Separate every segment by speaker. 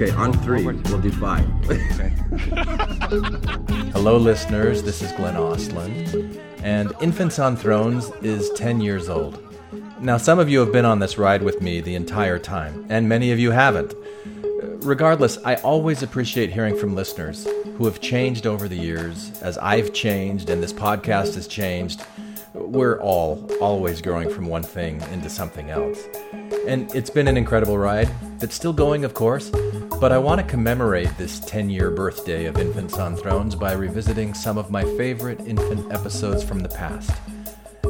Speaker 1: Okay, on three, we'll do five.
Speaker 2: Hello, listeners. This is Glenn Ostlund, and Infants on Thrones is 10 years old. Now, some of you have been on this ride with me the entire time, and many of you haven't. Regardless, I always appreciate hearing from listeners who have changed over the years, as I've changed and this podcast has changed. We're all always growing from one thing into something else. And it's been an incredible ride that's still going, of course, but I want to commemorate this 10 year birthday of Infants on Thrones by revisiting some of my favorite infant episodes from the past.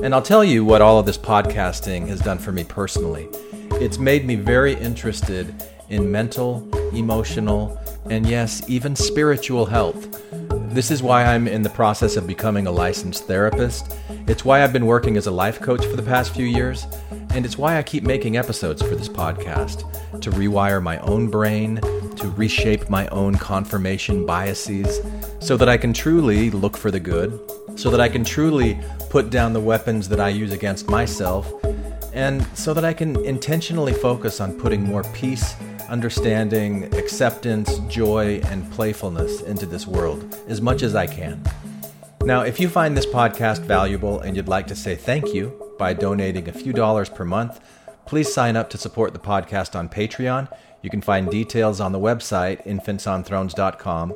Speaker 2: And I'll tell you what all of this podcasting has done for me personally. It's made me very interested in mental, emotional, and yes, even spiritual health. This is why I'm in the process of becoming a licensed therapist. It's why I've been working as a life coach for the past few years. And it's why I keep making episodes for this podcast to rewire my own brain, to reshape my own confirmation biases, so that I can truly look for the good, so that I can truly put down the weapons that I use against myself, and so that I can intentionally focus on putting more peace understanding, acceptance, joy, and playfulness into this world as much as I can. Now, if you find this podcast valuable and you'd like to say thank you by donating a few dollars per month, please sign up to support the podcast on Patreon. You can find details on the website, infantsonthrones.com.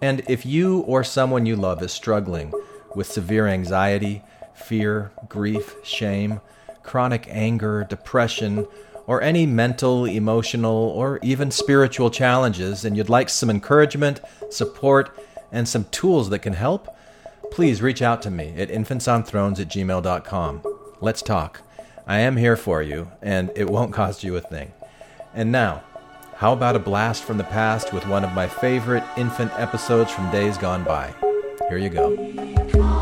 Speaker 2: And if you or someone you love is struggling with severe anxiety, fear, grief, shame, chronic anger, depression, or any mental, emotional, or even spiritual challenges, and you'd like some encouragement, support, and some tools that can help, please reach out to me at infantsonthrones at gmail.com. Let's talk. I am here for you, and it won't cost you a thing. And now, how about a blast from the past with one of my favorite infant episodes from days gone by? Here you go.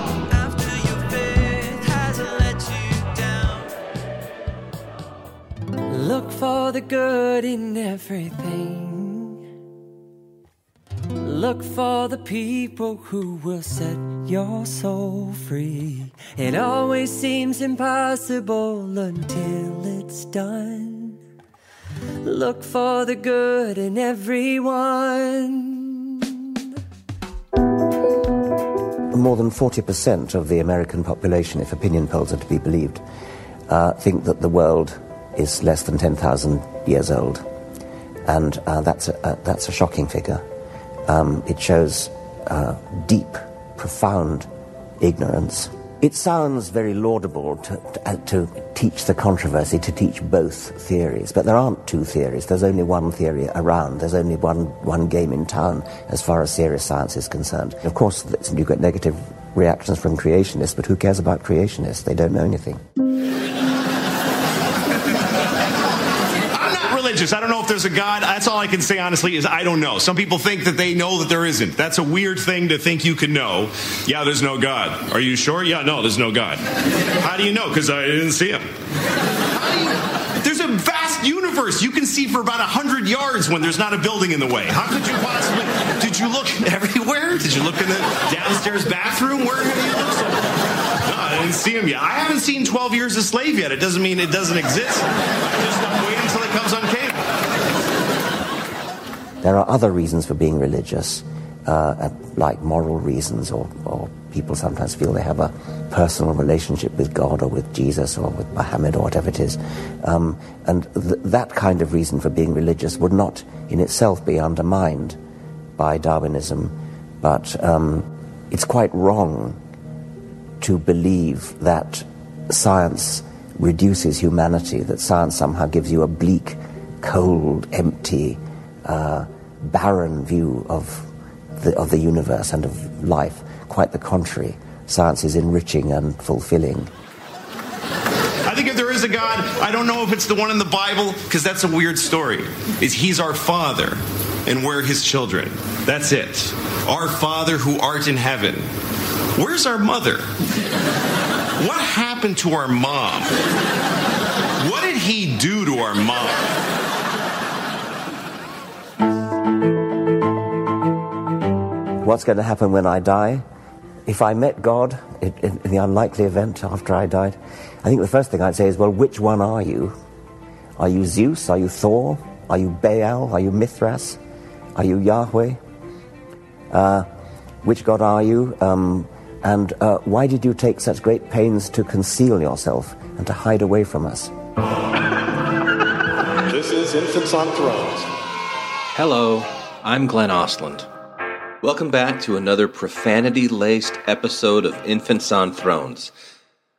Speaker 3: For the good in everything. Look for the people who will set your soul free. It always seems impossible until it's done. Look for the good in everyone.
Speaker 4: More than 40% of the American population, if opinion polls are to be believed, uh, think that the world is less than 10,000 years old. And uh, that's, a, uh, that's a shocking figure. Um, it shows uh, deep, profound ignorance. It sounds very laudable to, to, uh, to teach the controversy, to teach both theories, but there aren't two theories. There's only one theory around. There's only one, one game in town as far as serious science is concerned. Of course, you get negative reactions from creationists, but who cares about creationists? They don't know anything.
Speaker 5: I'm not I don't know if there's a God. That's all I can say honestly is I don't know. Some people think that they know that there isn't. That's a weird thing to think you can know. Yeah, there's no God. Are you sure? Yeah, no, there's no God. How do you know? Because I didn't see him. There's a vast universe you can see for about 100 yards when there's not a building in the way. How could you possibly? Did you look everywhere? Did you look in the downstairs bathroom? Where have you looked? No, I didn't see him yet. I haven't seen 12 Years a Slave yet. It doesn't mean it doesn't exist. I'm just waiting until it comes on cable.
Speaker 4: There are other reasons for being religious, uh, like moral reasons, or, or people sometimes feel they have a personal relationship with God or with Jesus or with Muhammad or whatever it is. Um, and th- that kind of reason for being religious would not in itself be undermined by Darwinism, but um, it's quite wrong to believe that science reduces humanity, that science somehow gives you a bleak, cold, empty, uh, barren view of the, of the universe and of life. Quite the contrary. Science is enriching and fulfilling.
Speaker 5: I think if there is a God, I don't know if it's the one in the Bible because that's a weird story. Is He's our Father and we're His children. That's it. Our Father who art in heaven. Where's our mother? What happened to our mom? What did He do to our mom?
Speaker 4: What's going to happen when I die? If I met God in, in, in the unlikely event after I died, I think the first thing I'd say is, well, which one are you? Are you Zeus? Are you Thor? Are you Baal? Are you Mithras? Are you Yahweh? Uh, which God are you? Um, and uh, why did you take such great pains to conceal yourself and to hide away from us?
Speaker 2: This is Infants on Thrones.
Speaker 6: Hello, I'm Glenn Ostlund. Welcome back to another profanity laced episode of Infants on Thrones.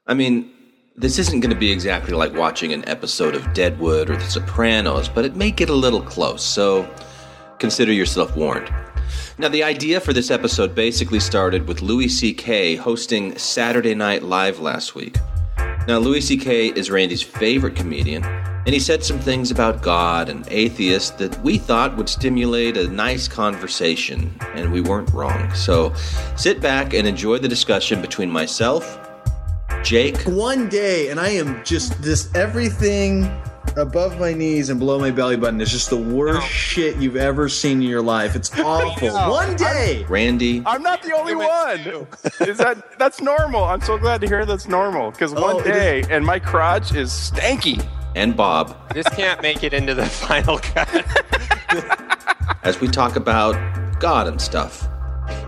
Speaker 6: I mean, this isn't going to be exactly like watching an episode of Deadwood or The Sopranos, but it may get a little close, so consider yourself warned. Now, the idea for this episode basically started with Louis C.K. hosting Saturday Night Live last week. Now, Louis C.K. is Randy's favorite comedian, and he said some things about God and atheists that we thought would stimulate a nice conversation, and we weren't wrong. So sit back and enjoy the discussion between myself, Jake,
Speaker 7: one day and I am just this everything above my knees and below my belly button is just the worst shit you've ever seen in your life. It's awful.
Speaker 8: know.
Speaker 7: One day.
Speaker 6: Randy,
Speaker 8: I'm not the only one. Is that that's normal? I'm so glad to hear that's normal because
Speaker 7: Oh,
Speaker 8: one
Speaker 7: it
Speaker 8: day and my crotch is stanky.
Speaker 6: And Bob
Speaker 9: This can't make it into the final cut.
Speaker 6: as we talk about God and stuff.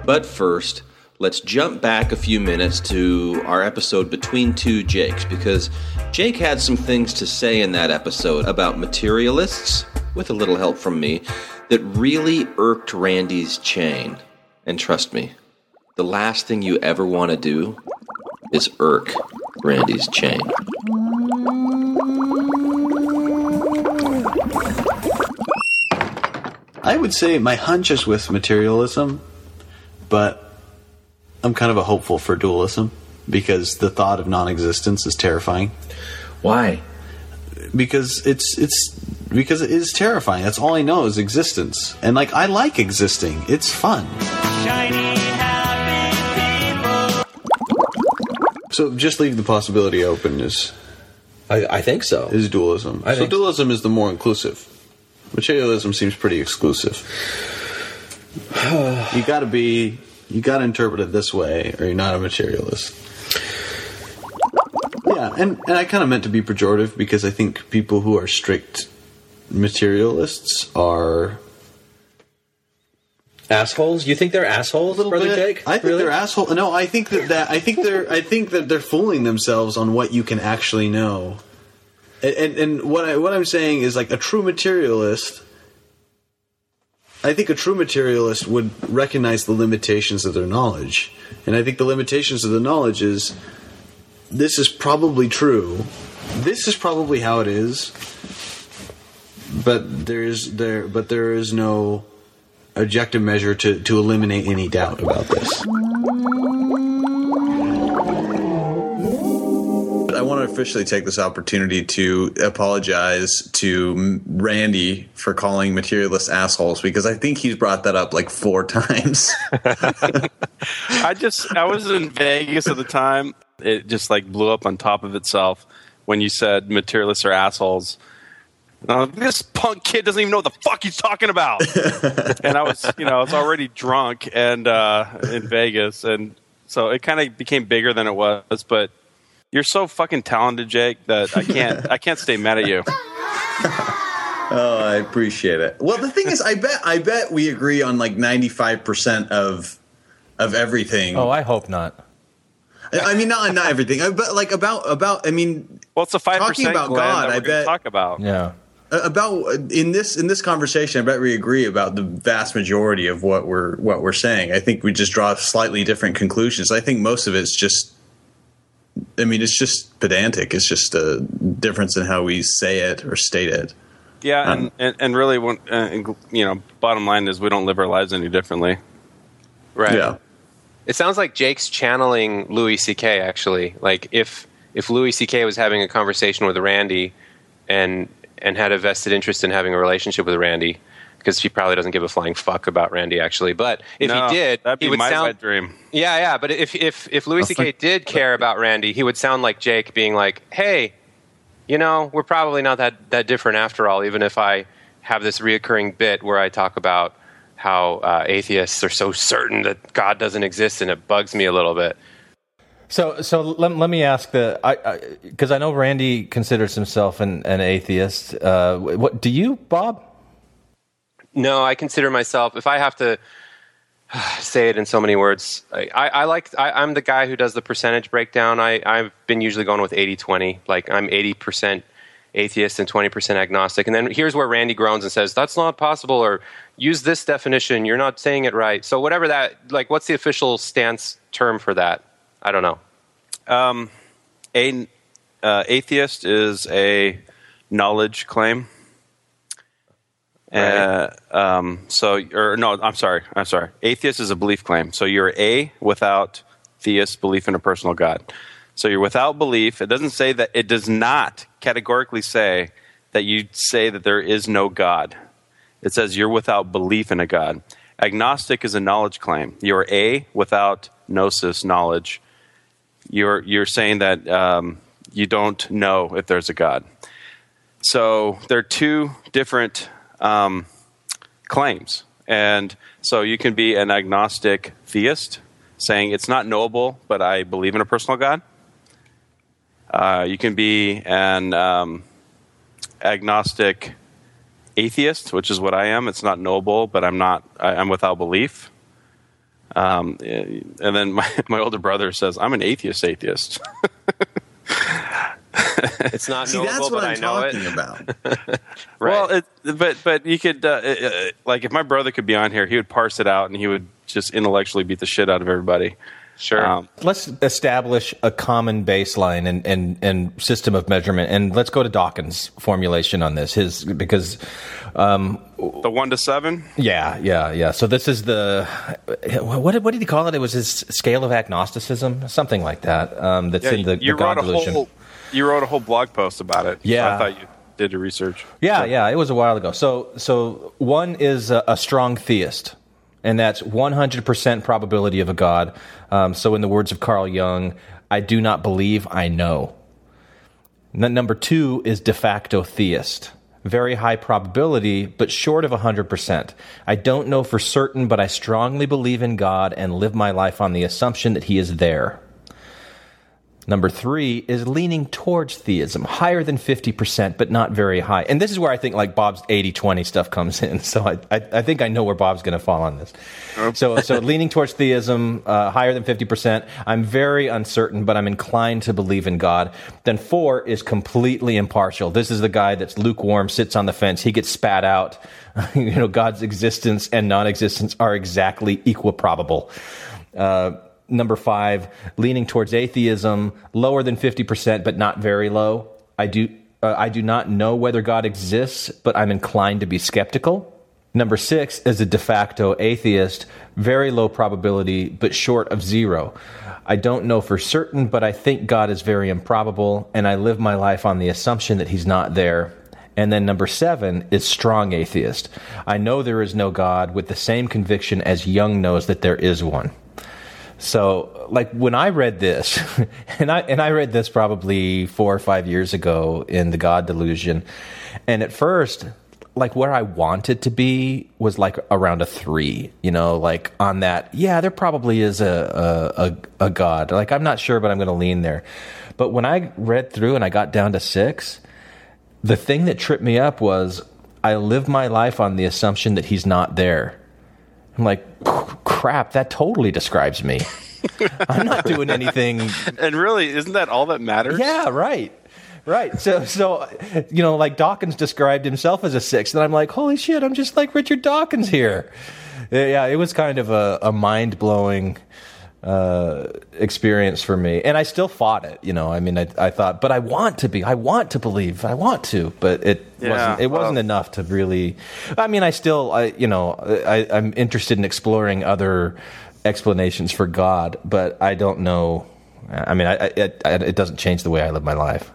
Speaker 6: But first, let's jump back a few minutes to our episode Between Two Jakes, because Jake had some things to say in that episode about materialists, with a little help from me, that really irked Randy's chain. And trust me, the last thing you ever want to do is irk Randy's chain. Mm.
Speaker 7: I would say my hunch is with materialism, but I'm kind of a hopeful for dualism because the thought of non-existence is terrifying.
Speaker 6: Why?
Speaker 7: Because it's it's because it is terrifying. That's all I know is existence, and like I like existing. It's fun. So just leave the possibility open is
Speaker 6: I, I think so.
Speaker 7: is dualism.
Speaker 6: I
Speaker 7: so
Speaker 6: think so.
Speaker 7: dualism is the more inclusive. Materialism seems pretty exclusive. you got to be, you got to interpret it this way, or you're not a materialist. Yeah, and and I kind of meant to be pejorative because I think people who are strict materialists are
Speaker 6: Assholes? You think they're assholes, brother
Speaker 7: bit-
Speaker 6: Jake?
Speaker 7: I think
Speaker 6: Really?
Speaker 7: they're asshole. No, I think that, that I think they're I think that they're fooling themselves on what you can actually know. And and, what I what I'm saying is like a true materialist. I think a true materialist would recognize the limitations of their knowledge, and I think the limitations of the knowledge is this is probably true. This is probably how it is. But there is there but there is no objective measure to, to eliminate any doubt about this.
Speaker 10: Want to officially take this opportunity to apologize to Randy for calling materialist assholes because I think he's brought that up like four times.
Speaker 8: I just I was in Vegas at the time. It just like blew up on top of itself when you said materialists are assholes. And I was like, this punk kid doesn't even know what the fuck he's talking about. and I was, you know, I was already drunk and uh, in Vegas, and so it kind of became bigger than it was. But you're so fucking talented, Jake, that I can't I can't stay mad at you.
Speaker 10: Oh, I appreciate it. Well, the thing is, I bet I bet we agree on like ninety five percent of of everything.
Speaker 6: Oh, I hope not.
Speaker 10: I I mean, not not everything, uh, but like about about. I mean,
Speaker 8: Well, it's a five
Speaker 10: talking about
Speaker 8: Glenn
Speaker 10: God. I bet
Speaker 8: talk about.
Speaker 6: Yeah.
Speaker 10: uh, about in this in this conversation. I bet we agree about the vast majority of what we're what we're saying. I think we just draw slightly different conclusions. I think most of it's just. I mean, it's just pedantic. It's just a difference in how we say it or state it.
Speaker 8: Yeah,
Speaker 10: Um,
Speaker 8: and, and, and really, when, uh, you know, bottom line is we don't live our lives any differently.
Speaker 9: Right.
Speaker 10: Yeah.
Speaker 9: It sounds like Jake's channeling Louis C.K. Actually, like if if Louis C.K. was having a conversation with Randy, and and had a vested interest in having a relationship with Randy, because he probably doesn't give a flying fuck about Randy actually. But if
Speaker 8: No,
Speaker 9: he did,
Speaker 8: that'd be
Speaker 9: he would
Speaker 8: my
Speaker 9: sound
Speaker 8: wet dream.
Speaker 9: Yeah, yeah. But if if if Louis
Speaker 8: That's
Speaker 9: C.K.
Speaker 8: like-
Speaker 9: did care about Randy, he would sound like Jake, being like, "Hey, you know, we're probably not that that different after all. Even if I have this reoccurring bit where I talk about how uh, atheists are so certain that God doesn't exist, and it bugs me a little bit."
Speaker 2: So, so let, let me ask the I because I, know Randy considers himself an, an atheist. Uh, what do you, Bob?
Speaker 9: No, I consider myself. If I have to say it in so many words, I, I, I like. I, I'm the guy who does the percentage breakdown. I, I've been usually going with 80-20. Like I'm eighty percent atheist and twenty percent agnostic. And then here's where Randy groans and says, "That's not possible," or "Use this definition. You're not saying it right." So whatever that, like, what's the official stance term for that? I don't know.
Speaker 8: Um, a uh, atheist is a knowledge claim. Uh, um, so, or no, I'm sorry, I'm sorry. Atheist is a belief claim. So you're a without theist belief in a personal God. So you're without belief. It doesn't say that. It does not categorically say that you say that there is no God. It says you're without belief in a God. Agnostic is a knowledge claim. You're a without gnosis knowledge you're you're saying that um, you don't know if there's a God. So there are two different um, claims, and so you can be an agnostic theist, saying it's not knowable, but I believe in a personal God. Uh, you can be an um, agnostic atheist, which is what I am. It's not knowable, but I'm not. I, I'm without belief. Um, and then my, my older brother says, I'm an atheist atheist.
Speaker 9: It's not
Speaker 11: See,
Speaker 9: knowable,
Speaker 11: that's what
Speaker 9: but
Speaker 11: I'm
Speaker 9: I know
Speaker 11: talking
Speaker 9: it.
Speaker 11: about.
Speaker 8: Well, it, but but you could uh, uh, like if my brother could be on here, he would parse it out and he would just intellectually beat the shit out of everybody.
Speaker 9: Sure.
Speaker 8: Um,
Speaker 2: Let's establish a common baseline and, and, and system of measurement, and let's go to Dawkins' formulation on this. His because um,
Speaker 8: the one to seven.
Speaker 2: Yeah, yeah, yeah. So this is the what did, what did he call it? It was his scale of agnosticism, something like that. Um, that's
Speaker 8: Yeah,
Speaker 2: in the,
Speaker 8: you
Speaker 2: the God
Speaker 8: wrote a
Speaker 2: delusion.
Speaker 8: whole you wrote a whole blog post about it. So
Speaker 2: Yeah.
Speaker 8: I thought you did your research.
Speaker 2: Yeah, yeah, it was a while ago. So, so one is a, a strong theist, and that's 100% probability of a God. Um, so, in the words of Carl Jung, I do not believe, I know. Then number two is de facto theist. Very high probability, but short of 100%. I don't know for certain, but I strongly believe in God and live my life on the assumption that He is there. Number three is leaning towards theism, higher than 50%, but not very high. And this is where I think like Bob's 80 20 stuff comes in. So I, I, I think I know where Bob's going to fall on this. So, so leaning towards theism, uh, higher than 50%. I'm very uncertain, but I'm inclined to believe in God. Then four is completely impartial. This is the guy that's lukewarm, sits on the fence. He gets spat out. you know, God's existence and non existence are exactly equiprobable. Uh, number five, leaning towards atheism, lower than 50%, but not very low. I do, uh, I do not know whether God exists, but I'm inclined to be skeptical. Number six is a de facto atheist, very low probability, but short of zero. I don't know for certain, but I think God is very improbable, and I live my life on the assumption that He's not there. And then number seven is strong atheist. I know there is no God with the same conviction as Jung knows that there is one. So, like when I read this, and I and I read this probably four or five years ago in the God Delusion, and at first, like where I wanted to be was like around a three, you know, like on that. Yeah, there probably is a a, a, God. Like I'm not sure, but I'm going to lean there. But when I read through and I got down to six, the thing that tripped me up was I live my life on the assumption that He's not there. I'm like, crap, that totally describes me. I'm not doing anything.
Speaker 8: And really, isn't that all that matters?
Speaker 2: Yeah, right. Right. So, so you know, like Dawkins described himself as a six, and I'm like, holy shit, I'm just like Richard Dawkins here. Yeah, it was kind of a, a mind blowing uh, experience for me, and I still fought it. You know, I mean, I, I thought, but I want to be, I want to believe, I want to, but it
Speaker 8: Yeah,
Speaker 2: wasn't. It wasn't enough to really. I mean, I still, I you know, I, I'm interested in exploring other explanations for God, but I don't know. I mean, I, I, it, it doesn't change the way I live my life.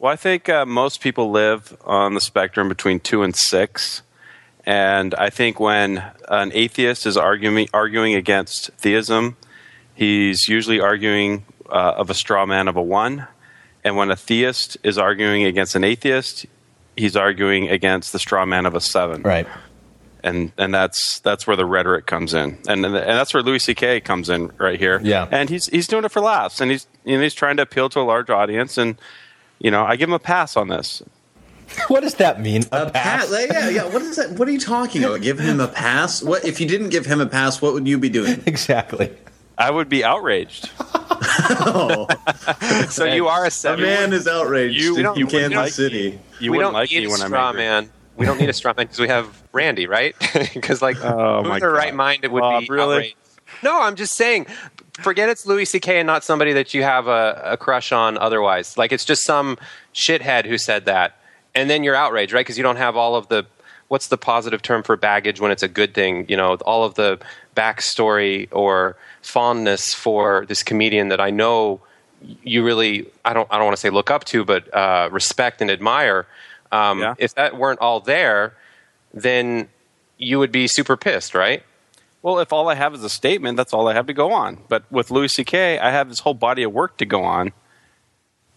Speaker 8: Well, I think uh, most people live on the spectrum between two and six. And I think when an atheist is arguing, arguing against theism, he's usually arguing uh, of a straw man of a one. And when a theist is arguing against an atheist, he's arguing against the straw man of a seven.
Speaker 2: Right.
Speaker 8: And and that's that's where the rhetoric comes in, and and that's where Louis C.K. comes in right here.
Speaker 2: Yeah.
Speaker 8: and he's he's doing it for laughs, and he's you know, he's trying to appeal to a large audience, and you know I give him a pass on this.
Speaker 2: What does that mean?
Speaker 7: A pass? Yeah, yeah. What is that? What are you talking about? Give him a pass? What if you didn't give him a pass? What would you be doing?
Speaker 2: Exactly.
Speaker 8: I would be outraged. Oh.
Speaker 9: So you are a
Speaker 7: A
Speaker 9: seven.
Speaker 7: man is outraged
Speaker 8: You-
Speaker 7: in
Speaker 8: don't- you
Speaker 7: Kansas
Speaker 8: like-
Speaker 7: City.
Speaker 8: You
Speaker 9: we
Speaker 8: wouldn't
Speaker 9: don't
Speaker 8: like
Speaker 9: need
Speaker 8: me
Speaker 9: a
Speaker 8: when I'm
Speaker 9: straw
Speaker 8: angry.
Speaker 9: man. We don't need a straw man because we have Randy, right? Because like,
Speaker 8: Oh,
Speaker 9: who
Speaker 8: my
Speaker 9: in their
Speaker 8: God.
Speaker 9: right mind it would
Speaker 8: Bob,
Speaker 9: be
Speaker 8: really?
Speaker 9: outraged. No, I'm just saying. Forget it's Louis C.K. and not somebody that you have a, a crush on. Otherwise, like it's just some shithead who said that, and then you're outraged, right? Because you don't have all of the what's the positive term for baggage when it's a good thing? You know, all of the backstory or fondness for this comedian that I know you really I don't I don't want to say look up to, but uh, respect and admire. Um,
Speaker 8: Yeah.
Speaker 9: If that weren't all there, then you would be super pissed, right?
Speaker 8: Well, if all I have is a statement, that's all I have to go on. But with Louis C.K., I have this whole body of work to go on,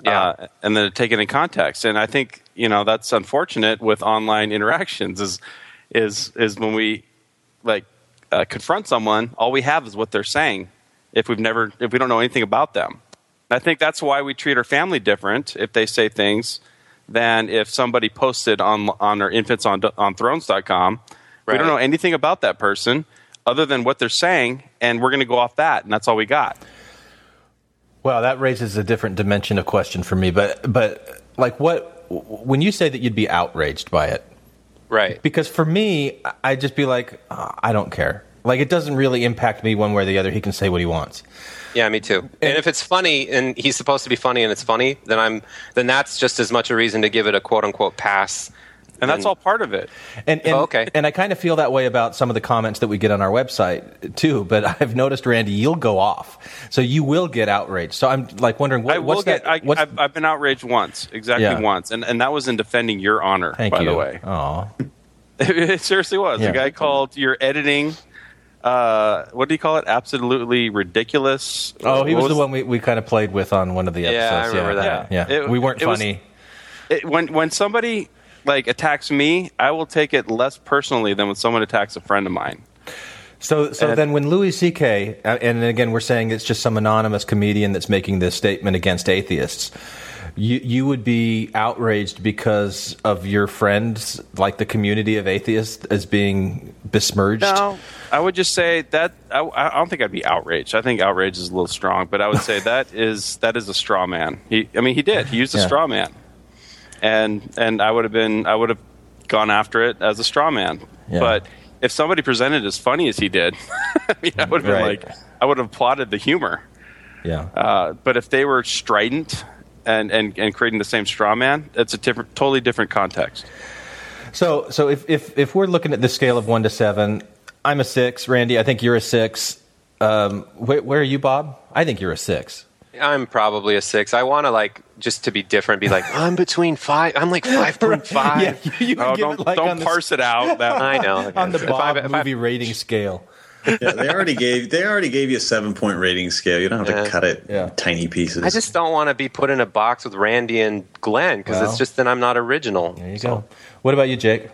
Speaker 9: Yeah.
Speaker 8: uh, and then take it in context. And I think you know that's unfortunate with online interactions. Is is is when we like uh, confront someone, all we have is what they're saying. If we've never, if we don't know anything about them, I think that's why we treat our family different if they say things than if somebody posted on on our infants on on thrones.com. We don't know anything about that person other than what they're saying, and we're going to go off that, and that's all we got.
Speaker 2: Well, that raises a different dimension of question for me. But but like what when you say that you'd be outraged by it,
Speaker 9: Right.
Speaker 2: because for me, I'd just be like, "Oh, I don't care. Like it doesn't really impact me one way or the other. He can say what he wants.
Speaker 9: Yeah, me too. And if it's funny and he's supposed to be funny and it's funny, then I'm then that's just as much a reason to give it a quote unquote pass.
Speaker 8: And that's all part of it.
Speaker 2: And, and
Speaker 9: Oh, okay.
Speaker 2: And I kind of feel that way about some of the comments that we get on our website too. But I've noticed, Randy, you'll go off, so you will get outraged. So I'm like wondering, what, what's
Speaker 8: get.
Speaker 2: that?
Speaker 8: I,
Speaker 2: what's,
Speaker 8: I've, I've been outraged once, exactly
Speaker 2: Yeah.
Speaker 8: once, and and that was in defending your honor.
Speaker 2: thank
Speaker 8: by
Speaker 2: you.
Speaker 8: the way,
Speaker 2: Aw.
Speaker 8: it seriously was.
Speaker 2: Yeah.
Speaker 8: The guy called your editing. Uh, what do you call it? Absolutely ridiculous.
Speaker 2: Oh, he
Speaker 8: What
Speaker 2: was, the one we, we kind of played with on one of the episodes. Yeah.
Speaker 9: I remember that.
Speaker 2: Yeah,
Speaker 8: It-
Speaker 2: we weren't
Speaker 8: it was-
Speaker 2: funny.
Speaker 8: It, when when somebody like attacks me, I will take it less personally than when someone attacks a friend of mine.
Speaker 2: So, so
Speaker 8: And-
Speaker 2: then when Louis C.K. uh, and again we're saying it's just some anonymous comedian that's making this statement against atheists, you you would be outraged because of your friends, like the community of atheists, as being besmirched.
Speaker 8: No, I would just say that I, I don't think I'd be outraged. I think outrage is a little strong, but I would say that is that is a straw man. He, I mean, he did. He used a
Speaker 2: Yeah.
Speaker 8: straw man, and and I would have been I would have gone after it as a straw man.
Speaker 2: Yeah.
Speaker 8: But if somebody presented as funny as he did, I, mean, I would have been
Speaker 2: Right.
Speaker 8: like I would have applauded the humor.
Speaker 2: Yeah.
Speaker 8: Uh, but if they were strident and, and, and creating the same straw man, it's a different, totally different context.
Speaker 2: So, so if, if if we're looking at the scale of one to seven, I'm a six. Randy, I think you're a six. Um, where, where are you, Bob? I think you're a six.
Speaker 9: I'm probably a six. I want to like just to be different, be like I'm between five. I'm like five point five.
Speaker 2: Yeah, you, you
Speaker 8: Oh, don't
Speaker 2: it like
Speaker 8: don't
Speaker 2: on the,
Speaker 8: parse it out. That,
Speaker 9: I know.
Speaker 2: on the
Speaker 9: If
Speaker 2: Bob
Speaker 9: I- if I-
Speaker 2: movie rating scale.
Speaker 7: Yeah, they already gave they already gave you a seven point rating scale. You don't have
Speaker 9: Yeah.
Speaker 7: to cut it
Speaker 2: Yeah.
Speaker 7: tiny pieces.
Speaker 9: I just don't want to be put in a box with Randy and Glenn because
Speaker 2: Well.
Speaker 9: it's just then I'm not original.
Speaker 2: There you go. What about you, Jake?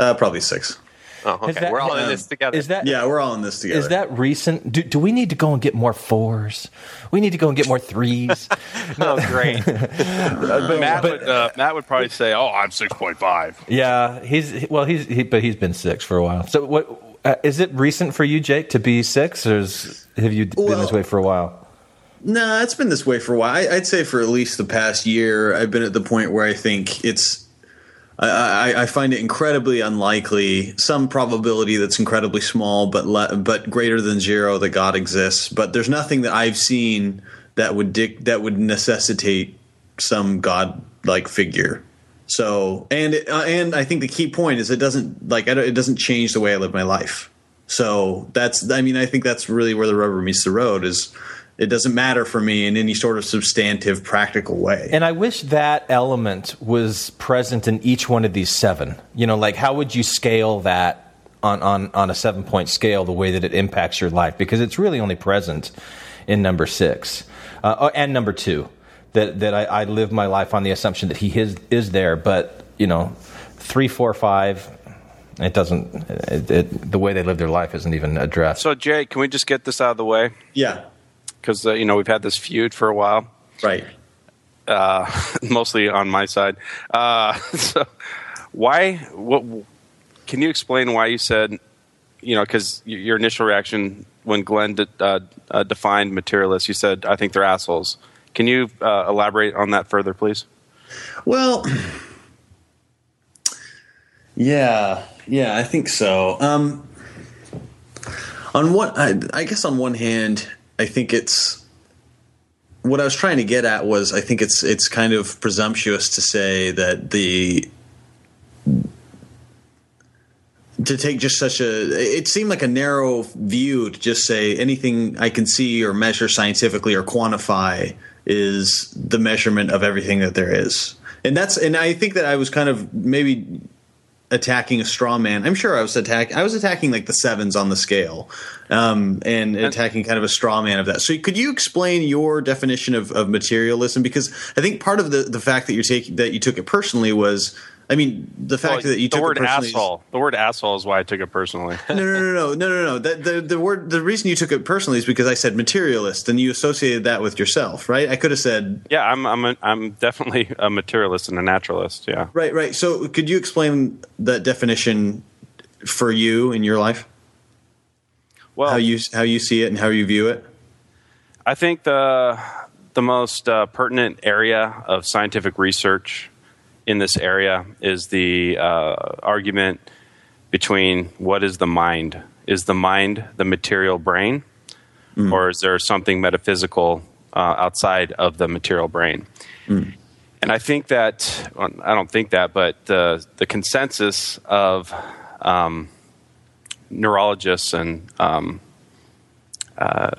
Speaker 7: uh, probably six.
Speaker 9: Oh, okay.
Speaker 2: that-
Speaker 9: We're all in
Speaker 7: um,
Speaker 9: this together.
Speaker 2: Is that
Speaker 7: Yeah, we're all in this together.
Speaker 2: Is that recent? Do, do we need to go and get more fours? We need to go and get more threes.
Speaker 9: oh, great.
Speaker 8: Matt would uh, Matt would probably say, "Oh, I'm six point five.
Speaker 2: yeah, he's well, he's he, but he's been six for a while. So what uh, is it recent for you, Jake, to be six, or is, have you been
Speaker 7: Well-
Speaker 2: this way for a while?
Speaker 7: No, it's been this way for a while. I, I'd say for at least the past year, I've been at the point where I think it's. I, I, find it incredibly unlikely, some probability that's incredibly small, but le- but greater than zero that God exists. But there's nothing that I've seen that would dic- that would necessitate some God like figure. So and it, uh, and I think the key point is it doesn't like it doesn't change the way I live my life. So that's I mean I think that's really where the rubber meets the road is It doesn't matter for me in any sort of substantive, practical way.
Speaker 2: And I wish that element was present in each one of these seven. You know, like how would you scale that on, on, on a seven point scale the way that it impacts your life? Because it's really only present in number six uh, oh, and number two. That, that I, I live my life on the assumption that he is, is there, but, you know, three, four, five, it doesn't, it, it, the way they live their life isn't even addressed.
Speaker 8: So, Jay, can we just get this out of the way?
Speaker 7: Yeah.
Speaker 8: Because, uh, you know, we've had this feud for a while.
Speaker 7: Right.
Speaker 8: Uh, mostly on my side. Uh, so, why, what, can you explain why you said, you know, because your initial reaction when Glenn de, uh, uh, defined materialists, you said, I think they're assholes. Can you uh, elaborate on that further, please?
Speaker 7: Well, yeah, yeah, I think so. Um, on one, I, I guess on one hand, I think it's what I was trying to get at was I think it's it's kind of presumptuous to say that the to take just such a it seemed like a narrow view to just say anything I can see or measure scientifically or quantify is the measurement of everything that there is. And that's and I think that I was kind of maybe attacking a straw man. I'm sure I was attacking. I was attacking like the sevens on the scale, um, and attacking kind of a straw man of that. So, could you explain your definition of, of materialism? Because I think part of the, the fact that you're taking that you took it personally was. I mean, the fact
Speaker 8: well,
Speaker 7: that you took
Speaker 8: the
Speaker 7: took
Speaker 8: word
Speaker 7: it personally
Speaker 8: asshole. The word asshole is why I took it personally.
Speaker 7: no, no, no, no, no, no, no. That, the the word the reason you took it personally is because I said materialist, and you associated that with yourself, right? I could have said
Speaker 8: yeah, I'm I'm a, I'm definitely a materialist and a naturalist. Yeah,
Speaker 7: right, right. So, could you explain that definition for you in your life?
Speaker 8: Well,
Speaker 7: how you how you see it and how you view it.
Speaker 8: I think the the most uh, pertinent area of scientific research in this area is the uh, argument between what is the mind? Is the mind the material brain, mm. or is there something metaphysical uh, outside of the material brain? Mm. And I think that well, I don't think that, but the the consensus of um, neurologists and um, uh,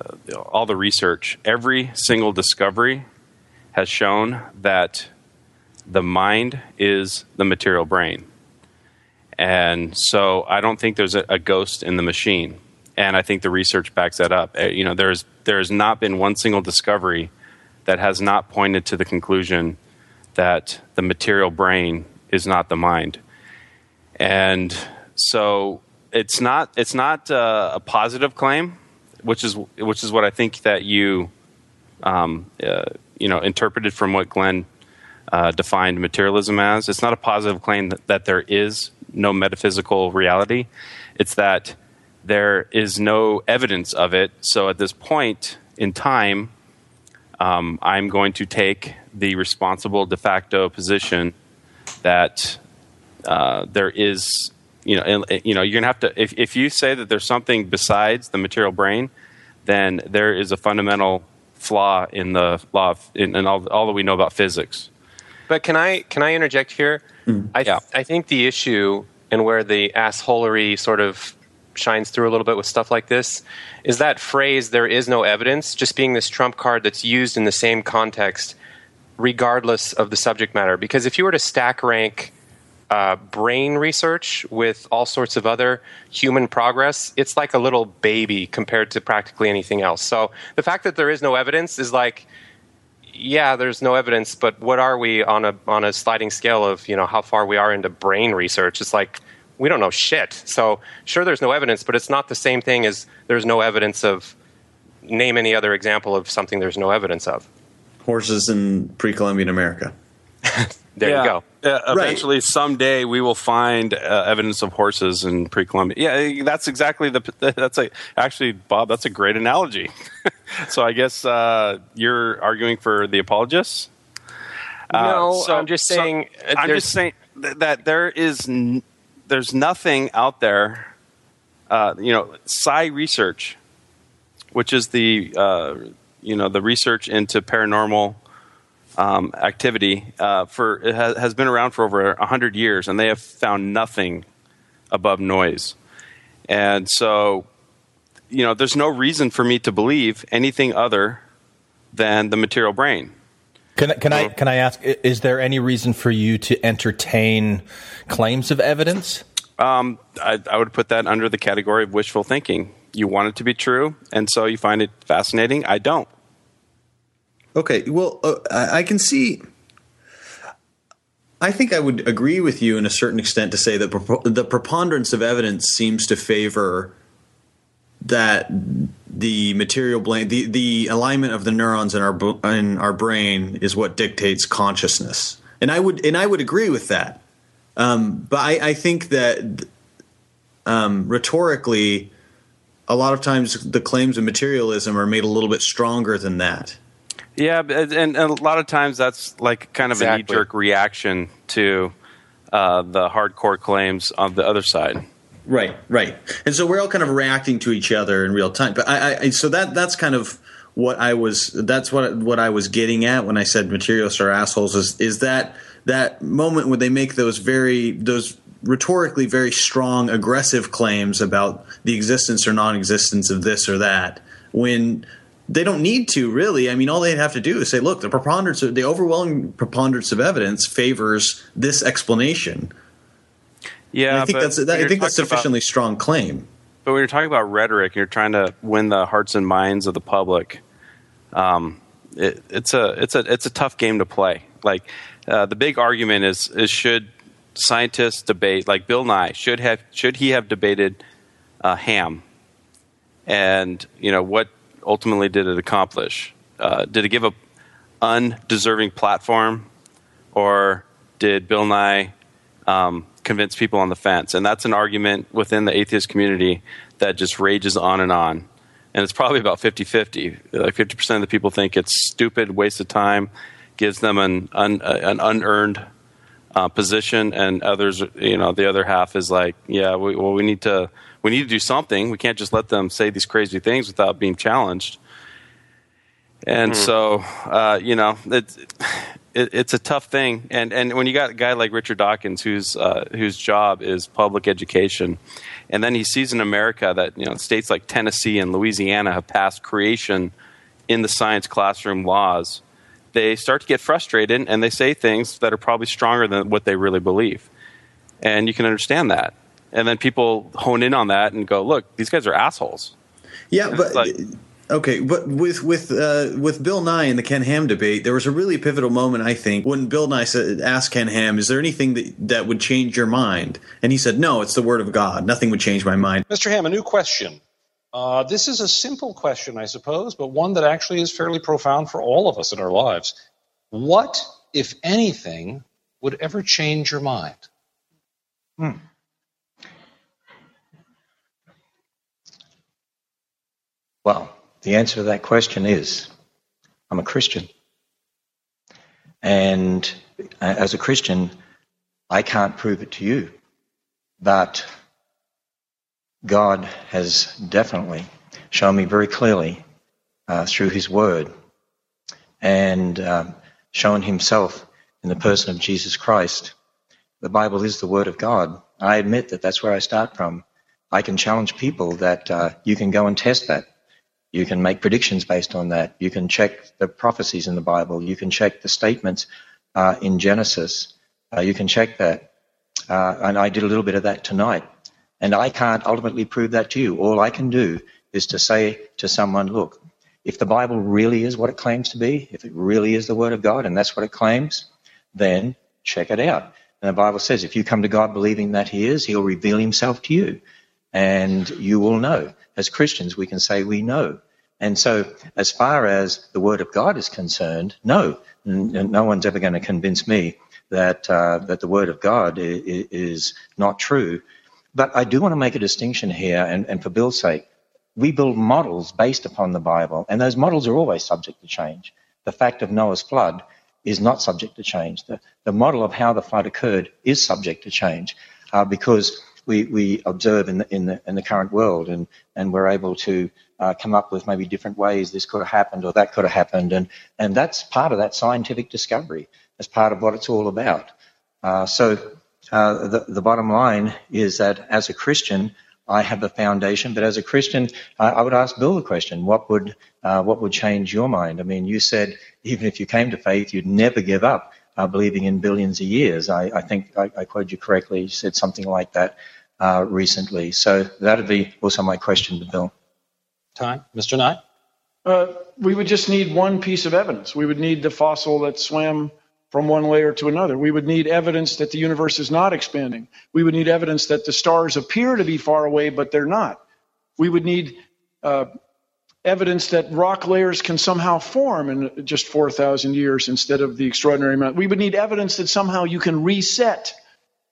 Speaker 8: all the research, every single discovery has shown that the mind is the material brain. And so I don't think there's a, a, ghost in the machine. And I think the research backs that up. Uh, you know, there's there's not been one single discovery that has not pointed to the conclusion that the material brain is not the mind. And so it's not it's not uh, a positive claim, which is which is what I think that you um, uh, you know interpreted from what Glenn uh, defined materialism as. It's not a positive claim that, that there is no metaphysical reality. It's that there is no evidence of it. So at this point in time, um, I'm going to take the responsible de facto position that uh, there is, you know, you know, you're gonna have to. If, if you say that there's something besides the material brain, then there is a fundamental flaw in the law of, in, in all, all that we know about physics.
Speaker 9: But can I can I interject here?
Speaker 7: Mm.
Speaker 9: I th- I think the issue and where the assholery sort of shines through a little bit with stuff like this is that phrase "there is no evidence" just being this trump card that's used in the same context, regardless of the subject matter. Because if you were to stack rank uh, brain research with all sorts of other human progress, it's like a little baby compared to practically anything else. So the fact that there is no evidence is like yeah, there's no evidence, but what are we on a on a sliding scale of you know how far we are into brain research? It's like we don't know shit. So sure, there's no evidence, but it's not the same thing as there's no evidence of. Name any other example of something there's no evidence of.
Speaker 7: Horses in pre-Columbian America.
Speaker 9: there
Speaker 8: yeah.
Speaker 9: you go.
Speaker 8: Uh, eventually, right. someday, we will find uh, evidence of horses in pre-Columbian. Yeah, that's exactly the. That's a actually, Bob. That's a great analogy. so I guess uh, you're arguing for the apologists.
Speaker 9: No, so, I'm just saying.
Speaker 8: So I'm just saying that there is n- there's nothing out there. Uh, you know, psi research, which is the uh, you know the research into paranormal um, activity uh, for it has, has, been around for over hundred years, and they have found nothing above noise. And so, you know, there's no reason for me to believe anything other than the material brain.
Speaker 2: Can, I- can I can I ask? Is there any reason for you to entertain claims of evidence?
Speaker 8: Um, I, I would put that under the category of wishful thinking. You want it to be true, and so you find it fascinating. I don't.
Speaker 7: Okay, well, uh, I can see. I think I would agree with you in a certain extent to say that the preponderance of evidence seems to favor that the material brain, the, the alignment of the neurons in our in our brain is what dictates consciousness, and I would and I would agree with that. Um, but I, I think that um, rhetorically, a lot of times the claims of materialism are made a little bit stronger than that.
Speaker 8: Yeah, and, and a lot of times that's like kind of a knee jerk reaction to uh, the hardcore claims on the other side.
Speaker 7: Right, right. And so we're all kind of reacting to each other in real time. But I, I I- so that that's kind of what I was that's what what I was getting at when I said materialists are assholes is is that that moment when they make those very those rhetorically very strong aggressive claims about the existence or non-existence of this or that when they don't need to really. I mean, all they'd have to do is say, "Look, the preponderance, of, the overwhelming preponderance of evidence favors this explanation."
Speaker 8: Yeah,
Speaker 7: And I think
Speaker 8: but
Speaker 7: that's that, I think that's
Speaker 8: talking about-
Speaker 7: sufficiently strong claim.
Speaker 8: But when you're talking about rhetoric, you're trying to win the hearts and minds of the public. Um, it, it's a it's a it's a tough game to play. Like uh, the big argument is is should scientists debate like Bill Nye should have should he have debated uh, Ham, and you know what ultimately did it accomplish? Uh, did it give a undeserving platform, or did Bill Nye um, convince people on the fence. And that's an argument within the atheist community that just rages on and on. And it's probably about 50 50. Like 50% of the people think it's stupid, waste of time, gives them an, un, an unearned uh, position. And others, you know, the other half is like, yeah, we, well, we need to. We need to do something. We can't just let them say these crazy things without being challenged. And
Speaker 9: Mhm.
Speaker 8: so, uh, you know, it's it, it's a tough thing. And and when you got a guy like Richard Dawkins, whose uh, whose job is public education, and then he sees in America that you know states like Tennessee and Louisiana have passed creation in the science classroom laws. They start to get frustrated and they say things that are probably stronger than what they really believe. And you can understand that. And then people hone in on that and go, "Look, these guys are assholes."
Speaker 7: Yeah,
Speaker 8: And
Speaker 7: but
Speaker 8: like-
Speaker 7: okay, but with with uh, with Bill Nye and the Ken Ham debate, there was a really pivotal moment, I think, when Bill Nye said, asked Ken Ham, "Is there anything that that would change your mind?" And he said, "No, it's the Word of God. Nothing would change my mind."
Speaker 12: Mr. Ham, a new question. Uh, this is a simple question, I suppose, but one that actually is fairly profound for all of us in our lives. What, if anything, would ever change your mind?
Speaker 13: Hmm. Well, the answer to that question is I'm a Christian. And as a Christian, I can't prove it to you. But God has definitely shown me very clearly uh, through His Word and um, shown Himself in the person of Jesus Christ. The Bible is the Word of God. I admit that that's where I start from. I can challenge people that uh, you can go and test that. You can make predictions based on that. You can check the prophecies in the Bible. You can check the statements uh, in Genesis. Uh, you can check that. Uh, and I did a little bit of that tonight. And I can't ultimately prove that to you. All I can do is to say to someone, look, if the Bible really is what it claims to be, if it really is the Word of God and that's what it claims, then check it out. And the Bible says if you come to God believing that He is, He'll reveal Himself to you and you will know. As Christians, we can say we know. And so, as far as the Word of God is concerned, no, no one's ever going to convince me that uh, that the Word of God i- i- is not true. But I do want to make a distinction here, and, and for Bill's sake, we build models based upon the Bible, and those models are always subject to change. The fact of Noah's flood is not subject to change. The, the model of how the flood occurred is subject to change uh, because we, we observe in the, in, the, in the current world and, and we're able to uh, come up with maybe different ways this could have happened or that could have happened. And, and that's part of that scientific discovery. That's part of what it's all about. Uh, so uh, the, the bottom line is that as a Christian, I have a foundation. But as a Christian, I, I would ask Bill the question: What would uh, what would change your mind? I mean, you said even if you came to faith, you'd never give up uh, believing in billions of years. I, I think I, I quoted you correctly. You said something like that uh, recently. So that'd be also my question to Bill.
Speaker 12: Time, Mr. Nye.
Speaker 14: Uh, we would just need one piece of evidence. We would need the fossil that swam from one layer to another. We would need evidence that the universe is not expanding. We would need evidence that the stars appear to be far away, but they're not. We would need uh, evidence that rock layers can somehow form in just 4,000 years instead of the extraordinary amount. We would need evidence that somehow you can reset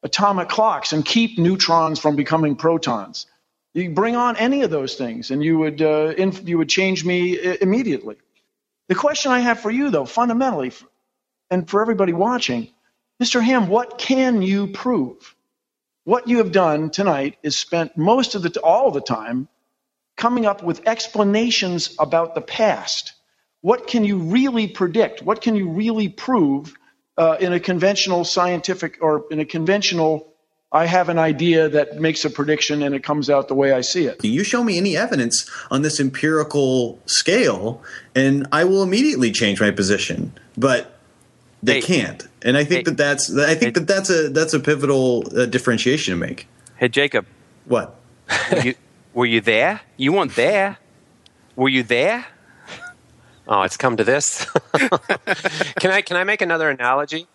Speaker 14: atomic clocks and keep neutrons from becoming protons. You bring on any of those things, and you would uh, inf- you would change me I- immediately. The question I have for you, though, fundamentally, and for everybody watching, Mr. Ham, what can you prove? What you have done tonight is spent most of the all the time coming up with explanations about the past. What can you really predict? What can you really prove uh, in a conventional scientific or in a conventional I have an idea that makes a prediction and it comes out the way I see it.
Speaker 7: Can you show me any evidence on this empirical scale, and I will immediately change my position. But they
Speaker 8: Hey.
Speaker 7: can't, and I think
Speaker 8: Hey.
Speaker 7: that that's I think that that's a that's a pivotal uh, differentiation to make.
Speaker 8: Hey, Jacob.
Speaker 7: What?
Speaker 8: You, were you there? You weren't there. Were you there?
Speaker 9: Oh, it's come to this. can I can I make another analogy?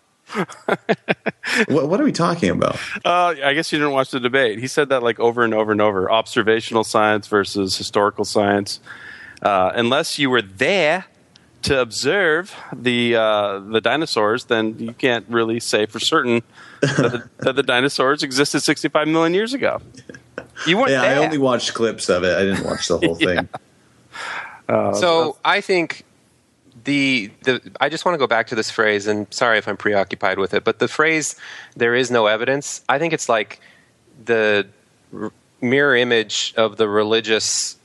Speaker 7: what, what are we talking about?
Speaker 8: Uh, I guess you didn't watch the debate. He said that like over and over and over. Observational science versus historical science. Uh, unless you were there to observe the uh, the dinosaurs, then you can't really say for certain that the, that the dinosaurs existed 65 million years ago. You weren't
Speaker 7: Yeah, I only watched clips of it. I didn't watch the whole thing.
Speaker 9: Uh, so I think the the I just want to go back to this phrase, and sorry if I'm preoccupied with it, but the phrase "there is no evidence." I think it's like the r- mirror image of the religious.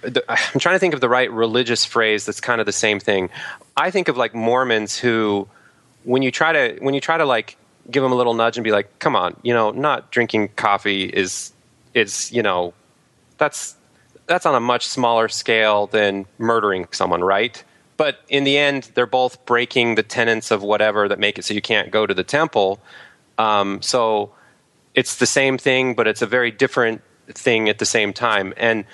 Speaker 9: The, I'm trying to think of the right religious phrase that's kind of the same thing. I think of like Mormons who, when you try to when you try to like give them a little nudge and be like, "Come on, you know, not drinking coffee is is you know that's that's on a much smaller scale than murdering someone, right? But in the end, they're both breaking the tenets of whatever that make it so you can't go to the temple. Um, so it's the same thing, but it's a very different thing at the same time. And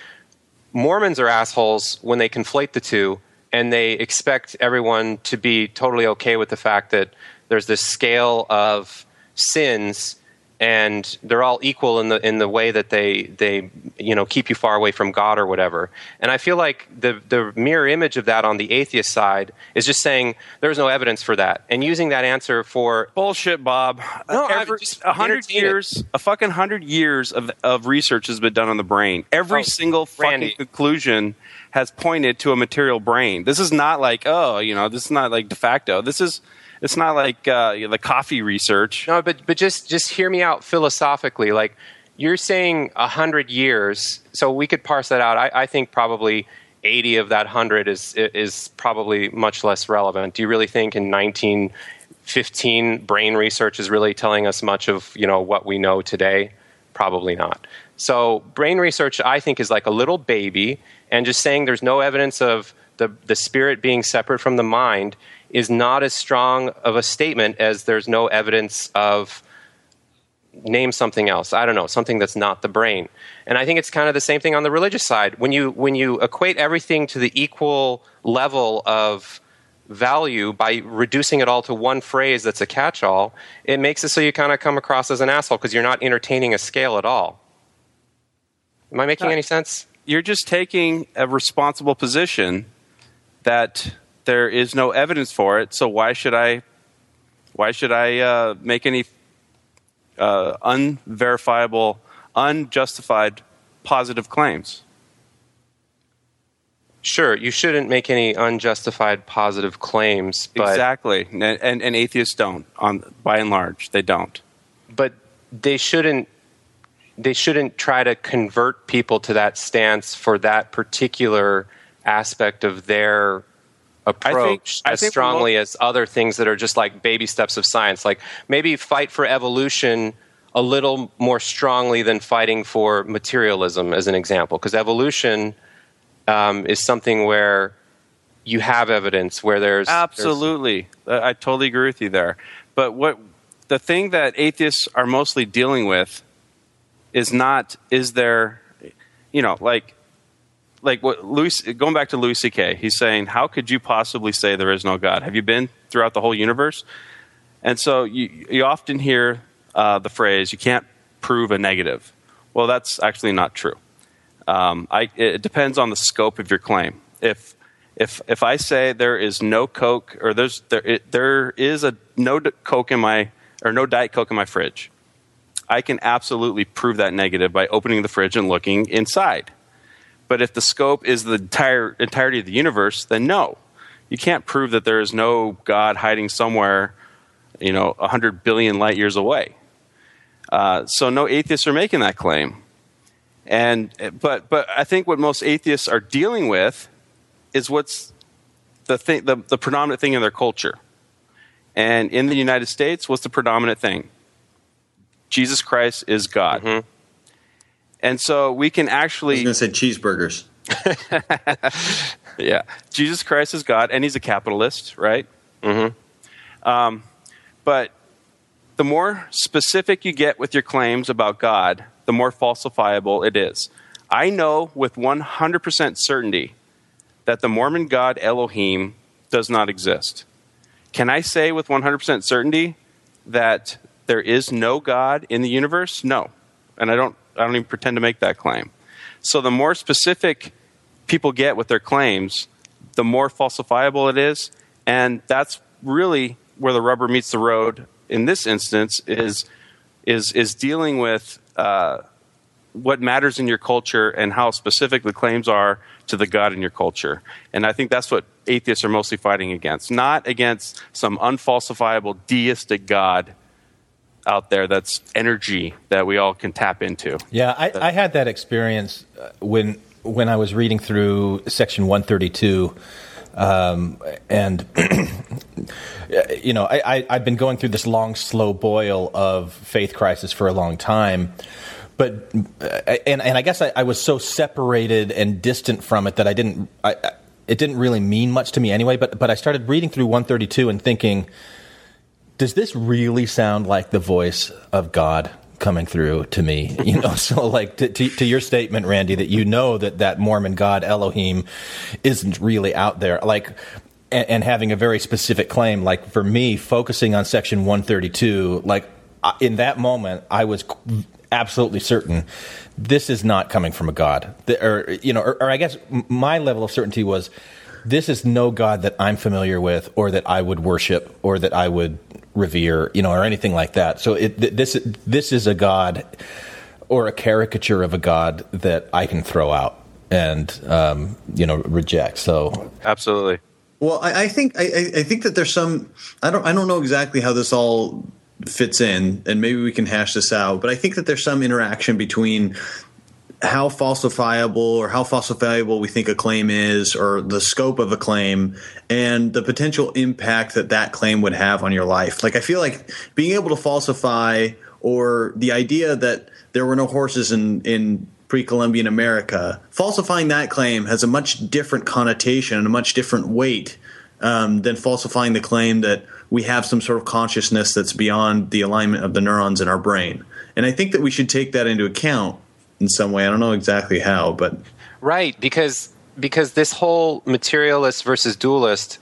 Speaker 9: Mormons are assholes when they conflate the two and they expect everyone to be totally okay with the fact that there's this scale of sins and they're all equal in the in the way that they they you know keep you far away from God or whatever. And I feel like the the mirror image of that on the atheist side is just saying there's no evidence for that and using that answer for
Speaker 8: bullshit, Bob.
Speaker 9: No,
Speaker 8: a hundred
Speaker 9: entertain it.
Speaker 8: years, a fucking hundred years of, of research has been done on the brain. Every
Speaker 9: Oh,
Speaker 8: single fucking
Speaker 9: Randy.
Speaker 8: conclusion has pointed to a material brain. This is not like oh, you know, this is not like de facto. This is it's not like uh, the coffee research.
Speaker 9: No, but but just just hear me out philosophically. Like you're saying a hundred years, so we could parse that out. I, I think probably eighty of that hundred is is probably much less relevant. Do you really think in nineteen fifteen brain research is really telling us much of you know what we know today? Probably not. So brain research, I think, is like a little baby, and just saying there's no evidence of the the spirit being separate from the mind is not as strong of a statement as there's no evidence of name something else. I don't know something that's not the brain. And i think it's kind of the same thing on the religious side. When you when you equate everything to the equal level of value by reducing it all to one phrase that's a catch-all it makes it so you kind of come across as an asshole because you're not entertaining a scale at all. Am i making any sense?
Speaker 8: You're just taking a responsible position that there is no evidence for it. So why should I? Why should I uh, make any uh, unverifiable, unjustified positive claims?
Speaker 9: Sure, you shouldn't make any unjustified positive claims, but
Speaker 8: exactly, and, and, and atheists don't. On by and large, they don't.
Speaker 9: but they shouldn't they shouldn't try to convert people to that stance for that particular aspect of their approach
Speaker 8: I
Speaker 9: as
Speaker 8: think
Speaker 9: strongly as other things that are just like baby steps of science like maybe fight for evolution a little more strongly than fighting for materialism, as an example, because evolution um, is something where you have evidence where there's
Speaker 8: absolutely. There's, I totally agree with you there. But what the thing that atheists are mostly dealing with is not is there, you know, like like what Louis going back to Louis C.K. He's saying, how could you possibly say there is no God? Have you been throughout the whole universe? And so you you often hear uh, the phrase, "You can't prove a negative." Well, that's actually not true. Um, I, it depends on the scope of your claim. If if if I say there is no Coke or there's there it, there is a no Coke in my or no Diet Coke in my fridge, I can absolutely prove that negative by opening the fridge and looking inside. But if the scope is the entire entirety of the universe, then no, you can't prove that there is no God hiding somewhere, you know, hundred billion light years away. Uh, so no atheists are making that claim. And but but I think what most atheists are dealing with is what's the thing the, the predominant thing in their culture. And in the United States, what's the predominant thing? Jesus Christ is God. Mm-hmm. And so we can actually.
Speaker 7: I was going to say cheeseburgers.
Speaker 8: yeah. Jesus Christ is God, and he's a capitalist, right? Mm-hmm. Um, but the more specific you get with your claims about God, the more falsifiable it is. I know with 100% certainty that the Mormon God Elohim does not exist. Can I say with 100% certainty that there is no God in the universe? No. And I don't I don't even pretend to make that claim. So the more specific people get with their claims, the more falsifiable it is, and that's really where the rubber meets the road in this instance is is is dealing with uh, what matters in your culture and how specific the claims are to the God in your culture. And I think that's what atheists are mostly fighting against, not against some unfalsifiable deistic God out there that's energy that we all can tap into.
Speaker 2: Yeah, I, I had that experience uh, when when I was reading through section 132. Um, and you know, I, I, have been going through this long, slow boil of faith crisis for a long time. But uh, and and I guess I, I was so separated and distant from it that I didn't. I, it didn't really mean much to me anyway. But but I started reading through 132 and thinking does this really sound like the voice of God coming through to me? You know, so like to, to, to, your statement, Randy, that you know that that Mormon God Elohim isn't really out there. Like, and, and having a very specific claim, like for me, focusing on section 132, like in that moment, I was absolutely certain this is not coming from a God. Or, you know, or, or I guess my level of certainty was this is no God that I'm familiar with or that I would worship or that I would revere, you know, or anything like that. So it, this this is a God or a caricature of a God that I can throw out and um, you know reject. So
Speaker 8: absolutely.
Speaker 7: Well, I, I think I, I think that there's some I don't I don't know exactly how this all fits in, and maybe we can hash this out. But I think that there's some interaction between how falsifiable or how falsifiable we think a claim is or the scope of a claim and the potential impact that that claim would have on your life. Like I feel like being able to falsify or the idea that there were no horses in in pre-Columbian America, falsifying that claim has a much different connotation and a much different weight um, than falsifying the claim that we have some sort of consciousness that's beyond the alignment of the neurons in our brain. And I think that we should take that into account in some way. I don't know exactly how, but
Speaker 9: right because because this whole materialist versus dualist,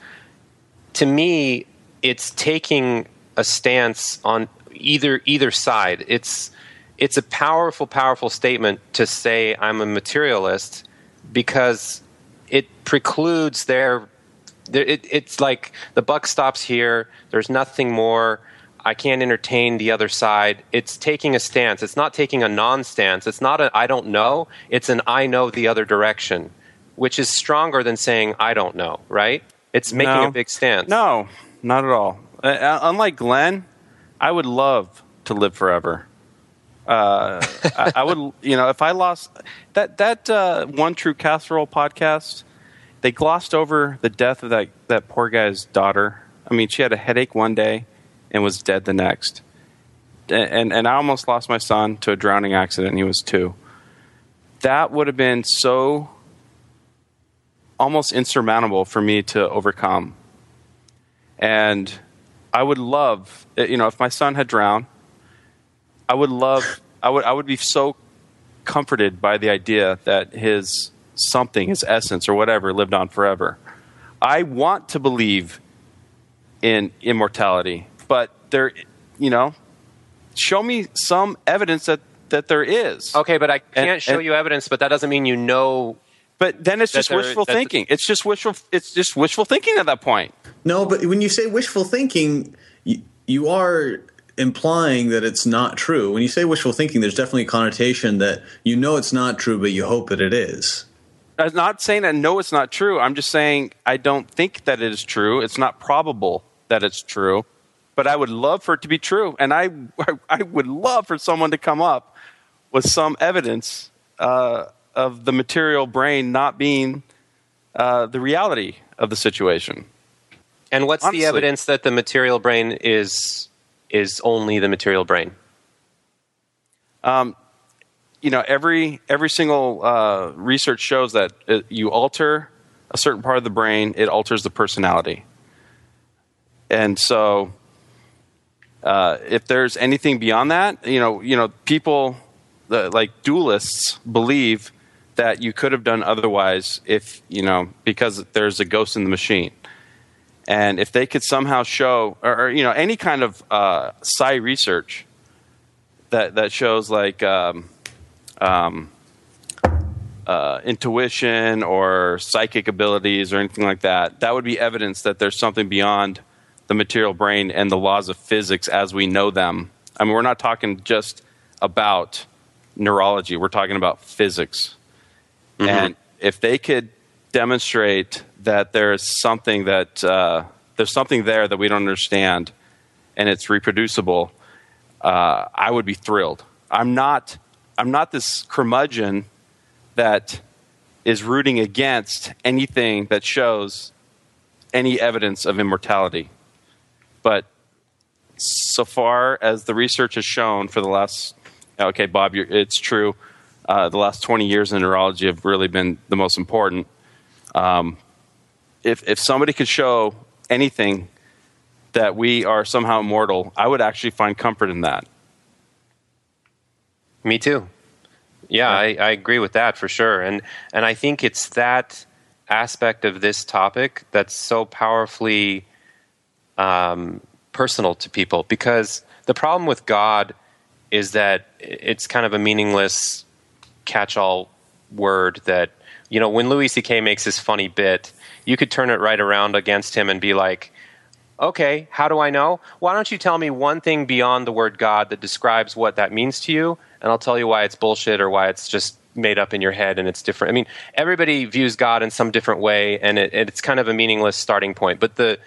Speaker 9: to me, it's taking a stance on either either side. It's it's a powerful, powerful statement to say I'm a materialist because it precludes their. It, it's like the buck stops here. There's nothing more. I can't entertain the other side. It's taking a stance. It's not taking a non stance. It's not a I don't know. It's an I know the other direction, which is stronger than saying I don't know, right? It's making no. a big stance.
Speaker 8: No, not at all. Uh, uh, unlike Glenn, I would love to live forever. Uh, I, I, would, you know, if I lost that that uh, one true casserole podcast, they glossed over the death of that that poor guy's daughter. I mean, she had a headache one day and was dead the next. and and I almost lost my son to a drowning accident. He was two. That would have been so almost insurmountable for me to overcome. And I would love, eh, you know, if my son had drowned, I would love, I would, I would be so comforted by the idea that his something, his essence or whatever, lived on forever. I want to believe in immortality, but there, you know, show me some evidence that that there is.
Speaker 9: Okay, but I can't
Speaker 8: And-
Speaker 9: show
Speaker 8: and-
Speaker 9: you evidence, but that doesn't mean you know.
Speaker 8: But then it's just wishful
Speaker 9: that-
Speaker 8: thinking. It's just wishful. It's just wishful thinking at that point.
Speaker 7: No, but when you say wishful thinking, you, you are implying that it's not true. When you say wishful thinking, there's definitely a connotation that you know it's not true, but you hope that it is.
Speaker 8: I'm not saying that no, it's not true. I'm just saying I don't think that it is true. It's not probable that it's true, but I would love for it to be true, and I I would love for someone to come up with some evidence uh, of the material brain not being uh, the reality of the situation.
Speaker 9: And what's
Speaker 8: Honestly.
Speaker 9: the evidence that the material brain is is only the material brain?
Speaker 8: Um, you know, every every single uh, research shows that uh you alter a certain part of the brain, it alters the personality. And so, uh, if there's anything beyond that, you know, you know, people the, like dualists believe that you could have done otherwise if you know because there's a ghost in the machine. And if they could somehow show, or, or you know, any kind of uh, psi research that that shows like um, um, uh, intuition or psychic abilities or anything like that, that would be evidence that there's something beyond the material brain and the laws of physics as we know them. I mean, we're not talking just about neurology; we're talking about physics. And if they could demonstrate that there's something that uh, there's something there that we don't understand, and it's reproducible, uh, I would be thrilled. I'm not. I'm not this curmudgeon that is rooting against anything that shows any evidence of immortality. But so far as the research has shown for the last, okay, Bob, you're, it's true. Uh, the last 20 years in neurology have really been the most important. Um, if if somebody could show anything that we are somehow immortal, I would actually find comfort in that.
Speaker 9: Me too. Yeah, I, I agree with that for sure, and and I think it's that aspect of this topic that's so powerfully um, personal to people because the problem with God is that it's kind of a meaningless catch-all word that you know when Louis C.K. makes his funny bit, you could turn it right around against him and be like, okay, how do I know? Why don't you tell me one thing beyond the word God that describes what that means to you, and I'll tell you why it's bullshit or why it's just made up in your head and it's different. I mean, everybody views God in some different way, and it, it's kind of a meaningless starting point. But the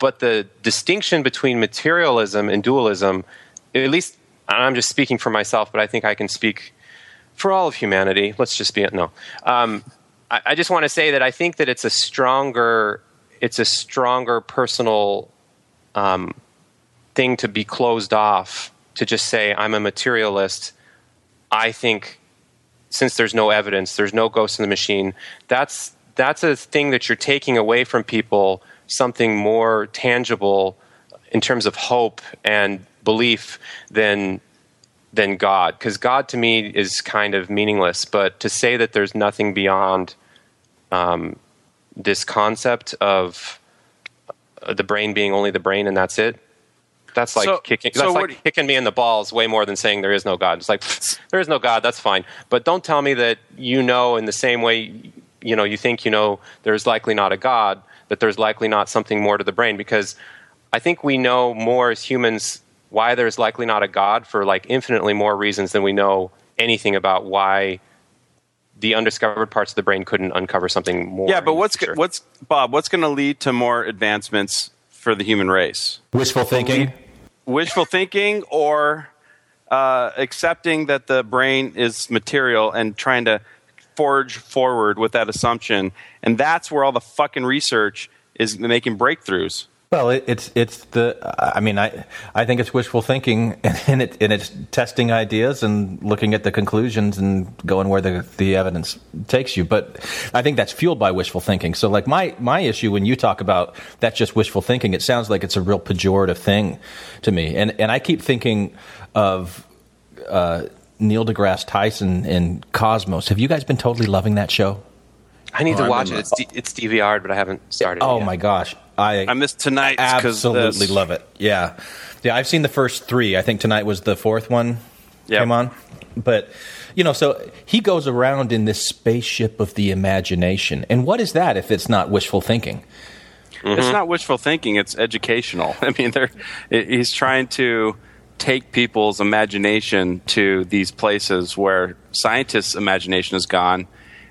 Speaker 9: but the distinction between materialism and dualism, at least I'm just speaking for myself, but I think I can speak for all of humanity. Let's just be no. Um, I, I just want to say that I think that it's a stronger it's a stronger personal um, thing to be closed off to just say I'm a materialist. I think since there's no evidence, there's no ghost in the machine. That's that's a thing that you're taking away from people something more tangible in terms of hope and belief than than God. Because God to me is kind of meaningless. But to say that there's nothing beyond um, this concept of uh, the brain being only the brain and that's it. That's like
Speaker 8: So-
Speaker 9: kicking.
Speaker 8: so
Speaker 9: That's like kicking me in the balls way more than saying there is no God. It's like there is no God. That's fine, but don't tell me that you know in the same way you know you think you know there's likely not a God. That there's likely not something more to the brain because I think we know more as humans why there's likely not a God for like infinitely more reasons than we know anything about why the undiscovered parts of the brain couldn't uncover something more.
Speaker 8: Yeah, but what's go- what's Bob? What's going to lead to more advancements for the human race?
Speaker 2: Wishful thinking.
Speaker 8: Wishful thinking, or uh, accepting that the brain is material and trying to forge forward with that assumption, and that's where all the fucking research is making breakthroughs.
Speaker 2: Well, it, it's it's the. I mean, I I think it's wishful thinking, and it and it's testing ideas and looking at the conclusions and going where the the evidence takes you. But I think that's fueled by wishful thinking. So, like my my issue when you talk about that's just wishful thinking, it sounds like it's a real pejorative thing to me. And and I keep thinking of. Uh, Neil deGrasse Tyson in Cosmos. Have you guys been totally loving that show?
Speaker 9: I need oh, to watch it. It's, D- it's DVR'd, but I haven't started.
Speaker 2: Oh
Speaker 9: yet.
Speaker 2: my gosh, I
Speaker 8: I missed tonight because
Speaker 2: absolutely love it. Yeah, yeah. I've seen the first three. I think tonight was the fourth one came on. But you know, so he goes around in this spaceship of the imagination, and what is that if it's not wishful thinking?
Speaker 8: It's mm-hmm. not wishful thinking; it's educational. I mean, they're, he's trying to take people's imagination to these places where scientists' imagination is gone,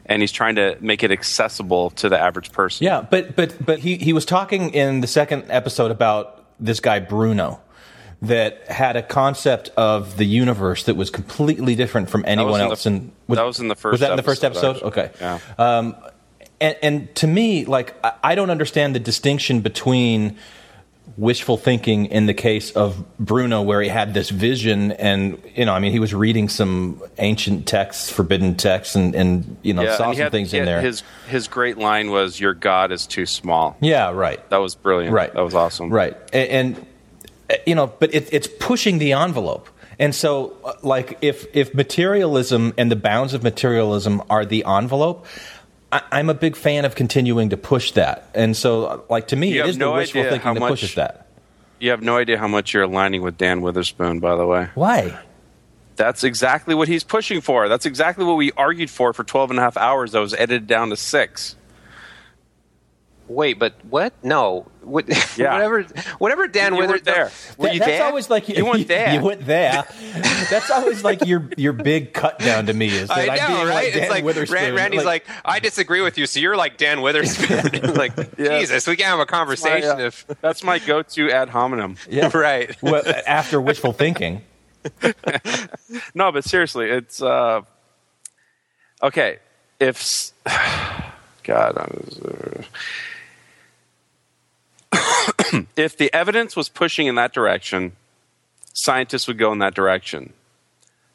Speaker 8: and he's trying to make it accessible to the average person.
Speaker 2: Yeah, but but but he he was talking in the second episode about this guy Bruno that had a concept of the universe that was completely different from anyone
Speaker 8: the-
Speaker 2: else. and
Speaker 8: that was in the first
Speaker 2: Was that in the first
Speaker 8: episode,
Speaker 2: episode? Okay.
Speaker 8: Yeah.
Speaker 2: Um, and, and to me, like I- I don't understand the distinction between wishful thinking in the case of Bruno, where he had this vision, and you know, I mean, he was reading some ancient texts, forbidden texts, and and you know,
Speaker 8: Yeah,
Speaker 2: saw some
Speaker 8: had-
Speaker 2: things in there.
Speaker 8: His his great line was, "Your God is too small."
Speaker 2: Yeah, right.
Speaker 8: That was brilliant.
Speaker 2: Right.
Speaker 8: That was awesome.
Speaker 2: Right. And, and uh, you know, but it, it's pushing the envelope. And so, uh, like, if if materialism and the bounds of materialism are the envelope, I, I'm a big fan of continuing to push that. And so, like, to me,
Speaker 8: You
Speaker 2: it is
Speaker 8: no
Speaker 2: the wishful thinking that
Speaker 8: much-
Speaker 2: pushes that.
Speaker 8: You have no idea how much you're aligning with Dan Witherspoon, by the way.
Speaker 2: Why?
Speaker 8: That's exactly what he's pushing for. That's exactly what we argued for for 12 and a half hours that was edited down to six.
Speaker 9: Wait, but what? No, what,
Speaker 8: Yeah.
Speaker 9: whatever. Whatever Dan
Speaker 8: You were
Speaker 9: Withers
Speaker 8: there.
Speaker 9: Were
Speaker 2: That-
Speaker 9: you
Speaker 2: that's
Speaker 9: there?
Speaker 2: always like
Speaker 9: You weren't there.
Speaker 2: You went there. That's always like your your big cut down to me is that
Speaker 9: I
Speaker 2: am
Speaker 9: know,
Speaker 2: being
Speaker 9: right?
Speaker 2: like Dan
Speaker 9: it's like
Speaker 2: Witherspoon.
Speaker 9: Randy's like, I disagree with you, so you're like Dan Witherspoon. like, Jesus, we can have a conversation
Speaker 8: my, uh,
Speaker 9: if
Speaker 8: that's my go-to ad hominem.
Speaker 2: yeah,
Speaker 9: right.
Speaker 2: Well, after wishful thinking.
Speaker 8: No, but seriously, it's uh, okay. If God, I was, uh, if the evidence was pushing in that direction, scientists would go in that direction.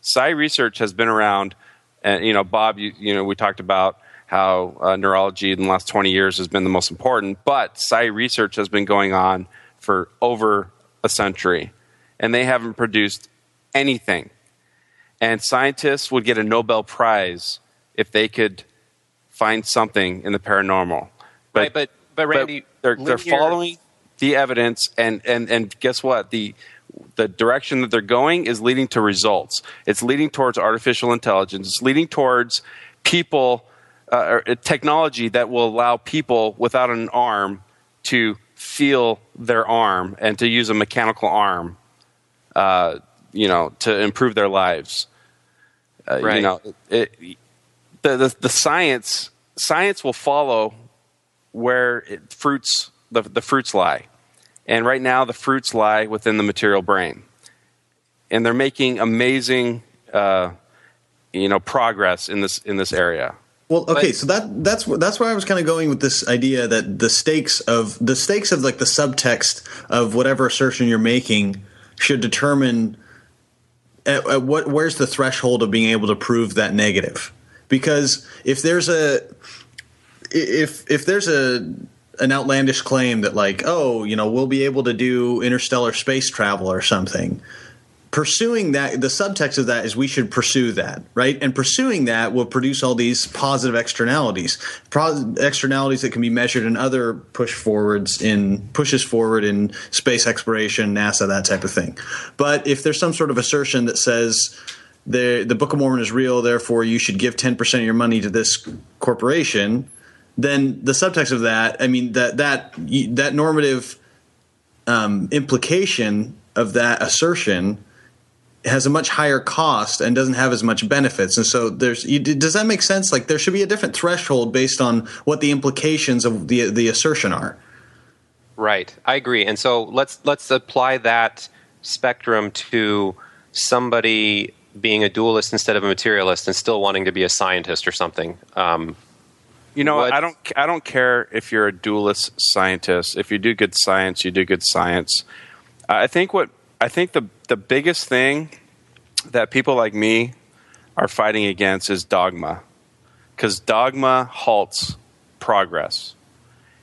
Speaker 8: Psi research has been around, and you know, Bob, you, you know, we talked about how uh, neurology in the last twenty years has been the most important, but Psi research has been going on for over a century, and they haven't produced anything. And scientists would get a Nobel Prize if they could find something in the paranormal. But,
Speaker 9: Right, but- but Randy,
Speaker 8: they're, they're following the evidence, and, and, and guess what? The the direction that they're going is leading to results. It's leading towards artificial intelligence. It's leading towards people, uh, or technology that will allow people without an arm to feel their arm and to use a mechanical arm, uh, you know, to improve their lives. Uh, You
Speaker 9: Right.
Speaker 8: know, it, the, the the science science will follow where it, fruits the, the fruits lie, and right now the fruits lie within the material brain, and they're making amazing, uh, you know, progress in this in this area.
Speaker 7: Well, okay, so that that's that's where I was kind of going with this idea that the stakes of the stakes of like the subtext of whatever assertion you're making should determine at, at what where's the threshold of being able to prove that negative. Because if there's a if if there's a an outlandish claim that like oh you know we'll be able to do interstellar space travel or something pursuing that the subtext of that is we should pursue that right? And pursuing that will produce all these positive externalities Pro- externalities that can be measured in other push forwards in pushes forward in space exploration nasa that type of thing. But if there's some sort of assertion that says the the book of mormon is real therefore you should give 10% of your money to this corporation then the subtext of that i mean that that that normative um, implication of that assertion has a much higher cost and doesn't have as much benefits. And so there's you, does that make sense? Like there should be a different threshold based on what the implications of the the assertion are.
Speaker 9: Right, I agree. And so let's let's apply that spectrum to somebody being a dualist instead of a materialist and still wanting to be a scientist or something. Um,
Speaker 8: You know, I don't. I don't care if you're a dualist scientist. If you do good science, you do good science. I think what I think the the biggest thing that people like me are fighting against is dogma, because dogma halts progress,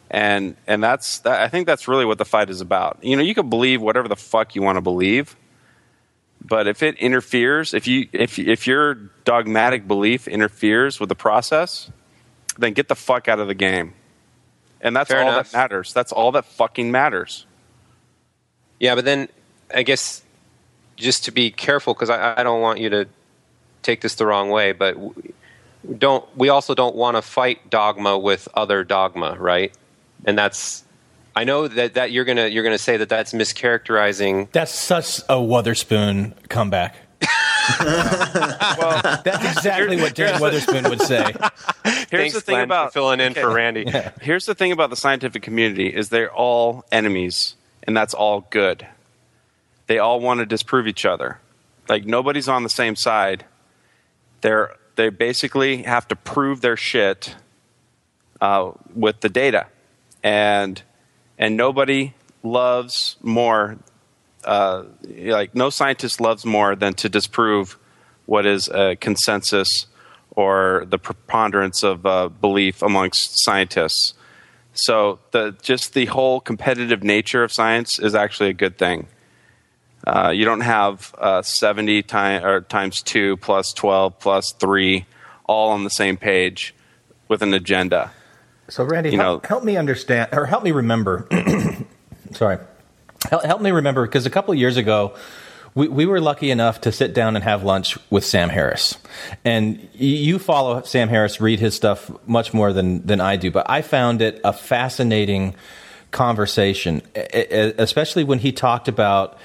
Speaker 8: and and that's that, I think that's really what the fight is about. You know, you can believe whatever the fuck you want to believe, but if it interferes, if you if if your dogmatic belief interferes with the process, then get the fuck out of the game. And that's
Speaker 9: Fair
Speaker 8: all
Speaker 9: enough.
Speaker 8: that matters. That's all that fucking matters.
Speaker 9: Yeah, but then I guess just to be careful because I, I don't want you to take this the wrong way, but w- don't we also don't want to fight dogma with other dogma, right? And that's I know that, that you're gonna you're gonna say that that's mischaracterizing.
Speaker 2: That's such a Witherspoon comeback. well, that's exactly what Dan Witherspoon would say.
Speaker 8: Here's
Speaker 9: Thanks,
Speaker 8: the thing
Speaker 9: Glenn, for
Speaker 8: about
Speaker 9: filling in for Randy.
Speaker 8: Here's the thing about the scientific community is they're all enemies, and that's all good. They all want to disprove each other. Like nobody's on the same side. They're they basically have to prove their shit uh, with the data, and and nobody loves more. Uh, like no scientist loves more than to disprove what is a consensus or the preponderance of uh, belief amongst scientists. So the just the whole competitive nature of science is actually a good thing. Uh, you don't have uh, seventy time, or times two plus twelve plus three all on the same page with an agenda.
Speaker 2: So, Randy,
Speaker 8: You
Speaker 2: help,
Speaker 8: know-
Speaker 2: help me understand, or help me remember. sorry, help, me remember because a couple of years ago, we, we were lucky enough to sit down and have lunch with Sam Harris, and you follow Sam Harris, read his stuff much more than than I do. But I found it a fascinating conversation, especially when he talked about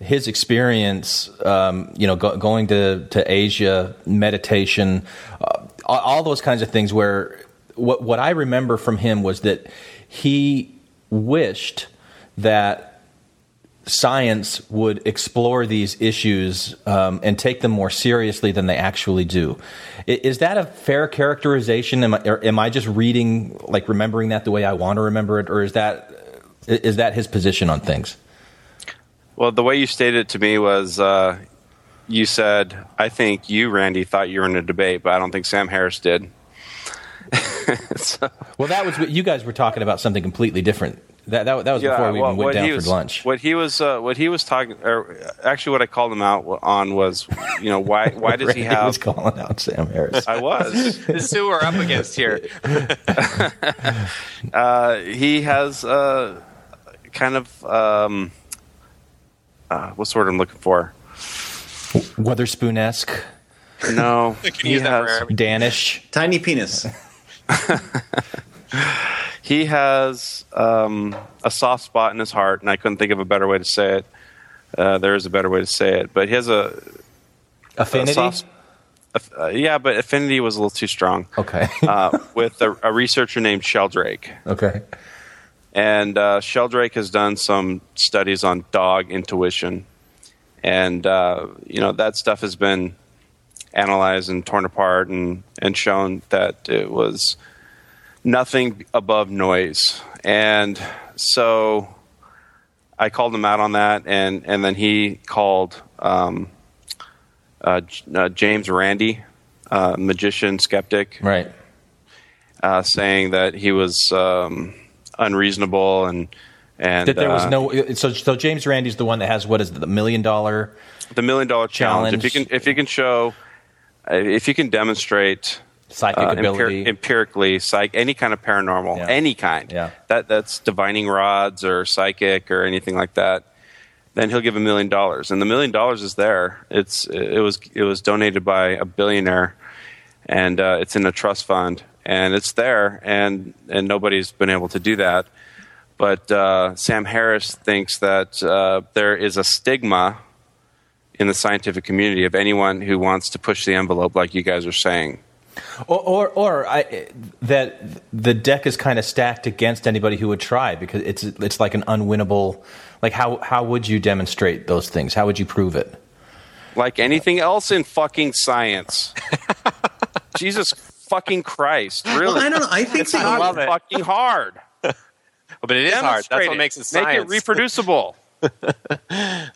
Speaker 2: his experience, um, you know, go, going to, to Asia, meditation, uh, all those kinds of things. Where what what I remember from him was that he wished that science would explore these issues um, and take them more seriously than they actually do. I- Is that a fair characterization? Am I, or am I just reading, like remembering that the way I want to remember it, or is that is that his position on things?
Speaker 8: Well, the way you stated it to me was uh, you said, I think you, Randy, thought you were in a debate, but I don't think Sam Harris did.
Speaker 2: Well, that was what you guys were talking about something completely different. That that, that was before we
Speaker 8: well,
Speaker 2: even went
Speaker 8: what
Speaker 2: down
Speaker 8: he
Speaker 2: for
Speaker 8: was,
Speaker 2: lunch.
Speaker 8: What he was, uh, what he was talking, or actually, what I called him out on was, you know, why why does he
Speaker 2: Randy
Speaker 8: have?
Speaker 2: was calling out Sam Harris.
Speaker 8: I was.
Speaker 9: this is who we're up against here.
Speaker 8: uh, he has uh, kind of um, uh, what's the word I'm looking for?
Speaker 2: Witherspoon esque.
Speaker 8: No,
Speaker 9: can
Speaker 8: he
Speaker 9: use that for
Speaker 8: has.
Speaker 2: Danish.
Speaker 7: Tiny penis.
Speaker 8: He has um, a soft spot in his heart, and I couldn't think of a better way to say it. Uh, there is a better way to say it, but he has a
Speaker 2: Affinity?
Speaker 8: a soft- uh, yeah, but affinity was a little too strong.
Speaker 2: Okay.
Speaker 8: uh, with a, a researcher named Sheldrake.
Speaker 2: Okay.
Speaker 8: And uh, Sheldrake has done some studies on dog intuition, and uh, you know that stuff has been analyzed and torn apart and and shown that it was nothing above noise. And so I called him out on that, and and then he called um, uh, uh, James Randi, uh, magician skeptic,
Speaker 2: right,
Speaker 8: uh, saying that he was um, unreasonable and and
Speaker 2: that there was
Speaker 8: uh,
Speaker 2: no. So so James Randi's the one that has what is it, the million dollar
Speaker 8: the million dollar challenge.
Speaker 2: Challenge.
Speaker 8: If you can if you can show uh, if you can demonstrate
Speaker 2: Psychic
Speaker 8: uh,
Speaker 2: ability.
Speaker 8: empirically, psych, any kind of paranormal,
Speaker 2: Yeah.
Speaker 8: any kind,
Speaker 2: Yeah.
Speaker 8: that that's divining rods or psychic or anything like that, then he'll give a million dollars, and the million dollars is there. It's it was it was donated by a billionaire, and uh, it's in a trust fund, and it's there, and and nobody's been able to do that. But uh, Sam Harris thinks that uh, there is a stigma in the scientific community of anyone who wants to push the envelope, like you guys are saying.
Speaker 2: Or, or, or I, that the deck is kind of stacked against anybody who would try because it's it's like an unwinnable. Like how how would you demonstrate those things? How would you prove it?
Speaker 8: like anything else in fucking science. Jesus fucking Christ! Really?
Speaker 7: Well, I don't know. I think
Speaker 8: it's
Speaker 7: that you-
Speaker 8: not
Speaker 7: love it.
Speaker 8: fucking hard.
Speaker 9: but it is hard. That's
Speaker 8: Demonstrate
Speaker 9: what
Speaker 8: it.
Speaker 9: makes it science.
Speaker 8: Make it reproducible.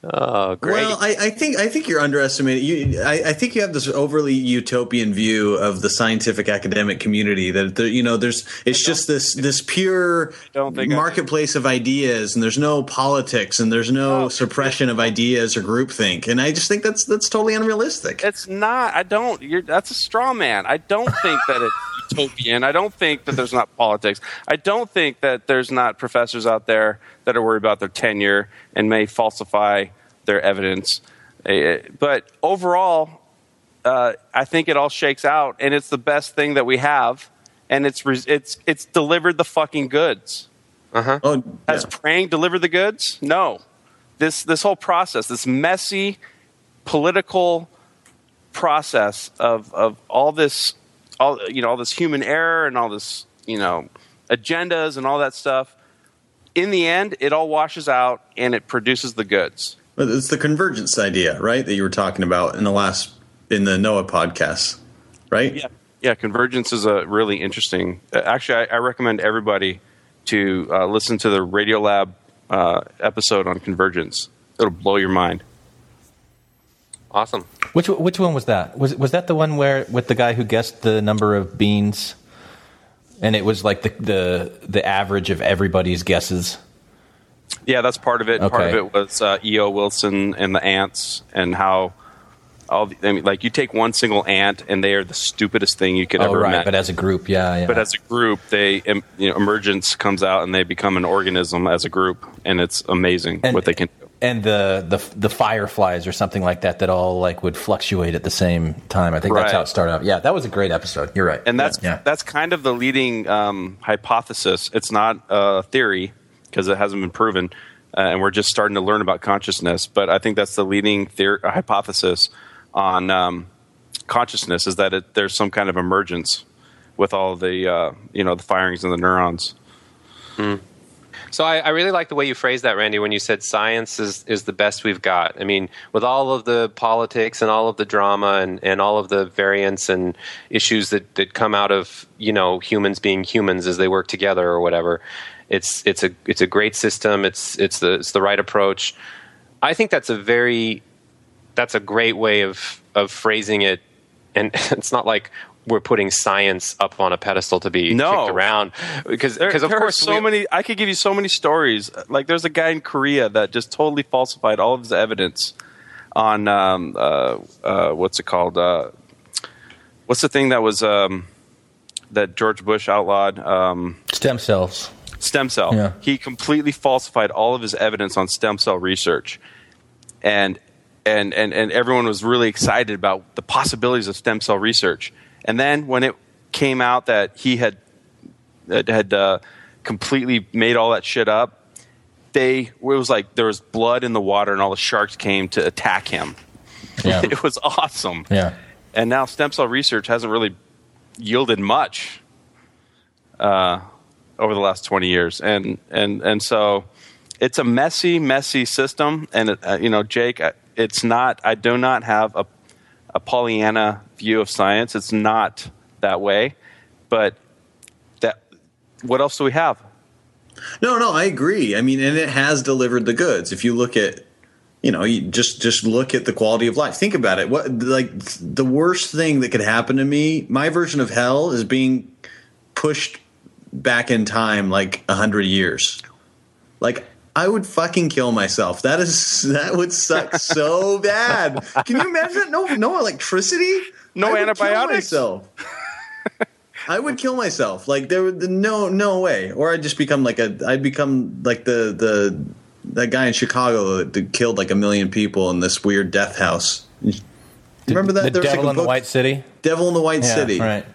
Speaker 9: Oh, great.
Speaker 7: Well, I, I think I think you're underestimating. You, I, I think you have this overly utopian view of the scientific academic community that there, you know there's it's just this this pure marketplace of ideas, and there's no politics, and there's no oh, suppression of ideas or groupthink, and I just think that's that's totally unrealistic.
Speaker 8: It's not. I don't. You're, that's a straw man. I don't think that it's utopian. I don't think that there's not politics. I don't think that there's not professors out there that are worried about their tenure and may falsify their evidence. Eh, But overall, uh, I think it all shakes out, and it's the best thing that we have, and it's res- it's it's delivered the fucking goods.
Speaker 9: Uh huh.
Speaker 7: Oh,
Speaker 8: Has praying delivered the goods? No. This this whole process, this messy political process of of all this all you know all this human error and all this you know agendas and all that stuff in the end it all washes out and it produces the goods
Speaker 7: It's the convergence idea, right? That you were talking about in the last in the Noah podcast, right?
Speaker 8: yeah yeah convergence is a really interesting uh, actually I, I recommend everybody to uh, listen to the radiolab uh, episode on convergence it'll blow your mind
Speaker 9: Awesome.
Speaker 2: Which which one was that? Was was that the one where with the guy who guessed the number of beans, and it was like the the the average of everybody's guesses?
Speaker 8: Yeah, that's part of it. Part of it was uh, E.O. Wilson and the ants, and how all the, I mean, like you take one single ant, and they are the stupidest thing you could
Speaker 2: oh,
Speaker 8: ever
Speaker 2: right.
Speaker 8: imagine.
Speaker 2: But as a group, yeah, yeah.
Speaker 8: But as a group, they em- you know, emergence comes out, and they become an organism as a group, and it's amazing what they can. do.
Speaker 2: And the, the the fireflies or something like that that all like would fluctuate at the same time. I think that's how it started out. Yeah, that was a great episode. You're right.
Speaker 8: And that's
Speaker 2: yeah.
Speaker 8: that's kind of the leading um, hypothesis. It's not a theory because it hasn't been proven, uh, and we're just starting to learn about consciousness. But I think that's the leading theor- uh, hypothesis on um, consciousness is that it, there's some kind of emergence with all the uh, you know the firings in the neurons.
Speaker 9: So I, I really like the way you phrased that, Randy, when you said science is, is the best we've got. I mean, with all of the politics and all of the drama and, and all of the variants and issues that, that come out of, you know, humans being humans as they work together or whatever, it's it's a it's a great system. It's it's the it's the right approach. I think that's a very that's a great way of of phrasing it and it's not like we're putting science up on a pedestal to be
Speaker 8: No.
Speaker 9: kicked around because
Speaker 8: There,
Speaker 9: because of
Speaker 8: there
Speaker 9: course
Speaker 8: are so
Speaker 9: we-
Speaker 8: many. I could give you so many stories. Like there's a guy in Korea that just totally falsified all of his evidence on um, uh, uh, what's it called? Uh, what's the thing that was um, that George Bush outlawed? Um,
Speaker 2: stem cells.
Speaker 8: Stem cell.
Speaker 2: Yeah.
Speaker 8: He completely falsified all of his evidence on stem cell research, and and and and everyone was really excited about the possibilities of stem cell research. And then when it came out that he had that had uh, completely made all that shit up, they it was like there was blood in the water, and all the sharks came to attack him.
Speaker 2: Yeah.
Speaker 8: it was awesome.
Speaker 2: Yeah.
Speaker 8: And now stem cell research hasn't really yielded much uh, over the last 20 years. And, and, and so it's a messy, messy system. And, it, uh, you know, Jake, it's not, I do not have a, a Pollyanna view of science. It's not that way. But that, what else do we have?
Speaker 7: No, no, I agree. I mean, and it has delivered the goods. If you look at, you know, you just just look at the quality of life. Think about it. What like the worst thing that could happen to me? My version of hell is being pushed back in time like a hundred years. Like I would fucking kill myself. That is that would suck so bad. Can you imagine that? No, no electricity,
Speaker 8: No
Speaker 7: I would kill
Speaker 8: antibiotics?
Speaker 7: myself. I would kill myself. Like there would no no way. Or I'd just become like a I'd become like the the that guy in Chicago that, that killed like a million people in this weird death house. You Remember that?
Speaker 2: The
Speaker 7: There was, like,
Speaker 2: Devil
Speaker 7: a
Speaker 2: in the
Speaker 7: book-
Speaker 2: White City.
Speaker 7: Devil in the White
Speaker 2: Yeah,
Speaker 7: City.
Speaker 2: right.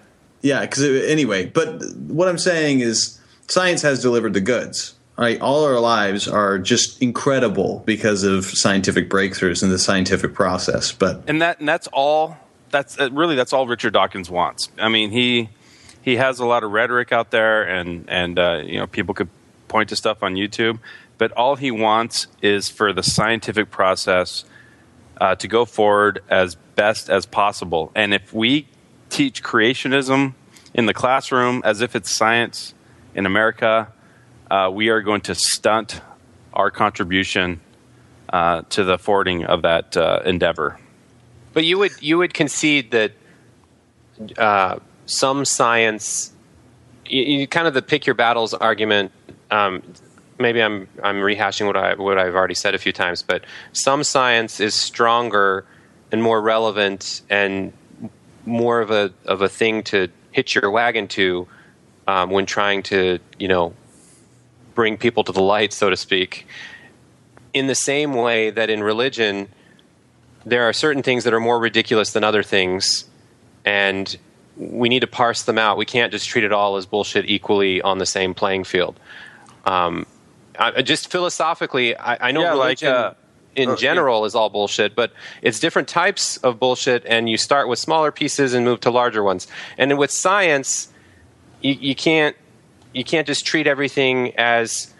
Speaker 7: Yeah, because anyway, but what I'm saying is science has delivered the goods. Right, all our lives are just incredible because of scientific breakthroughs and the scientific process. But
Speaker 8: and that and that's all that's uh, really that's all Richard Dawkins wants. I mean, he he has a lot of rhetoric out there, and and uh, you know people could point to stuff on YouTube, but all he wants is for the scientific process uh, to go forward as best as possible. And if we teach creationism in the classroom as if it's science in America, uh, we are going to stunt our contribution uh, to the forwarding of that uh, endeavor.
Speaker 9: But you would you would concede that uh, some science, you, you kind of the pick your battles argument. Um, maybe I'm I'm rehashing what I what I've already said a few times, but some science is stronger and more relevant and more of a of a thing to hitch your wagon to um, when trying to you know bring people to the light, so to speak. In the same way that in religion, there are certain things that are more ridiculous than other things, and we need to parse them out. We can't just treat it all as bullshit equally on the same playing field. Um, I, just philosophically, I, I know
Speaker 8: Yeah, like,
Speaker 9: religion
Speaker 8: uh,
Speaker 9: in
Speaker 8: uh,
Speaker 9: general is all bullshit, but it's different types of bullshit, and you start with smaller pieces and move to larger ones. And with science, you, you can't you can't just treat everything as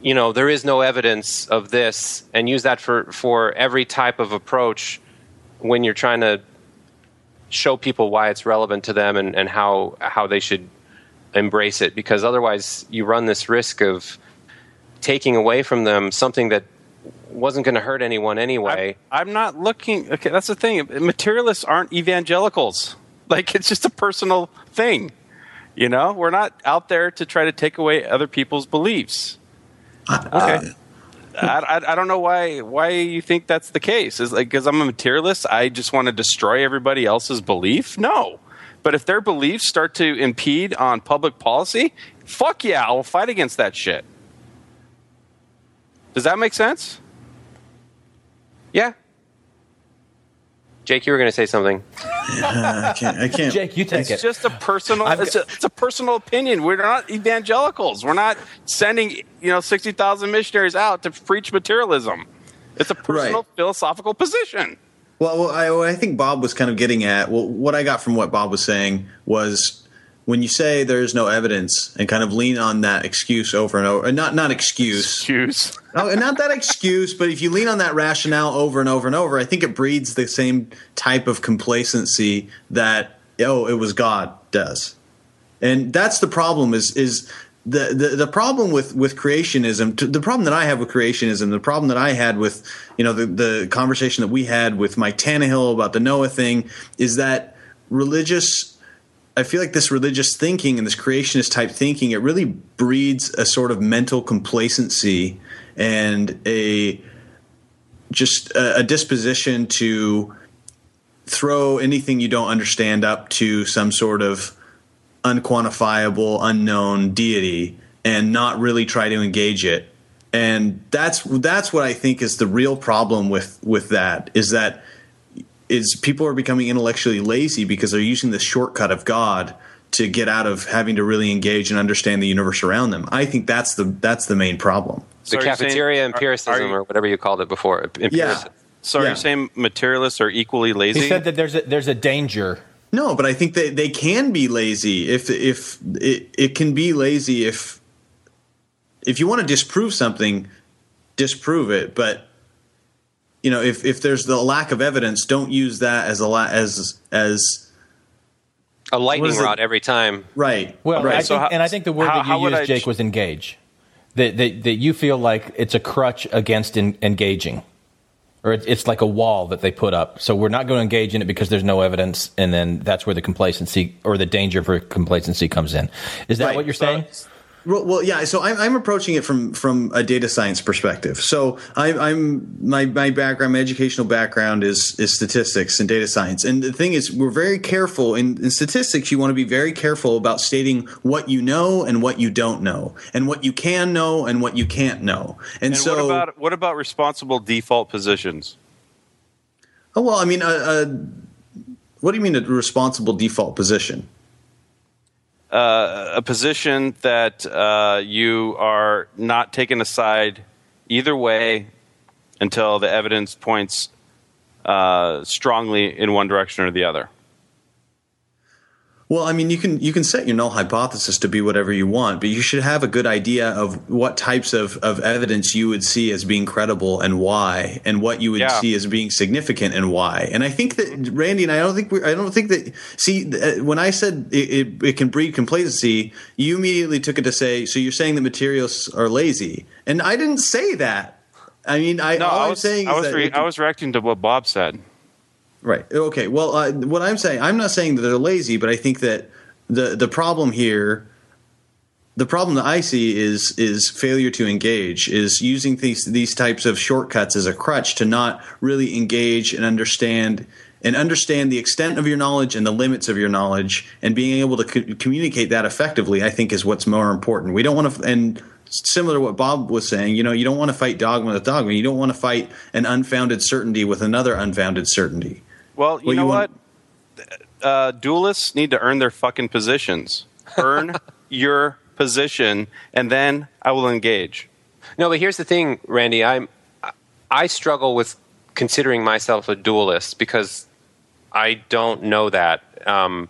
Speaker 9: you know there is no evidence of this and use that for for every type of approach when you're trying to show people why it's relevant to them and, and how how they should embrace it because otherwise you run this risk of taking away from them something that wasn't going to hurt anyone anyway.
Speaker 8: I'm not looking. Okay, that's the thing. Materialists aren't evangelicals. Like it's just a personal thing. You know, we're not out there to try to take away other people's beliefs. Okay. Uh, I, I, I don't know why why you think that's the case. Is like because I'm a materialist, I just want to destroy everybody else's belief? No. But if their beliefs start to impede on public policy, fuck yeah, I'll fight against that shit. Does that make sense?
Speaker 9: Yeah. Jake, you were going to say something.
Speaker 7: I can't. I can't.
Speaker 2: Jake, you take
Speaker 8: it's
Speaker 2: it.
Speaker 8: just a personal. It's a, it's a personal opinion. We're not evangelicals. We're not sending you know sixty thousand missionaries out to preach materialism. It's a personal philosophical position.
Speaker 7: Well, well, I, I think Bob was kind of getting at, well, what I got from what Bob was saying was when you say there's no evidence and kind of lean on that excuse over and over, and not not excuse,
Speaker 8: excuse,
Speaker 7: no, not that excuse, but if you lean on that rationale over and over and over, I think it breeds the same type of complacency that oh, it was God does, and that's the problem. Is is the, the, the problem with, with creationism, the problem that I have with creationism, the problem that I had with, you know, the, the conversation that we had with Mike Tannehill about the Noah thing is that religious, I feel like this religious thinking and this creationist type thinking, it really breeds a sort of mental complacency and a just a, a disposition to throw anything you don't understand up to some sort of unquantifiable, unknown deity and not really try to engage it. And that's that's what I think is the real problem with with that is that is people are becoming intellectually lazy because they're using the shortcut of God to get out of having to really engage and understand the universe around them. I think that's the that's the main problem.
Speaker 9: The
Speaker 8: So you're
Speaker 9: cafeteria
Speaker 8: saying-
Speaker 9: empiricism,
Speaker 8: are you-
Speaker 9: or whatever you called it before. Empiricism.
Speaker 8: So are
Speaker 7: Yeah.
Speaker 8: you saying materialists are equally lazy?
Speaker 2: He said that there's a, there's a danger.
Speaker 7: No, but I think that they can be lazy if if it, it can be lazy if if you want to disprove something, disprove it. But you know, if if there's the lack of evidence, don't use that as a la- as as
Speaker 9: A lightning
Speaker 7: is it?
Speaker 9: rod every time.
Speaker 7: right.
Speaker 2: Well,
Speaker 7: right.
Speaker 2: I think, and I think the word
Speaker 8: how-
Speaker 2: that you
Speaker 8: would
Speaker 2: used,
Speaker 8: I
Speaker 2: Jake,
Speaker 8: ch-
Speaker 2: was engage. That, that that you feel like it's a crutch against in, engaging, or it, it's like a wall that they put up. So we're not going to engage in it because there's no evidence, and then that's where the complacency or the danger for complacency comes in. Is that
Speaker 7: Right.
Speaker 2: what you're saying?
Speaker 7: Well, well, yeah. So I'm, I'm approaching it from from a data science perspective. So I, I'm my my background, my educational background is is statistics and data science. And the thing is, we're very careful in, in statistics. You want to be very careful about stating what you know and what you don't know, and what you can know and what you can't know. And,
Speaker 8: and
Speaker 7: so,
Speaker 8: what about what about responsible default positions?
Speaker 7: oh well, I mean, uh, uh, what do you mean a responsible default position?
Speaker 8: Uh, a position that uh, you are not taken aside either way until the evidence points uh, strongly in one direction or the other.
Speaker 7: Well, I mean, you can you can set your null hypothesis to be whatever you want, but you should have a good idea of what types of, of evidence you would see as being credible and why, and what you would
Speaker 8: Yeah.
Speaker 7: see as being significant and why. And I think that Randy and I don't think we, I don't think that see uh, when I said it, it, it can breed complacency, you immediately took it to say so you're saying that materialists are lazy, and I didn't say that. I mean, I
Speaker 8: no,
Speaker 7: all
Speaker 8: I
Speaker 7: I'm
Speaker 8: was,
Speaker 7: saying
Speaker 8: I
Speaker 7: is
Speaker 8: was,
Speaker 7: that
Speaker 8: re-
Speaker 7: it-
Speaker 8: I was reacting to what Bob said.
Speaker 7: Right. Okay. Well, uh, what I'm saying, I'm not saying that they're lazy, but I think that the the problem here, the problem that I see is is failure to engage, is using these these types of shortcuts as a crutch to not really engage and understand and understand the extent of your knowledge and the limits of your knowledge, and being able to co- communicate that effectively. I think is what's more important. We don't want to and. Similar to what Bob was saying, you know, you don't want to fight dogma with dogma. You don't want to fight an unfounded certainty with another unfounded certainty.
Speaker 8: Well, you
Speaker 7: Well,
Speaker 8: know
Speaker 7: you
Speaker 8: what?
Speaker 7: want-
Speaker 8: Uh, dualists need to earn their fucking positions. Earn your position, and then I will engage.
Speaker 9: No, but here's the thing, Randy. I'm I struggle with considering myself a dualist because I don't know that. Um,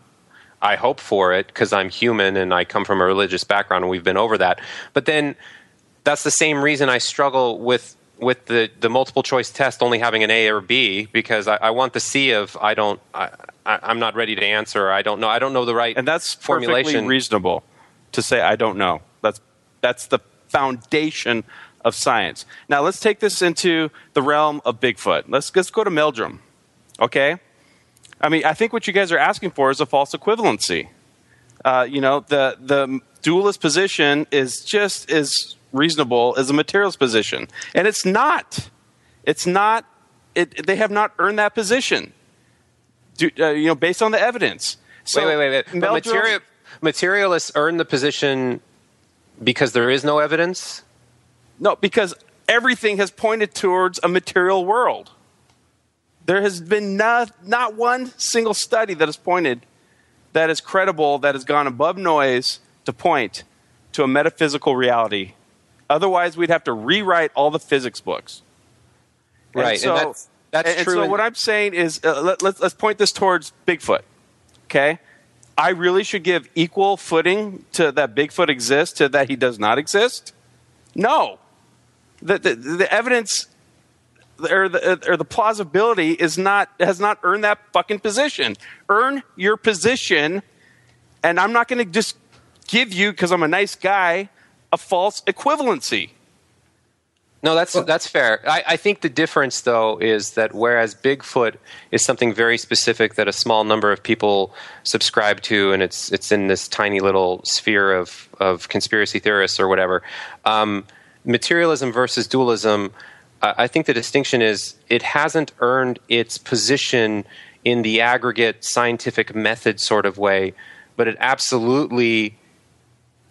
Speaker 9: I hope for it because I'm human and I come from a religious background, and we've been over that. But then that's the same reason I struggle with with the, the multiple choice test only having an A or B because I, I want the C of I don't I, I, I'm not ready to answer. I don't know. I don't know the right
Speaker 8: and that's
Speaker 9: formulation.
Speaker 8: Perfectly reasonable to say I don't know. That's that's the foundation of science. Now let's take this into the realm of Bigfoot. Let's let's go to Meldrum. Okay, I mean I think what you guys are asking for is a false equivalency. Uh, you know the the dualist position is just as reasonable as a materialist position, and it's not. It's not. It, they have not earned that position. Do, uh, you know, based on the evidence. So
Speaker 9: wait, wait, wait, wait. But material, materialists earn the position because there is no evidence.
Speaker 8: No, because everything has pointed towards a material world. There has been not, not one single study that has pointed that is credible, that has gone above noise to point to a metaphysical reality. Otherwise, we'd have to rewrite all the physics books.
Speaker 9: Right, and
Speaker 8: so,
Speaker 9: that's- that's
Speaker 8: and
Speaker 9: true
Speaker 8: so
Speaker 9: in-
Speaker 8: what I'm saying is, uh, let, let's let's point this towards Bigfoot. Okay, I really should give equal footing to that Bigfoot exists to that he does not exist. No, the the, the evidence or the or the plausibility is not has not earned that fucking position. Earn your position, and I'm not going to just give you because I'm a nice guy a false equivalency.
Speaker 9: No, that's that's fair. I, I think the difference, though, is that whereas Bigfoot is something very specific that a small number of people subscribe to, and it's it's in this tiny little sphere of of conspiracy theorists or whatever. Um, materialism versus dualism. Uh, I think the distinction is it hasn't earned its position in the aggregate scientific method sort of way, but it absolutely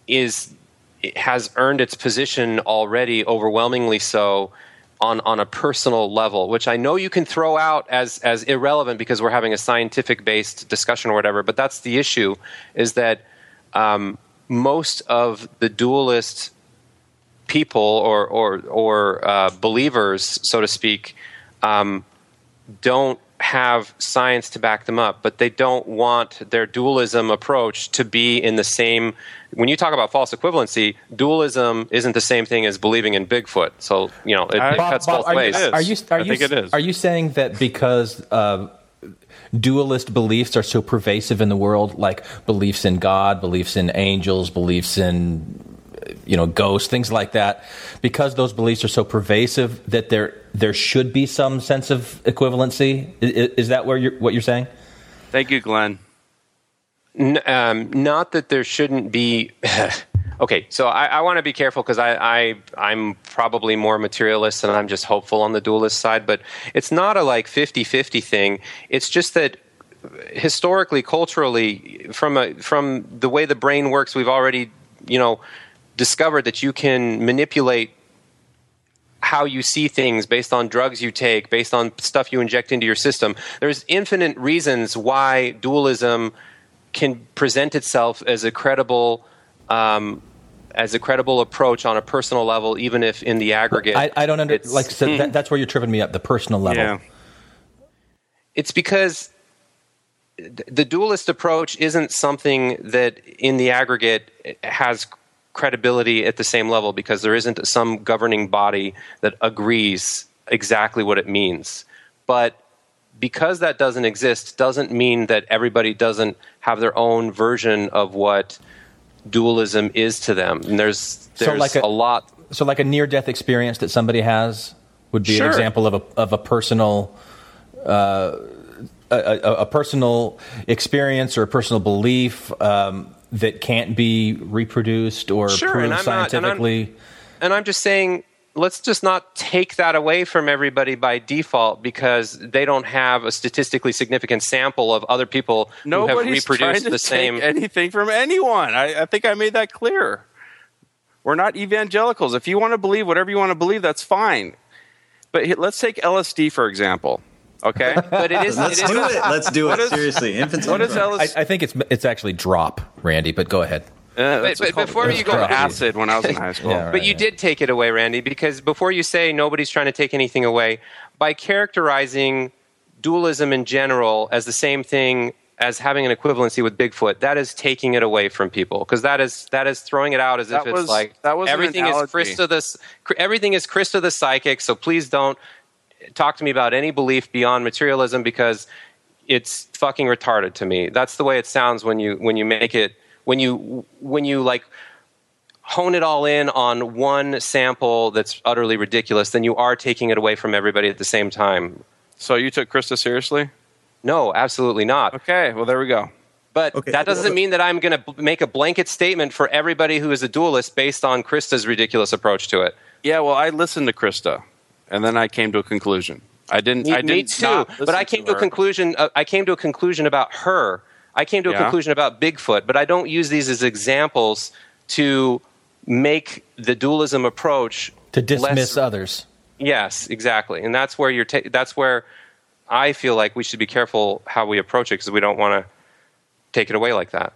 Speaker 9: is it has earned its position already, overwhelmingly so, on on a personal level, which I know you can throw out as as irrelevant because we're having a scientific based discussion or whatever. But that's the issue: is that um, most of the dualist people or or or uh, believers, so to speak, um, don't have science to back them up, but they don't want their dualism approach to be in the same. When you talk about false equivalency, dualism isn't the same thing as believing in Bigfoot. So you know it, it
Speaker 2: Bob-
Speaker 9: cuts
Speaker 2: Bob,
Speaker 9: both
Speaker 2: are
Speaker 9: ways.
Speaker 2: You, are you are you are you saying that because uh, dualist beliefs are so pervasive in the world, like beliefs in God, beliefs in angels, beliefs in you know ghosts, things like that, because those beliefs are so pervasive that there there should be some sense of equivalency? Is, is that where you're, what you're saying?
Speaker 8: Thank you, Glenn.
Speaker 9: N- um, not that there shouldn't be. okay, so I, I want to be careful because I, I I'm probably more materialist and I'm just hopeful on the dualist side, but it's not a like 50-50 thing. It's just that historically, culturally, from a from the way the brain works, we've already you know discovered that you can manipulate how you see things based on drugs you take, based on stuff you inject into your system. There's infinite reasons why dualism can present itself as a credible um, as a credible approach on a personal level, even if in the aggregate.
Speaker 2: I, I don't
Speaker 9: understand.
Speaker 2: like so that, that's where you're tripping me up, the personal level.
Speaker 9: It's because the dualist approach isn't something that in the aggregate has credibility at the same level because there isn't some governing body that agrees exactly what it means. But because that doesn't exist doesn't mean that everybody doesn't have their own version of what dualism is to them. And there's there's
Speaker 2: so like a,
Speaker 9: a lot
Speaker 2: So like a near death experience that somebody has would be
Speaker 9: Sure.
Speaker 2: an example of a of a personal uh, a, a, a personal experience or a personal belief um, that can't be reproduced or
Speaker 9: Sure,
Speaker 2: proved
Speaker 9: I'm not- and I'm-
Speaker 2: scientifically.
Speaker 9: And I'm just saying, let's just not take that away from everybody by default because they don't have a statistically significant sample of other people who have
Speaker 8: Nobody's trying
Speaker 9: reproduced
Speaker 8: to
Speaker 9: the same.
Speaker 8: take anything from anyone. I, I think I made that clear. We're not evangelicals. If you want to believe whatever you want to believe, that's fine. But let's take LSD for example. Okay,
Speaker 9: but it is.
Speaker 7: Let's do it. Let's do
Speaker 8: What
Speaker 7: it.
Speaker 8: is-
Speaker 7: Seriously. Infants
Speaker 8: what
Speaker 7: on
Speaker 8: is
Speaker 7: Thrones.
Speaker 8: LSD?
Speaker 2: I, I think it's it's actually drop, Randy. But go ahead.
Speaker 8: Uh,
Speaker 9: But- but before you go-
Speaker 8: called acid when I was in high school.
Speaker 2: Yeah, right.
Speaker 9: but you did take it away, Randy, because before you say nobody's trying to take anything away, by characterizing dualism in general as the same thing as having an equivalency with Bigfoot, that is taking it away from people because that is that is throwing it out as
Speaker 8: That
Speaker 9: if it's
Speaker 8: was-
Speaker 9: like
Speaker 8: that was
Speaker 9: everything is
Speaker 8: analogy.
Speaker 9: Krista the everything is Krista the psychic. So please don't talk to me about any belief beyond materialism because it's fucking retarded to me. That's the way it sounds when you when you make it when you when you like hone it all in on one sample that's utterly ridiculous, then you are taking it away from everybody at the same time.
Speaker 8: So you took Krista seriously?
Speaker 9: No, absolutely not.
Speaker 8: Okay, well there we go.
Speaker 9: But
Speaker 7: Okay,
Speaker 9: that doesn't mean that I'm going to make a blanket statement for everybody who is a dualist based on Krista's ridiculous approach to it.
Speaker 8: Yeah, well, I listened to Krista, and then I came to a conclusion. I didn't.
Speaker 9: Me,
Speaker 8: I did
Speaker 9: me too.
Speaker 8: not
Speaker 9: But I came to a conclusion. Uh, I came to a conclusion about her. I came to a
Speaker 8: Yeah.
Speaker 9: conclusion about Bigfoot. But I don't use these as examples to make the dualism approach
Speaker 2: To dismiss
Speaker 9: less-
Speaker 2: others.
Speaker 9: Yes, exactly, and that's where you're. Ta- that's where I feel like we should be careful how we approach it because we don't want to take it away like that.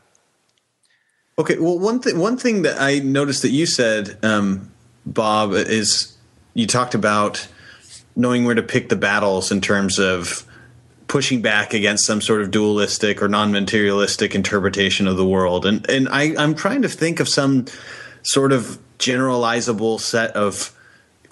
Speaker 7: Okay, well, one thing one thing that I noticed that you said, um, Bob, is you talked about knowing where to pick the battles in terms of pushing back against some sort of dualistic or non-materialistic interpretation of the world, and and I, I'm trying to think of some sort of generalizable set of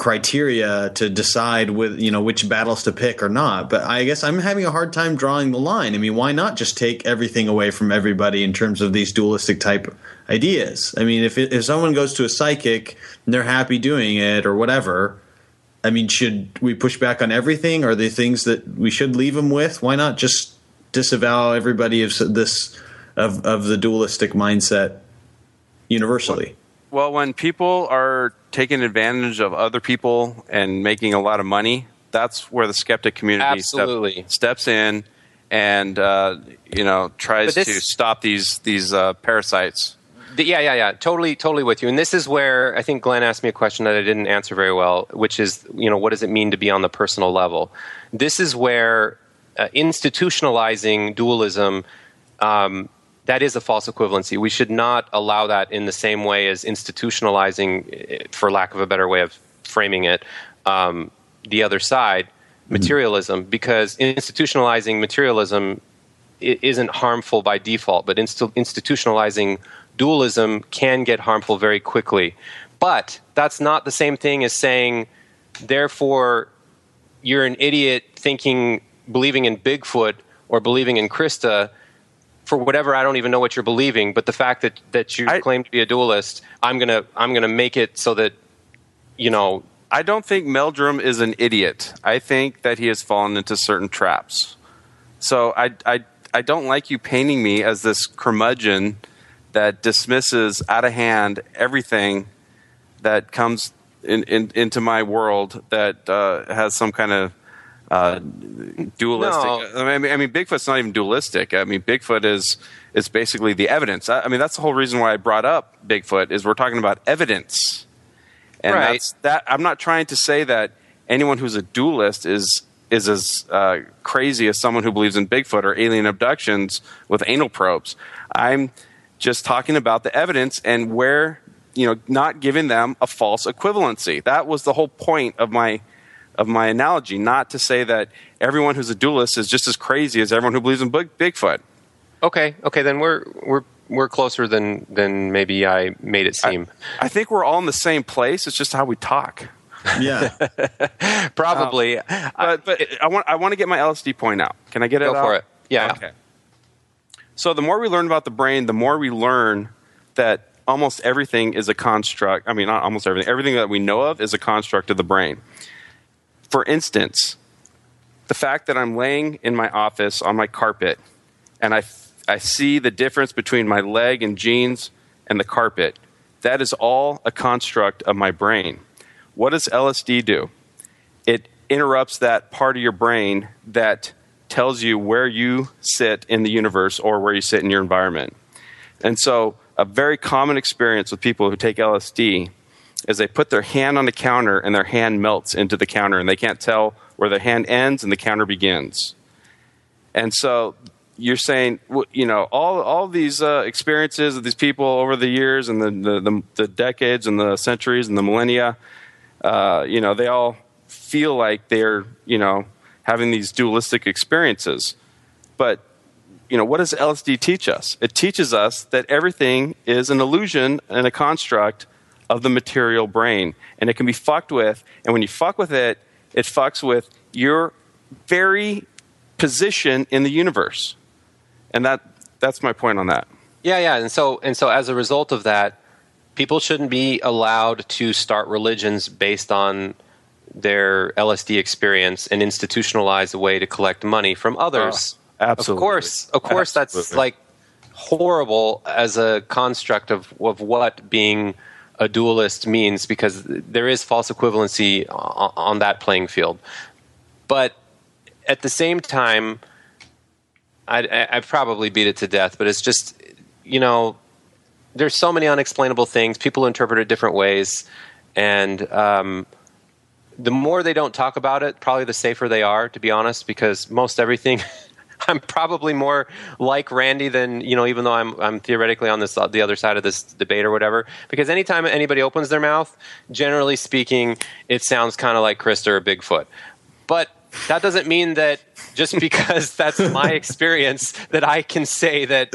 Speaker 7: criteria to decide with you know which battles to pick or not. But i guess i'm having a hard time drawing the line. I mean why not just take everything away from everybody in terms of these dualistic type ideas? I mean if if someone goes to a psychic and they're happy doing it or whatever i mean should we push back on everything are there things that we should leave them with why not just disavow everybody of this of of the dualistic mindset universally
Speaker 8: Well, when people are taking advantage of other people and making a lot of money, that's where the skeptic community step-
Speaker 9: Absolutely.
Speaker 8: steps in and uh, you know tries
Speaker 9: this-
Speaker 8: to stop these these uh, parasites.
Speaker 9: Yeah, yeah, yeah. Totally, totally with you. And this is where I think Glenn asked me a question that I didn't answer very well, which is, you know, what does it mean to be on the personal level? This is where uh, institutionalizing dualism. Um, that is a false equivalency. We should not allow that in the same way as institutionalizing, eh, for lack of a better way of framing it, um, the other side, materialism, because institutionalizing materialism isn't harmful by default, but inst- institutionalizing dualism can get harmful very quickly. But that's not the same thing as saying, therefore, you're an idiot thinking, believing in Bigfoot or believing in Krista for whatever I don't even know what you're believing. But the fact that, that you claim to be a dualist, I'm gonna I'm gonna make it so that you know
Speaker 8: I don't think Meldrum is an idiot. I think that he has fallen into certain traps. So I, I, I don't like you painting me as this curmudgeon that dismisses out of hand everything that comes in, in, into my world that uh, has some kind of uh, dualistic.
Speaker 9: No.
Speaker 8: I, mean, I mean, Bigfoot's not even dualistic. I mean, Bigfoot is is basically the evidence. I, I mean, that's the whole reason why I brought up Bigfoot is we're talking about evidence. And
Speaker 9: Right.
Speaker 8: that's that. I'm not trying to say that anyone who's a dualist is is as uh, crazy as someone who believes in Bigfoot or alien abductions with anal probes. I'm just talking about the evidence and where you know not giving them a false equivalency. That was the whole point of my of my analogy, not to say that everyone who's a dualist is just as crazy as everyone who believes in Big- Bigfoot.
Speaker 9: Okay, okay, then we're we're we're closer than than maybe I made it seem.
Speaker 8: I think we're all in the same place. It's just how we talk.
Speaker 7: Yeah,
Speaker 9: Probably.
Speaker 8: Um, but but I want I want to get my LSD point out. Can I get it
Speaker 9: Go
Speaker 8: out?
Speaker 9: for it. Yeah.
Speaker 8: Okay. So the more we learn about the brain, the more we learn that almost everything is a construct. I mean, not almost everything. Everything that we know of is a construct of the brain. For instance, the fact that I'm laying in my office on my carpet and I, I see the difference between my leg and jeans and the carpet, that is all a construct of my brain. What does LSD do? It interrupts that part of your brain that tells you where you sit in the universe or where you sit in your environment. And so, a very common experience with people who take LSD is they put their hand on the counter and their hand melts into the counter and they can't tell where their hand ends and the counter begins. And so you're saying, you know, all all these uh, experiences of these people over the years and the, the, the, the decades and the centuries and the millennia, uh, you know, they all feel like they're, you know, having these dualistic experiences. But you know, what does LSD teach us? It teaches us that everything is an illusion and a construct of the material brain, and it can be fucked with. And when you fuck with it, it fucks with your very position in the universe. And that that's my point on that.
Speaker 9: Yeah, yeah, and so and so as a result of that, people shouldn't be allowed to start religions based on their LSD experience and institutionalize a way to collect money from others.
Speaker 8: Oh, absolutely.
Speaker 9: Of course, of course, that's like horrible as a construct of of what being a dualist means because there is false equivalency on, on that playing field. But at the same time, I, I, I probably beat it to death, but it's just, you know, there's so many unexplainable things. People interpret it different ways. And um, the more they don't talk about it, probably the safer they are, to be honest, because most everything. I'm probably more like Randy than you know, even though I'm I'm theoretically on this the other side of this debate or whatever. Because anytime anybody opens their mouth, generally speaking, it sounds kind of like Krista or Bigfoot. But that doesn't mean that just because that's my experience that I can say that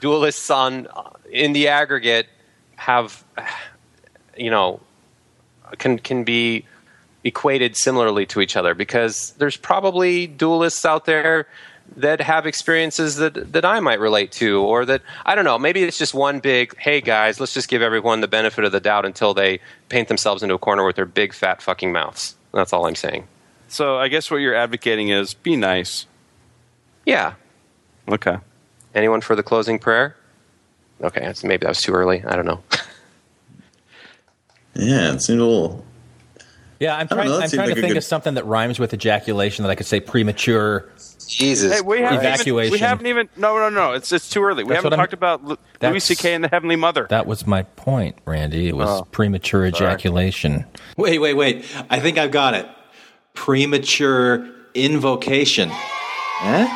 Speaker 9: dualists on uh, in the aggregate have you know can can be equated similarly to each other because there's probably dualists out there that have experiences that that I might relate to or that I don't know maybe it's just one big hey guys let's just give everyone the benefit of the doubt until they paint themselves into a corner with their big fat fucking mouths that's all I'm saying
Speaker 8: So I guess what you're advocating is be nice.
Speaker 9: yeah
Speaker 8: Okay.
Speaker 9: anyone for the closing prayer okay maybe that was too early I don't know
Speaker 7: yeah, it seemed a little.
Speaker 2: Yeah, I'm trying.
Speaker 7: know,
Speaker 2: I'm trying
Speaker 7: like
Speaker 2: to think
Speaker 7: good-
Speaker 2: of something that rhymes with ejaculation that I could say premature.
Speaker 9: Jesus,
Speaker 8: Hey, we haven't
Speaker 2: Evacuation.
Speaker 8: Even, we haven't even. No, no, no. It's it's too early. We
Speaker 2: That's
Speaker 8: haven't
Speaker 2: what I'm-
Speaker 8: talked about Lu- Louis C.K. and the Heavenly Mother.
Speaker 2: That was my point, Randy. It was
Speaker 8: Oh,
Speaker 2: premature ejaculation.
Speaker 1: Wait, wait, wait. I think I've got it. Premature invocation. Eh?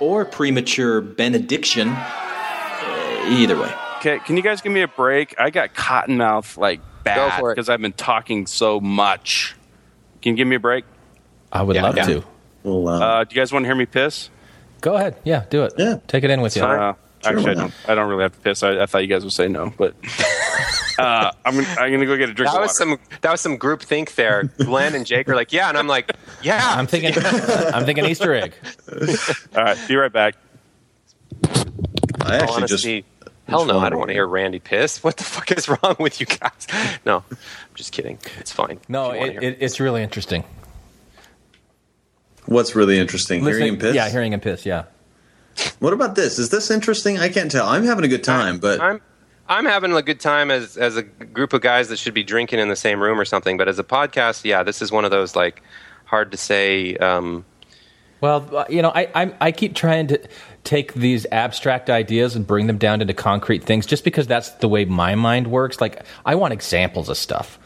Speaker 1: Or premature benediction. Uh, Either way.
Speaker 8: Okay, can you guys give me a break? I got cotton mouth like bad
Speaker 9: for it.
Speaker 8: because I've been talking so much. Can you give me a break?
Speaker 2: I would
Speaker 9: Yeah,
Speaker 2: love
Speaker 9: yeah.
Speaker 2: to.
Speaker 7: Well, uh,
Speaker 8: Uh, do you guys want to hear me piss?
Speaker 2: Go ahead. Yeah, do it.
Speaker 7: Yeah.
Speaker 2: Take it in with you.
Speaker 8: Uh, actually,
Speaker 7: why
Speaker 8: I don't. I don't really have to piss. I, I thought you guys would say no, but uh, I'm gonna, I'm gonna go get a drink.
Speaker 9: that
Speaker 8: of
Speaker 9: was some that was some group think there Glenn and Jake are like yeah and I'm like yeah
Speaker 2: I'm thinking. I'm thinking Easter egg.
Speaker 8: All right, be right back.
Speaker 7: I actually
Speaker 9: honesty.
Speaker 7: just.
Speaker 9: Hell no, I don't want to hear Randy piss. What the fuck is wrong with you guys? No, I'm just kidding. It's fine.
Speaker 2: No,
Speaker 9: If you wanna
Speaker 2: it, it, it's really interesting.
Speaker 7: What's really interesting? hearing him piss.
Speaker 2: Yeah, hearing him piss. Yeah.
Speaker 7: What about this? Is this interesting? I can't tell. I'm having a good time, but
Speaker 9: I'm I'm having a good time as as a group of guys that should be drinking in the same room or something. But as a podcast, yeah, this is one of those like hard to say. Um,
Speaker 2: Well, uh, you know, I, I I keep trying to take these abstract ideas and bring them down into concrete things, just because that's the way my mind works. Like, I want examples of stuff.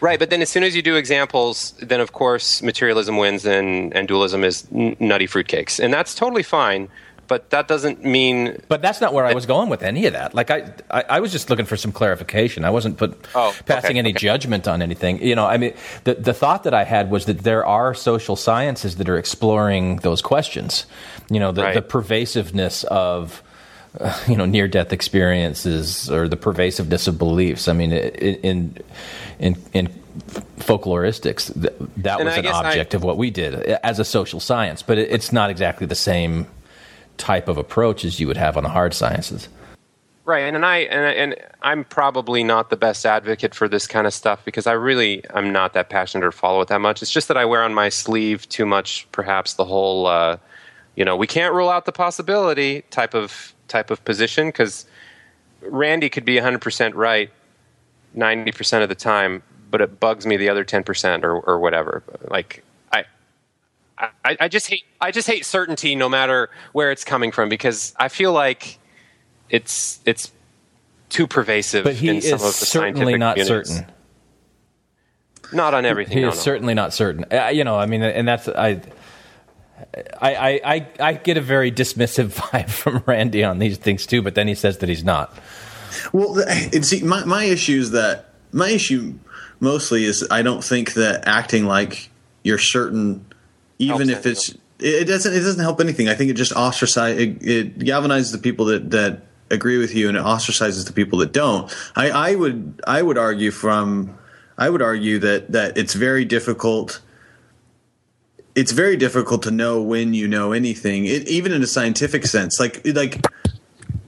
Speaker 9: right, but then as soon as you do examples, then of course materialism wins and and dualism is n- nutty fruitcakes, and that's totally fine. But that doesn't mean.
Speaker 2: But that's not where I was going with any of that. Like I, I, I was just looking for some clarification. I wasn't put
Speaker 9: Oh,
Speaker 2: passing
Speaker 9: okay,
Speaker 2: any
Speaker 9: okay.
Speaker 2: judgment on anything. You know, I mean, the the thought that I had was that there are social sciences that are exploring those questions. You know, the,
Speaker 9: Right.
Speaker 2: the pervasiveness of. Uh, you know, near-death experiences or the pervasiveness of beliefs. I mean, in in in folkloristics, th- that
Speaker 9: And
Speaker 2: was an
Speaker 9: guess I-
Speaker 2: object of what we did as a social science, but it, it's not exactly the same type of approach as you would have on the hard sciences.
Speaker 9: Right, and, and I and, and I'm probably not the best advocate for this kind of stuff because I really I'm not that passionate or follow it that much. It's just that I wear on my sleeve too much, perhaps the whole, uh, you know, we can't rule out the possibility type of type of position because Randy could be 100 percent right 90 percent of the time, but it bugs me the other 10 percent or or whatever. Like I. I, I just hate I just hate certainty no matter where it's coming from because I feel like it's it's too pervasive
Speaker 2: But he
Speaker 9: in some
Speaker 2: is
Speaker 9: of the
Speaker 2: certainly not
Speaker 9: communities.
Speaker 2: certain.
Speaker 9: Not on everything.
Speaker 2: He
Speaker 9: no,
Speaker 2: is
Speaker 9: no.
Speaker 2: certainly not certain. Uh, you know, I mean, and that's I. I, I, I, I get a very dismissive vibe from Randy on these things too, but then he says that he's not.
Speaker 7: Well, the, and see, my my issue is that my issue mostly is I don't think that acting like you're certain, even if it's it it doesn't it doesn't help anything. I think it just ostracizes it, it galvanizes the people that that agree with you and it ostracizes the people that don't. I, I would I would argue from I would argue that that it's very difficult it's very difficult to know when you know anything, it, even in a scientific sense. Like like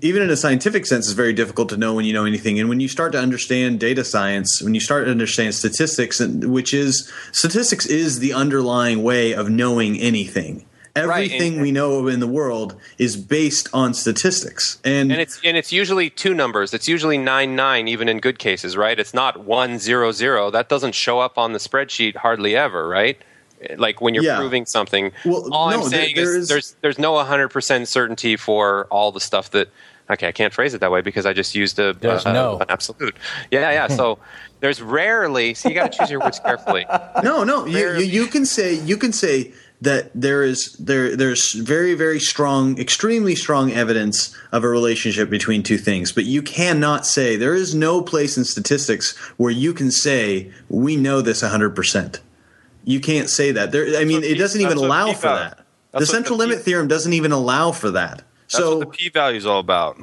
Speaker 7: even in a scientific sense, it's very difficult to know when you know anything. And when you start to understand data science, when you start to understand statistics, and which is statistics is the underlying way of knowing anything. Everything we know in the world is based on statistics, and,
Speaker 9: And it's and it's usually two numbers. It's usually nine nine, even in good cases, right? It's not one zero zero. That doesn't show up on the spreadsheet hardly ever, right? Like when you're
Speaker 7: Yeah.
Speaker 9: proving something.
Speaker 7: Well,
Speaker 9: all
Speaker 7: no,
Speaker 9: I'm
Speaker 7: there-
Speaker 9: saying
Speaker 7: there
Speaker 9: is,
Speaker 7: is-
Speaker 9: there's there's no 100 percent certainty for all the stuff that. Okay, I can't phrase it that way because I just used a,
Speaker 2: There's
Speaker 9: a-
Speaker 2: no.
Speaker 9: an absolute. Yeah, yeah. So there's rarely. So you got to choose your words carefully.
Speaker 7: no, no, you, you you can say you can say that there is there there's very very strong, extremely strong evidence of a relationship between two things, but you cannot say there is no place in statistics where you can say we know this 100. percent You can't say that. There, I mean, it doesn't even allow for that. The
Speaker 8: that's what
Speaker 7: central
Speaker 8: the
Speaker 7: limit theorem doesn't even allow for that.
Speaker 8: That's
Speaker 7: So
Speaker 8: what the p value is all about.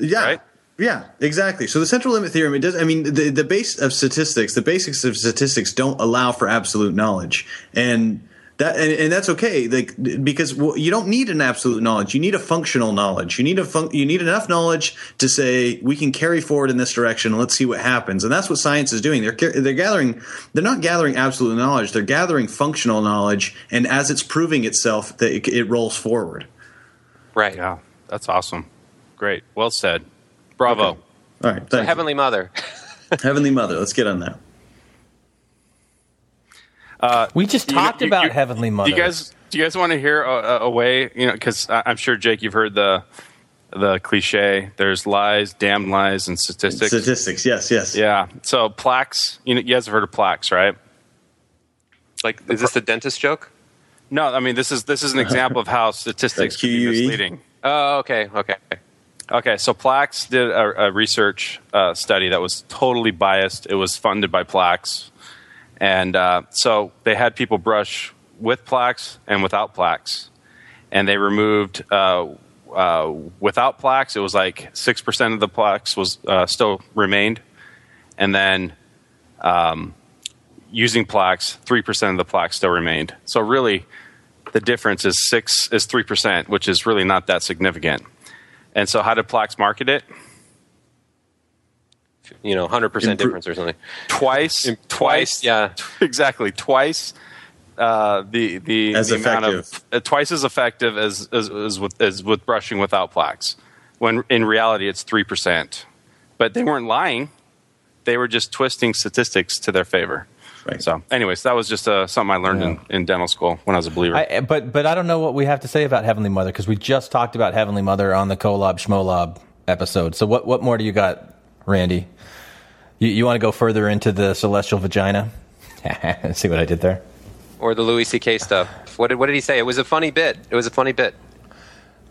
Speaker 7: yeah. Yeah, exactly. So the central limit theorem, it does. I mean, the the base of statistics, the basics of statistics don't allow for absolute knowledge, and that and, and that's okay. Like because you don't need an absolute knowledge. You need a functional knowledge. You need a fun, you need enough knowledge to say we can carry forward in this direction. and Let's see what happens. And that's what science is doing. They're they're gathering. They're not gathering absolute knowledge. They're gathering functional knowledge, and as it's proving itself, that it, it rolls forward.
Speaker 9: Right.
Speaker 8: Yeah, that's awesome. Great. Well said. Bravo.
Speaker 7: All right.
Speaker 9: So
Speaker 7: Thank
Speaker 9: Heavenly Mother.
Speaker 7: Heavenly Mother. Let's get on that.
Speaker 8: Uh,
Speaker 2: We just talked
Speaker 8: you-
Speaker 2: about
Speaker 8: you-
Speaker 2: Heavenly Mother.
Speaker 8: Do you guys do you guys want to hear a, a- a way? You know, because I'm sure Jake, you've heard the the cliche. There's lies, damned lies, and statistics.
Speaker 7: Statistics. Yes. Yes.
Speaker 8: Yeah. So plaques. You know, you guys have heard of plaques, right?
Speaker 9: Like, is this the dentist joke?
Speaker 8: No, I mean this is this is an example of how statistics can be misleading.
Speaker 9: Oh, okay, okay.
Speaker 8: Okay, so Plax did a, a research uh, study that was totally biased. It was funded by Plax, and uh, so they had people brush with Plax and without Plax, and they removed uh, uh, without Plax. It was like six percent of the Plax was uh, still remained, and then um, using Plax, three percent of the Plax still remained. So really, the difference is six is three percent, which is really not that significant. And so, how did Plax market it?
Speaker 9: You know, 100% difference or something.
Speaker 8: Twice, twice,
Speaker 9: yeah,
Speaker 8: exactly, twice. Uh, the the,
Speaker 7: As
Speaker 8: the amount of
Speaker 7: effective.
Speaker 8: uh, twice as effective as as, as with as with brushing without Plax. When in reality, it's three percent. But they weren't lying; they were just twisting statistics to their favor.
Speaker 7: Right.
Speaker 8: So, anyways, that was just uh, something I learned in, in dental school when I was a believer.
Speaker 2: I, but but I don't know what we have to say about Heavenly Mother because we just talked about Heavenly Mother on the Kolob Schmolob episode. So what what more do you got, Randy? You, you want to go further into the celestial vagina? See what I did there?
Speaker 9: or the Louis C.K. stuff. What did what did he say? It was a funny bit. It was a funny bit.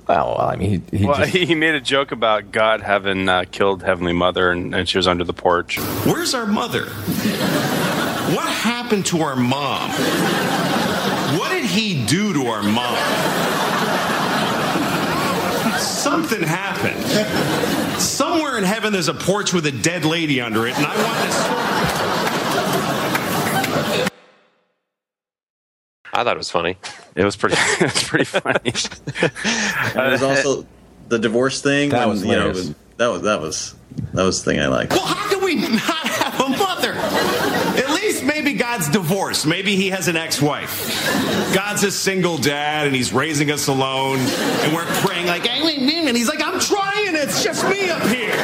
Speaker 2: Well, I mean, he, he
Speaker 8: well,
Speaker 2: just,
Speaker 8: he made a joke about God having uh, killed Heavenly Mother, and, and she was under the porch.
Speaker 5: Where's our mother? What happened to our mom? What did he do to our mom? Something happened. Somewhere in heaven, there's a porch with a dead lady under it, and I want this.
Speaker 9: I thought it was funny.
Speaker 8: It was pretty. it was pretty funny.
Speaker 7: And there's also the divorce thing.
Speaker 2: That
Speaker 7: when,
Speaker 2: was
Speaker 7: you know,
Speaker 2: hilarious.
Speaker 7: that was that was that was the thing I liked.
Speaker 5: Well, how can we not have a mother? At least maybe God's divorced. Maybe he has an ex-wife. God's a single dad, and he's raising us alone, and we're praying like, and he's like, I'm trying. It's just me up here.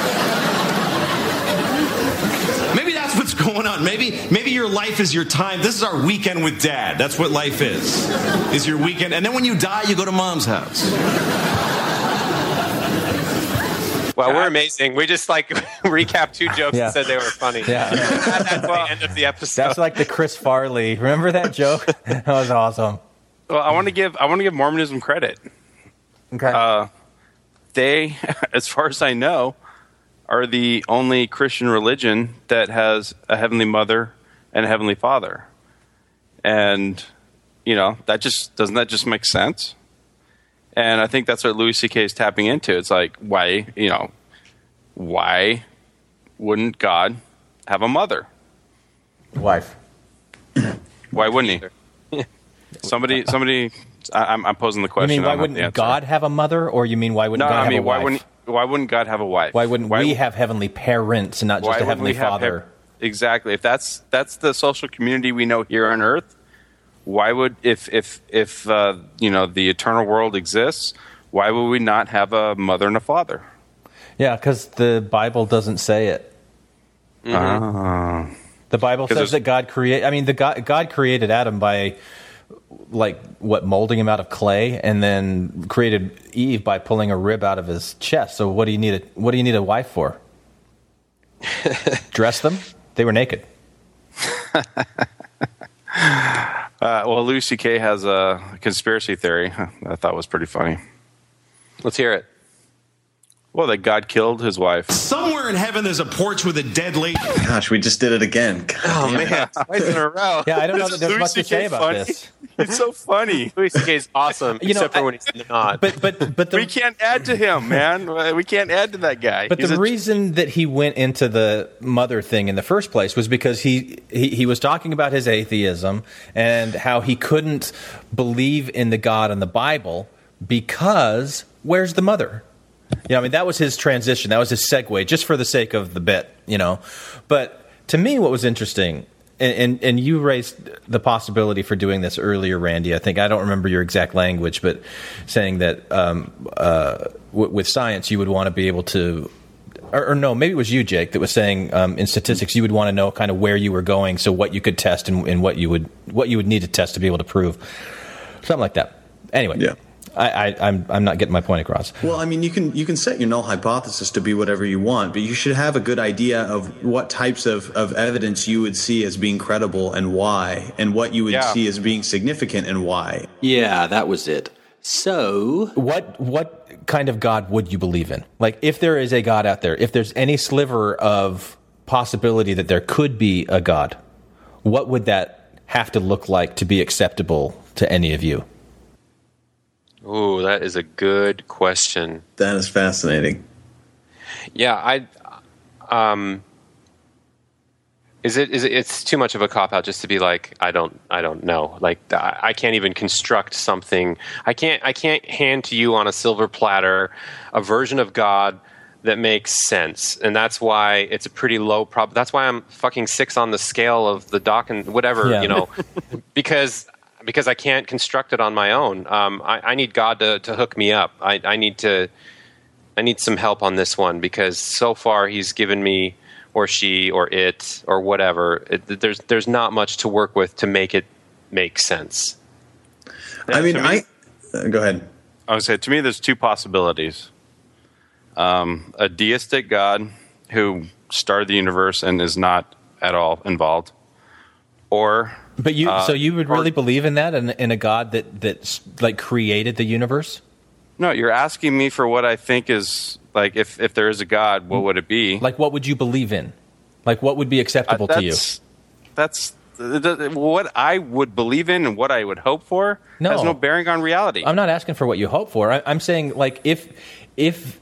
Speaker 5: Maybe that's what's going on. Maybe maybe your life is your time. This is our weekend with dad. That's what life is. Is your weekend. And then when you die, you go to mom's house.
Speaker 9: Well, we're amazing. We just like recapped two jokes
Speaker 2: Yeah.
Speaker 9: and said they were funny.
Speaker 2: Yeah.
Speaker 9: That's the end of the episode.
Speaker 2: that's like the Chris Farley. Remember that joke? that was awesome.
Speaker 8: Well, I want to give I want to give Mormonism credit.
Speaker 2: Okay.
Speaker 8: Uh, they, as far as I know, are the only Christian religion that has a heavenly mother and a heavenly father, and you know that just doesn't that just make sense? And I think that's what Louis C.K. is tapping into. It's like why you know why wouldn't God have a mother?
Speaker 2: Wife.
Speaker 8: Why wouldn't he? Somebody, somebody. I, I'm, I'm posing the question.
Speaker 2: You mean why
Speaker 8: I don't have the
Speaker 2: wouldn't. God have a mother, or you mean why wouldn't
Speaker 8: No,
Speaker 2: God
Speaker 8: I
Speaker 2: have a
Speaker 8: why
Speaker 2: wife?
Speaker 8: wouldn't why wouldn't God have a wife?
Speaker 2: Why wouldn't
Speaker 8: Why
Speaker 2: we
Speaker 8: w-
Speaker 2: have heavenly parents and not just a heavenly
Speaker 8: we have
Speaker 2: father?
Speaker 8: exactly. If that's that's the social community we know here on Earth, why would if if if uh, you know the eternal world exists, why would we not have a mother and a father?
Speaker 2: yeah, because the Bible doesn't say it.
Speaker 8: Ah.
Speaker 2: The Bible says that God create. I mean, the God, God created Adam by like what molding him out of clay, and then created Eve by pulling a rib out of his chest. So what do you need a what do you need a wife for? Dress them? They were naked.
Speaker 8: Uh, well, Louis C.K. has a conspiracy theory I thought was pretty funny.
Speaker 9: Let's hear it.
Speaker 8: Well, that God killed his wife.
Speaker 5: Somewhere in heaven, there's a porch with a dead lady.
Speaker 7: Gosh, we just did it again. God
Speaker 9: Oh man, twice in a row.
Speaker 2: Yeah, I don't know
Speaker 8: This
Speaker 2: that
Speaker 8: is
Speaker 2: there's much to
Speaker 8: Louis
Speaker 2: say about
Speaker 8: funny.
Speaker 2: this.
Speaker 8: It's so funny.
Speaker 9: Louis C.K. is awesome,
Speaker 2: You know,
Speaker 9: except for
Speaker 2: I-
Speaker 9: when he's not.
Speaker 2: But but but the
Speaker 8: we can't add to him, man. We can't add to that guy.
Speaker 2: But
Speaker 8: He's
Speaker 2: the
Speaker 8: a-
Speaker 2: reason that he went into the mother thing in the first place was because he, he he was talking about his atheism and how he couldn't believe in the God in the Bible because where's the mother? You know, I mean that was his transition. That was his segue, just for the sake of the bit, you know. But to me, what was interesting, and, and and you raised the possibility for doing this earlier, Randy. I think I don't remember your exact language, but saying that um, uh, w- with science you would want to be able to or, or no, maybe it was you, Jake, that was saying um, in statistics you would want to know kind of where you were going, so what you could test and, and what you would what you would need to test to be able to prove something like that. Anyway,
Speaker 7: Yeah.
Speaker 2: I, I, I'm I'm not getting my point across.
Speaker 7: Well, I mean, you can you can set your null hypothesis to be whatever you want, but you should have a good idea of what types of, of evidence you would see as being credible and why, and what you would
Speaker 8: Yeah.
Speaker 7: see as being significant and why.
Speaker 1: Yeah, that was it. So,
Speaker 2: What what kind of God would you believe in? Like, if there is a God out there, if there's any sliver of possibility that there could be a God, what would that have to look like to be acceptable to any of you?
Speaker 9: Ooh, that is a good question.
Speaker 7: That is fascinating.
Speaker 9: Yeah, I. Um, is it is it, it's too much of a cop out just to be like I don't I don't know like I, I can't even construct something I can't I can't hand to you on a silver platter a version of God that makes sense and that's why it's a pretty low prob that's why I'm fucking six on the scale of the Dawkins whatever
Speaker 2: Yeah.
Speaker 9: you know because because I can't construct it on my own um, I, I need God to, to hook me up I, I need to I need some help on this one because so far he's given me or she or it or whatever. It, there's there's not much to work with to make it make sense.
Speaker 7: I mean,
Speaker 8: me-
Speaker 7: I uh, go ahead.
Speaker 8: I would say to me, there's two possibilities: um, a deistic God who started the universe and is not at all involved, or
Speaker 2: But you,
Speaker 8: Uh,
Speaker 2: so you would
Speaker 8: or-
Speaker 2: really believe in that, in, in a God that that like created the universe?
Speaker 8: No, you're asking me for what I think is like if if there is a God, what would it be?
Speaker 2: Like, what would you believe in? Like, what would be acceptable to you?
Speaker 8: That's that's what I would believe in and what I would hope for
Speaker 2: No.
Speaker 8: has no bearing on reality.
Speaker 2: I'm not asking for what you hope for. I, I'm saying, like, if if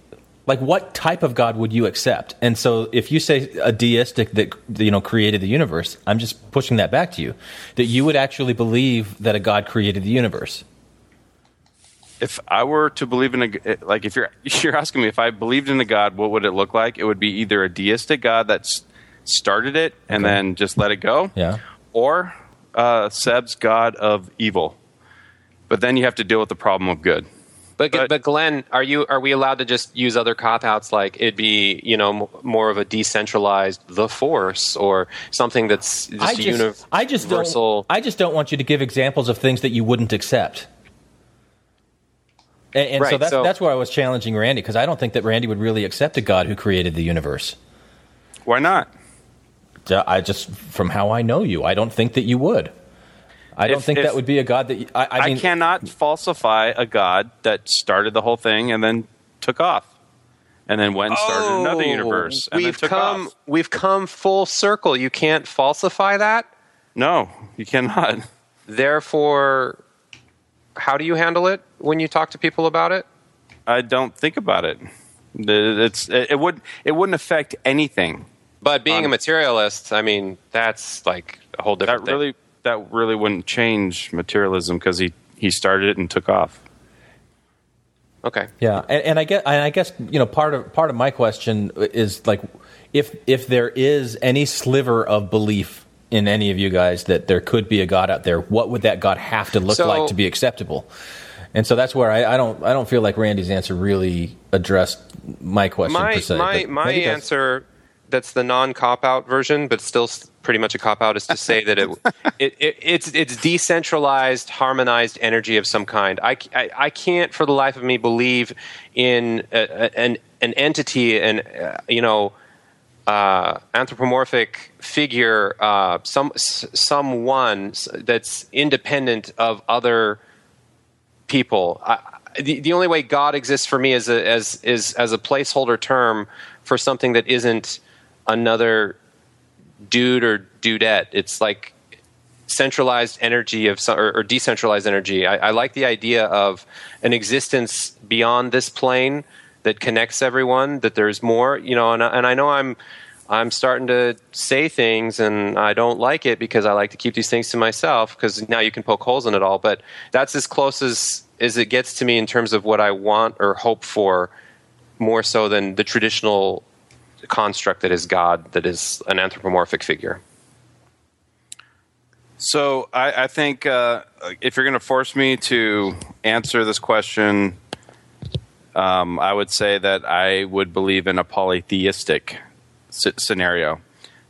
Speaker 2: like what type of God would you accept? And so, if you say a deistic that you know created the universe, I'm just pushing that back to you. That you would actually believe that a God created the universe.
Speaker 8: if I were to believe in a like if you're you're asking me if I believed in a God, what would it look like? It would be either a deistic God that started it and then just let it go,
Speaker 2: Yeah.
Speaker 8: or uh, Seb's God of evil. But then you have to deal with the problem of good.
Speaker 9: But, but Glenn, are you are we allowed to just use other cop outs like it'd be you know m- more of a decentralized the force or something that's just
Speaker 2: I
Speaker 9: a
Speaker 2: just,
Speaker 9: universal?
Speaker 2: I just don't. I just don't want you to give examples of things that you wouldn't accept. And, and so
Speaker 9: Right,
Speaker 2: that's
Speaker 9: so-
Speaker 2: that's where I was challenging Randy because I don't think that Randy would really accept a God who created the universe.
Speaker 8: Why not?
Speaker 2: I just from how I know you, I don't think that you would. I don't
Speaker 8: If-
Speaker 2: think
Speaker 8: if-
Speaker 2: that would be a God that you, I, I
Speaker 8: I, cannot falsify a God that started the whole thing and then took off, and then went and started another oh, universe and
Speaker 9: Oh, We've
Speaker 8: took
Speaker 9: come
Speaker 8: off.
Speaker 9: we've come full circle. You can't falsify that.
Speaker 8: No, you cannot.
Speaker 9: Therefore, how do you handle it when you talk to people about it?
Speaker 8: I don't think about it. It's it it would it wouldn't affect anything.
Speaker 9: But being a um, materialist, I mean, that's like a whole different
Speaker 8: That really that really wouldn't change materialism because he he started it and took off.
Speaker 9: Okay.
Speaker 2: Yeah, and, and I guess and I guess you know part of part of my question is like if if there is any sliver of belief in any of you guys that there could be a God out there, what would that God have to look
Speaker 9: So-
Speaker 2: like to be acceptable? And so that's where I, I don't I don't feel like Randy's answer really addressed my question
Speaker 9: my
Speaker 2: per se.
Speaker 9: my my
Speaker 2: maybe that's-
Speaker 9: answer that's the non cop out version, but still pretty much a cop out is to say that it, it, it it's it's decentralized, harmonized energy of some kind. I I can't for the life of me believe in a, a- an an entity and uh, you know uh, anthropomorphic figure, uh, some s- someone that's independent of other people. I, the, the only way God exists for me is a, as is as a placeholder term for something that isn't another dude or dudette. It's like centralized energy of some, or, or decentralized energy. I, I like the idea of an existence beyond this plane that connects everyone. That there's more, you know. And, and I know I'm I'm starting to say things, and I don't like it because I like to keep these things to myself. Because now you can poke holes in it all. But that's as close as as it gets to me in terms of what I want or hope for, more so than the traditional construct that is God, that is an anthropomorphic figure.
Speaker 8: So I, I think uh, if you're going to force me to answer this question, um, I would say that I would believe in a polytheistic s- scenario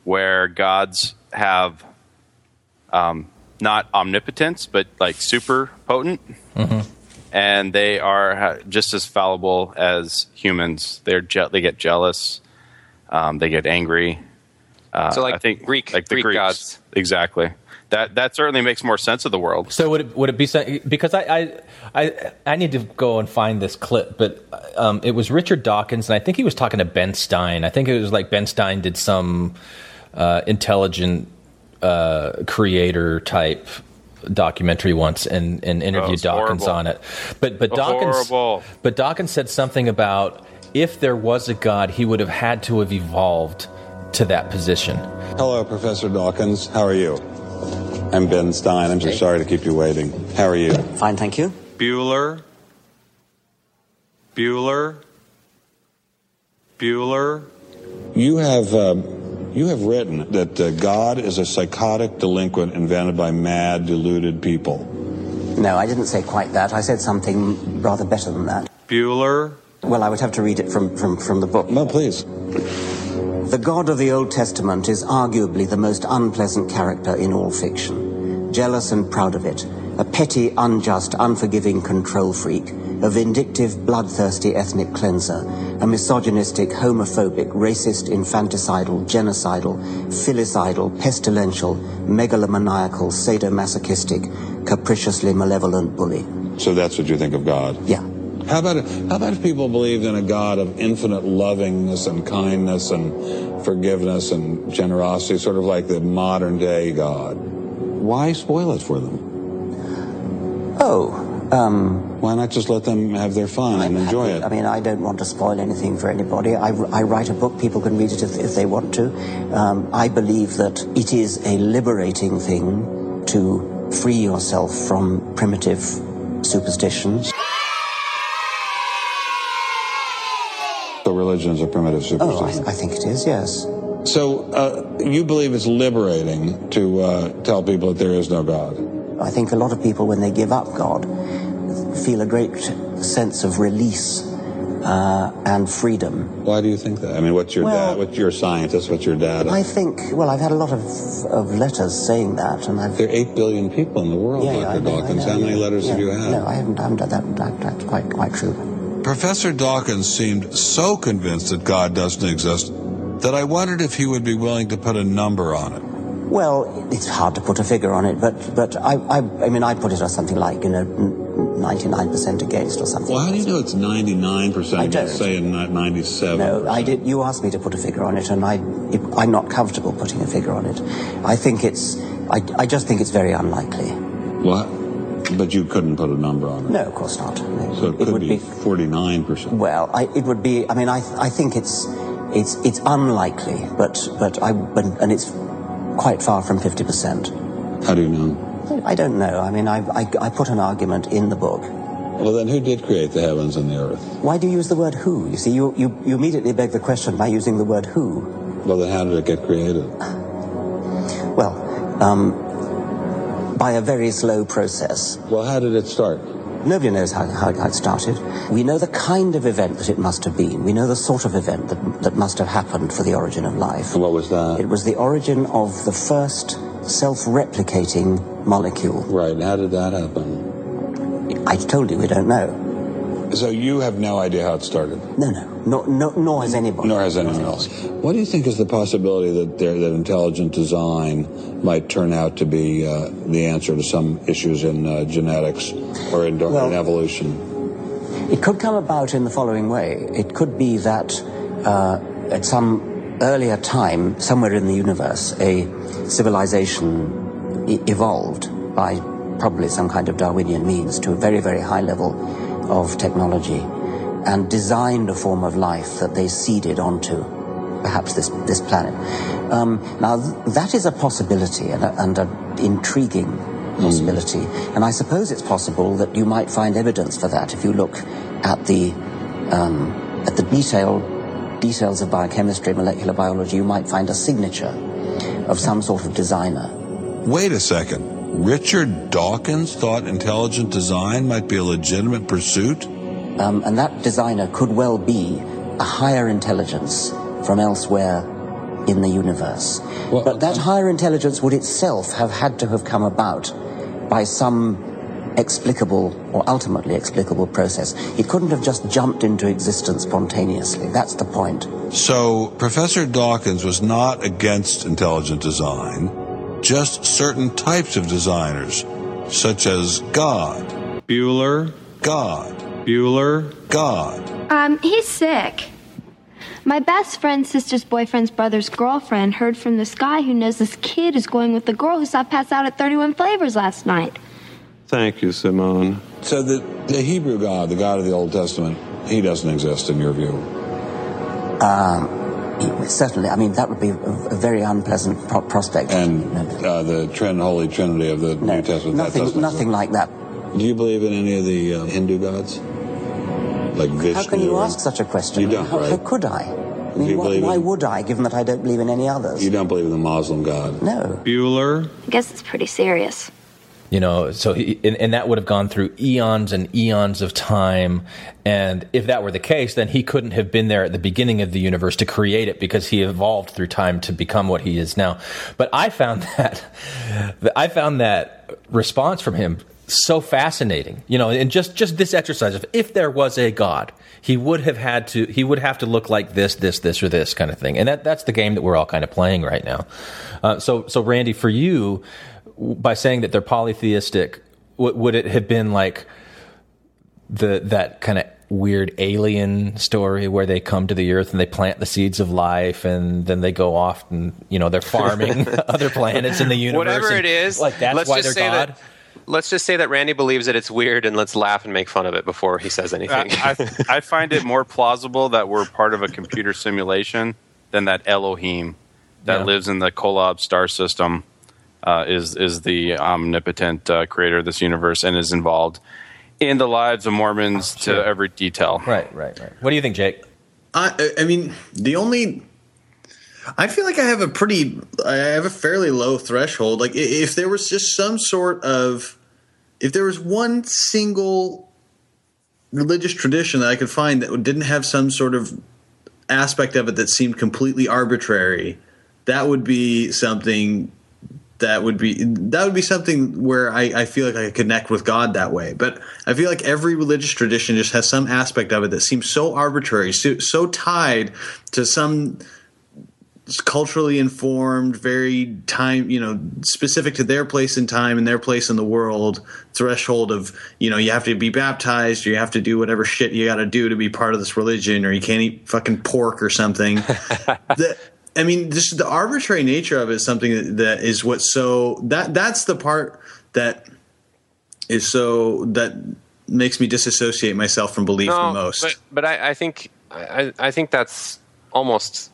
Speaker 8: where gods have um, not omnipotence, but like super potent, and they are just as fallible as humans. They're je- they get jealous, um, they get angry. Uh,
Speaker 9: So, like
Speaker 8: I think
Speaker 9: Greek-
Speaker 8: like the
Speaker 9: Greek
Speaker 8: Greeks.
Speaker 9: gods.
Speaker 8: exactly. That that certainly makes more sense of the world.
Speaker 2: So would it would it be some- because I I I, I need to go and find this clip, but um, it was Richard Dawkins, and I think he was talking to Ben Stein. I think it was like Ben Stein did some uh, intelligent uh, creator type documentary once and, and interviewed
Speaker 8: it's
Speaker 2: Dawkins
Speaker 8: horrible.
Speaker 2: on it. But but Dawkins
Speaker 8: Horrible.
Speaker 2: but Dawkins said something about if there was a God, he would have had to have evolved to that position.
Speaker 15: Hello, Professor Dawkins. How are you? I'm Ben Stein. I'm so sorry to keep you waiting. How are you?
Speaker 4: Fine, thank you.
Speaker 15: Bueller. Bueller. Bueller. You have uh, you have written that uh, God is a psychotic delinquent invented by mad, deluded people.
Speaker 4: No, I didn't say quite that. I said something rather better than that.
Speaker 15: Bueller.
Speaker 4: Well, I would have to read it from, from, from the book.
Speaker 15: No, please.
Speaker 4: The God of the Old Testament is arguably the most unpleasant character in all fiction. Jealous and proud of it, a petty, unjust, unforgiving control freak, a vindictive, bloodthirsty ethnic cleanser, a misogynistic, homophobic, racist, infanticidal, genocidal, filicidal, pestilential, megalomaniacal, sadomasochistic, capriciously malevolent bully.
Speaker 15: So that's what you think of God?
Speaker 4: Yeah.
Speaker 15: How about how about if people believed in a God of infinite lovingness and kindness and forgiveness and generosity, sort of like the modern day God? Why spoil it for them?
Speaker 4: Oh, um,
Speaker 15: why not just let them have their fun and enjoy it?
Speaker 4: I mean, I don't want to spoil anything for anybody. I, I write a book; people can read it if, if they want to. Um, I believe that it is a liberating thing to free yourself from primitive superstitions.
Speaker 15: So religion is a primitive
Speaker 4: Oh. I, I think it is. Yes.
Speaker 15: So uh, you believe it's liberating to uh, tell people that there is no God?
Speaker 4: I think a lot of people, when they give up God, feel a great sense of release uh, and freedom.
Speaker 15: Why do you think that? I mean, what's your
Speaker 4: Well-
Speaker 15: dad? What's your scientist? What's your dad?
Speaker 4: I think. Well, I've had a lot of of letters saying that, and I've.
Speaker 15: There are eight billion people in the world,
Speaker 4: Yeah, yeah,
Speaker 15: Dr. Dawkins. How many
Speaker 4: yeah,
Speaker 15: letters have you had?
Speaker 4: No, I haven't. I haven't done that. that that's quite quite true.
Speaker 16: Professor Dawkins seemed so convinced that God doesn't exist that I wondered if he would be willing to put a number on it.
Speaker 4: Well, it's hard to put a figure on it, but but I I, I mean I put it as something like you know ninety nine percent against or something.
Speaker 15: Well, how do you know it's ninety nine percent?
Speaker 4: I don't.
Speaker 15: Say in ninety seven.
Speaker 4: No, I did. You asked me to put a figure on it, and I, it, I'm not comfortable putting a figure on it. I think it's, I, I just think it's very unlikely.
Speaker 15: What? But you couldn't put a number on it.
Speaker 4: No, of course not. No.
Speaker 15: So it could
Speaker 4: would
Speaker 15: be
Speaker 4: be-
Speaker 15: forty nine percent.
Speaker 4: Well, I, it would be. I mean, I, I think it's, it's, it's unlikely, but, but I, but, and it's quite far from fifty percent.
Speaker 15: How do you know?
Speaker 4: I don't know. I mean, I, I, I put an argument in the book.
Speaker 15: Well, then who did create the heavens and the earth?
Speaker 4: Why do you use the word who? You see, you, you, you immediately beg the question by using the word who.
Speaker 15: Well, then how did it get created?
Speaker 4: Well, um, by a very slow process.
Speaker 15: Well, how did it start?
Speaker 4: Nobody knows how, how, it started. We know the kind of event that it must have been. We know the sort of event that, that must have happened for the origin of life.
Speaker 15: What was that?
Speaker 4: It was the origin of the first self-replicating molecule.
Speaker 15: Right. How did that happen?
Speaker 4: I told you we don't know.
Speaker 15: So you have no idea how it started.
Speaker 4: No, no, no, no nor has anybody.
Speaker 15: Nor has anyone else. What do you think is the possibility that there, that intelligent design might turn out to be uh, the answer to some issues in uh, genetics or in, in evolution?
Speaker 4: It could come about in the following way. It could be that uh, at some earlier time, somewhere in the universe, a civilization e- evolved by probably some kind of Darwinian means to a very, very high level of technology and designed a form of life that they seeded onto perhaps this, this planet. Um, now, th- that is a possibility and an and a intriguing possibility. And I suppose it's possible that you might find evidence for that if you look at the, um, at the detail, details of biochemistry, molecular biology. You might find a signature of some sort of designer.
Speaker 16: Wait a second. Richard Dawkins thought intelligent design might be a legitimate pursuit?
Speaker 4: Um, and that designer could well be a higher intelligence from elsewhere in the universe. but that higher intelligence would itself have had to have come about by some explicable or ultimately explicable process. It couldn't have just jumped into existence spontaneously. That's the point.
Speaker 16: So, Professor Dawkins was not against intelligent design, just certain types of designers, such as God. Bueller, God. Bueller, God.
Speaker 17: Um, he's sick. My best friend's sister's boyfriend's brother's girlfriend heard from this guy who knows this kid is going with the girl who saw pass out at 31 Flavors last night.
Speaker 15: Thank you, Simone. So the, the Hebrew God, the God of the Old Testament, he doesn't exist in your view.
Speaker 4: Um, certainly, I mean, that would be a, a very unpleasant pro- prospect.
Speaker 15: And uh, the Trin, Holy Trinity of the New Testament.
Speaker 4: nothing,
Speaker 15: doesn't
Speaker 4: nothing like that.
Speaker 15: Do you believe in any of the uh, Hindu gods? Like Vishnu?
Speaker 4: How can you
Speaker 15: or-
Speaker 4: ask such a question?
Speaker 15: You don't,
Speaker 4: how,
Speaker 15: right?
Speaker 4: how could I? I mean, why,
Speaker 15: believe
Speaker 4: why
Speaker 15: in-
Speaker 4: would I, given that I don't believe in any others?
Speaker 15: You don't believe in the Muslim God?
Speaker 4: No.
Speaker 16: Bueller?
Speaker 17: I guess it's pretty serious.
Speaker 2: You know, so he, and, and that would have gone through eons and eons of time. And if that were the case, then he couldn't have been there at the beginning of the universe to create it because he evolved through time to become what he is now. But I found that, I found that response from him so fascinating. You know, and just just this exercise of if there was a God, he would have had to he would have to look like this, this, this, or this kind of thing. And that that's the game that we're all kind of playing right now. Uh, so so Randy, for you, by saying that they're polytheistic, w- would it have been like the that kind of weird alien story where they come to the earth and they plant the seeds of life and then they go off and you know they're farming other planets in the universe.
Speaker 9: Whatever it is,
Speaker 2: like that's
Speaker 9: let's
Speaker 2: why
Speaker 9: just
Speaker 2: they're
Speaker 9: say
Speaker 2: God.
Speaker 9: That, let's just say that Randy believes that it's weird, and let's laugh and make fun of it before he says anything.
Speaker 8: I, I, I find it more plausible that we're part of a computer simulation than that Elohim that
Speaker 2: Yeah.
Speaker 8: lives in the Kolob star system uh, is is the omnipotent uh, creator of this universe and is involved in the lives of Mormons
Speaker 2: Sure.
Speaker 8: to every detail.
Speaker 2: Right, right, right. What do you think, Jake?
Speaker 7: I, I mean, the only. I feel like I have a pretty. I have a fairly low threshold. Like, if there was just some sort of. If there was one single religious tradition that I could find that didn't have some sort of aspect of it that seemed completely arbitrary, that would be something that would be that would be something where I, I feel like I could connect with God that way. But I feel like every religious tradition just has some aspect of it that seems so arbitrary, so, so tied to some culturally informed, very time, you know, specific to their place in time and their place in the world threshold of, you know, you have to be baptized, or you have to do whatever shit you got to do to be part of this religion, or you can't eat fucking pork or something. the, I mean, just the arbitrary nature of it is something that, that is what's so that that's the part that is so that makes me disassociate myself from belief the most.
Speaker 9: But, but I, I think I, I think that's almost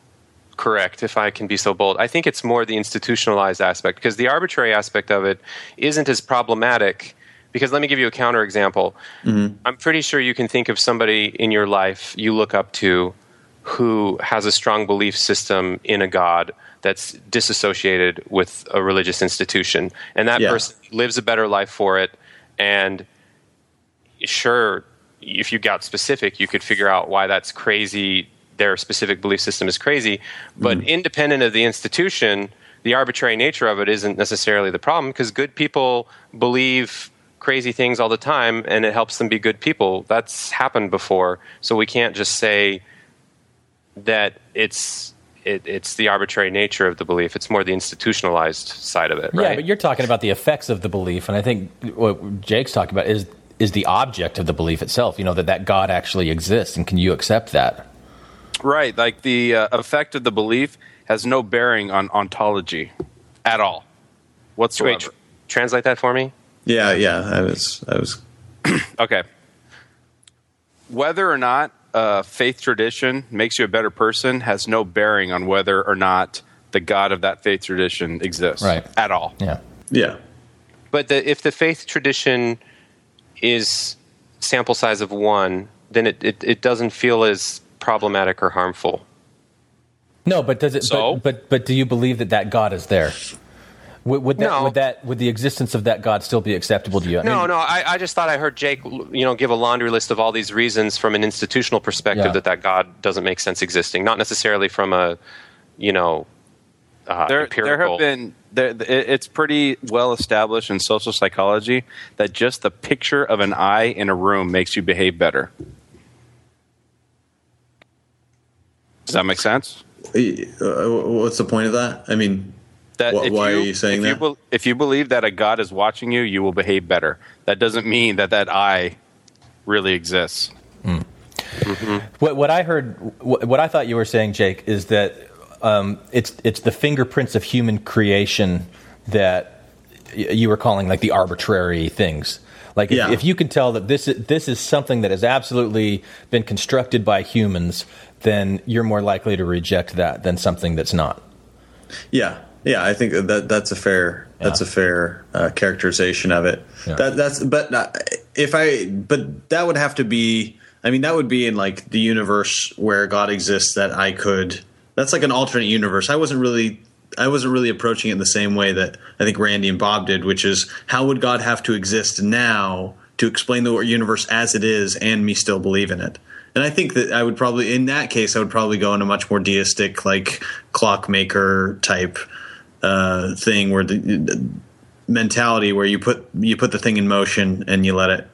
Speaker 9: correct, if I can be so bold. I think it's more the institutionalized aspect because the arbitrary aspect of it isn't as problematic. Because let me give you a counterexample. Mm-hmm. I'm pretty sure you can think of somebody in your life you look up to who has a strong belief system in a God that's disassociated with a religious institution. And that
Speaker 7: Yeah.
Speaker 9: person lives a better life for it. And sure, if you got specific, you could figure out why that's crazy. Their specific belief system is crazy. But mm. independent of the institution, the arbitrary nature of it isn't necessarily the problem because good people believe crazy things all the time and it helps them be good people. That's happened before. So we can't just say that it's. It, it's the arbitrary nature of the belief. It's more the institutionalized side of it, right?
Speaker 2: Yeah, but you're talking about the effects of the belief, and I think what Jake's talking about is is the object of the belief itself. You know that that God actually exists, and can you accept that?
Speaker 8: Right, like the uh, effect of the belief has no bearing on ontology at all whatsoever.
Speaker 9: Wait, tr- translate that for me.
Speaker 7: yeah, yeah, I was, I was.
Speaker 8: Okay. Whether or not a faith tradition makes you a better person has no bearing on whether or not the God of that faith tradition exists.
Speaker 2: Right.
Speaker 8: At all.
Speaker 2: Yeah.
Speaker 7: Yeah.
Speaker 9: But the, if the faith tradition is sample size of one, then it, it, it doesn't feel as problematic or harmful.
Speaker 2: No, but does it?
Speaker 9: So?
Speaker 2: But, but but do you believe that that God is there? Would, would that
Speaker 9: No.
Speaker 2: would that would the existence of that God still be acceptable to you? I
Speaker 9: No,
Speaker 2: mean,
Speaker 9: no. I, I just thought I heard Jake, you know, give a laundry list of all these reasons from an institutional perspective
Speaker 2: Yeah.
Speaker 9: that that God doesn't make sense existing. Not necessarily from a, you know, uh,
Speaker 8: there, there have been there, it's pretty well established in social psychology that just the picture of an eye in a room makes you behave better. Does that make sense?
Speaker 7: Uh, what's the point of that? I mean,
Speaker 8: That
Speaker 7: wh-
Speaker 8: if
Speaker 7: why
Speaker 8: you,
Speaker 7: are you saying
Speaker 8: if
Speaker 7: that?
Speaker 8: You bel if you believe that a God is watching you, you will behave better. That doesn't mean that that eye really exists.
Speaker 2: What, what I heard, what, what I thought you were saying, Jake, is that um, it's it's the fingerprints of human creation that y- you were calling like the arbitrary things. Like if,
Speaker 7: Yeah.
Speaker 2: if you can tell that this is, this is something that has absolutely been constructed by humans, then you're more likely to reject that than something that's not.
Speaker 7: Yeah, yeah, I think that that's a fair that's a fair uh, characterization of it. That that's but uh, if I but that would have to be. I mean, that would be in like the universe where God exists. That I could. That's like an alternate universe. I wasn't really. I wasn't really approaching it in the same way that I think Randy and Bob did, which is how would God have to exist now to explain the universe as it is and me still believe in it? And I think that I would probably, in that case, I would probably go in a much more deistic, like clockmaker type uh, thing, where the, the mentality where you put you put the thing in motion and you let it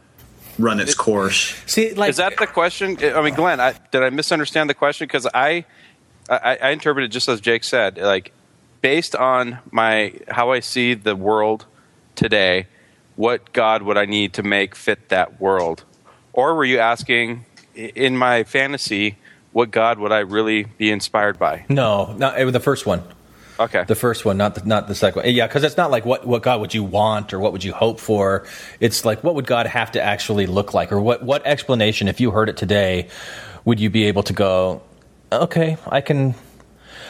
Speaker 7: run its course.
Speaker 2: See, like
Speaker 8: is that the question? I mean, Glenn, I, did I misunderstand the question? Because I, I, I interpreted just as Jake said, like based on my how I see the world today, what God would I need to make fit that world? Or were you asking, in my fantasy, what God would I really be inspired by?
Speaker 2: No, not it the first one.
Speaker 8: Okay.
Speaker 2: The first one, not the, not the second one. Yeah, because it's not like what, what God would you want or what would you hope for. It's like what would God have to actually look like, or what what explanation, if you heard it today, would you be able to go? Okay, I can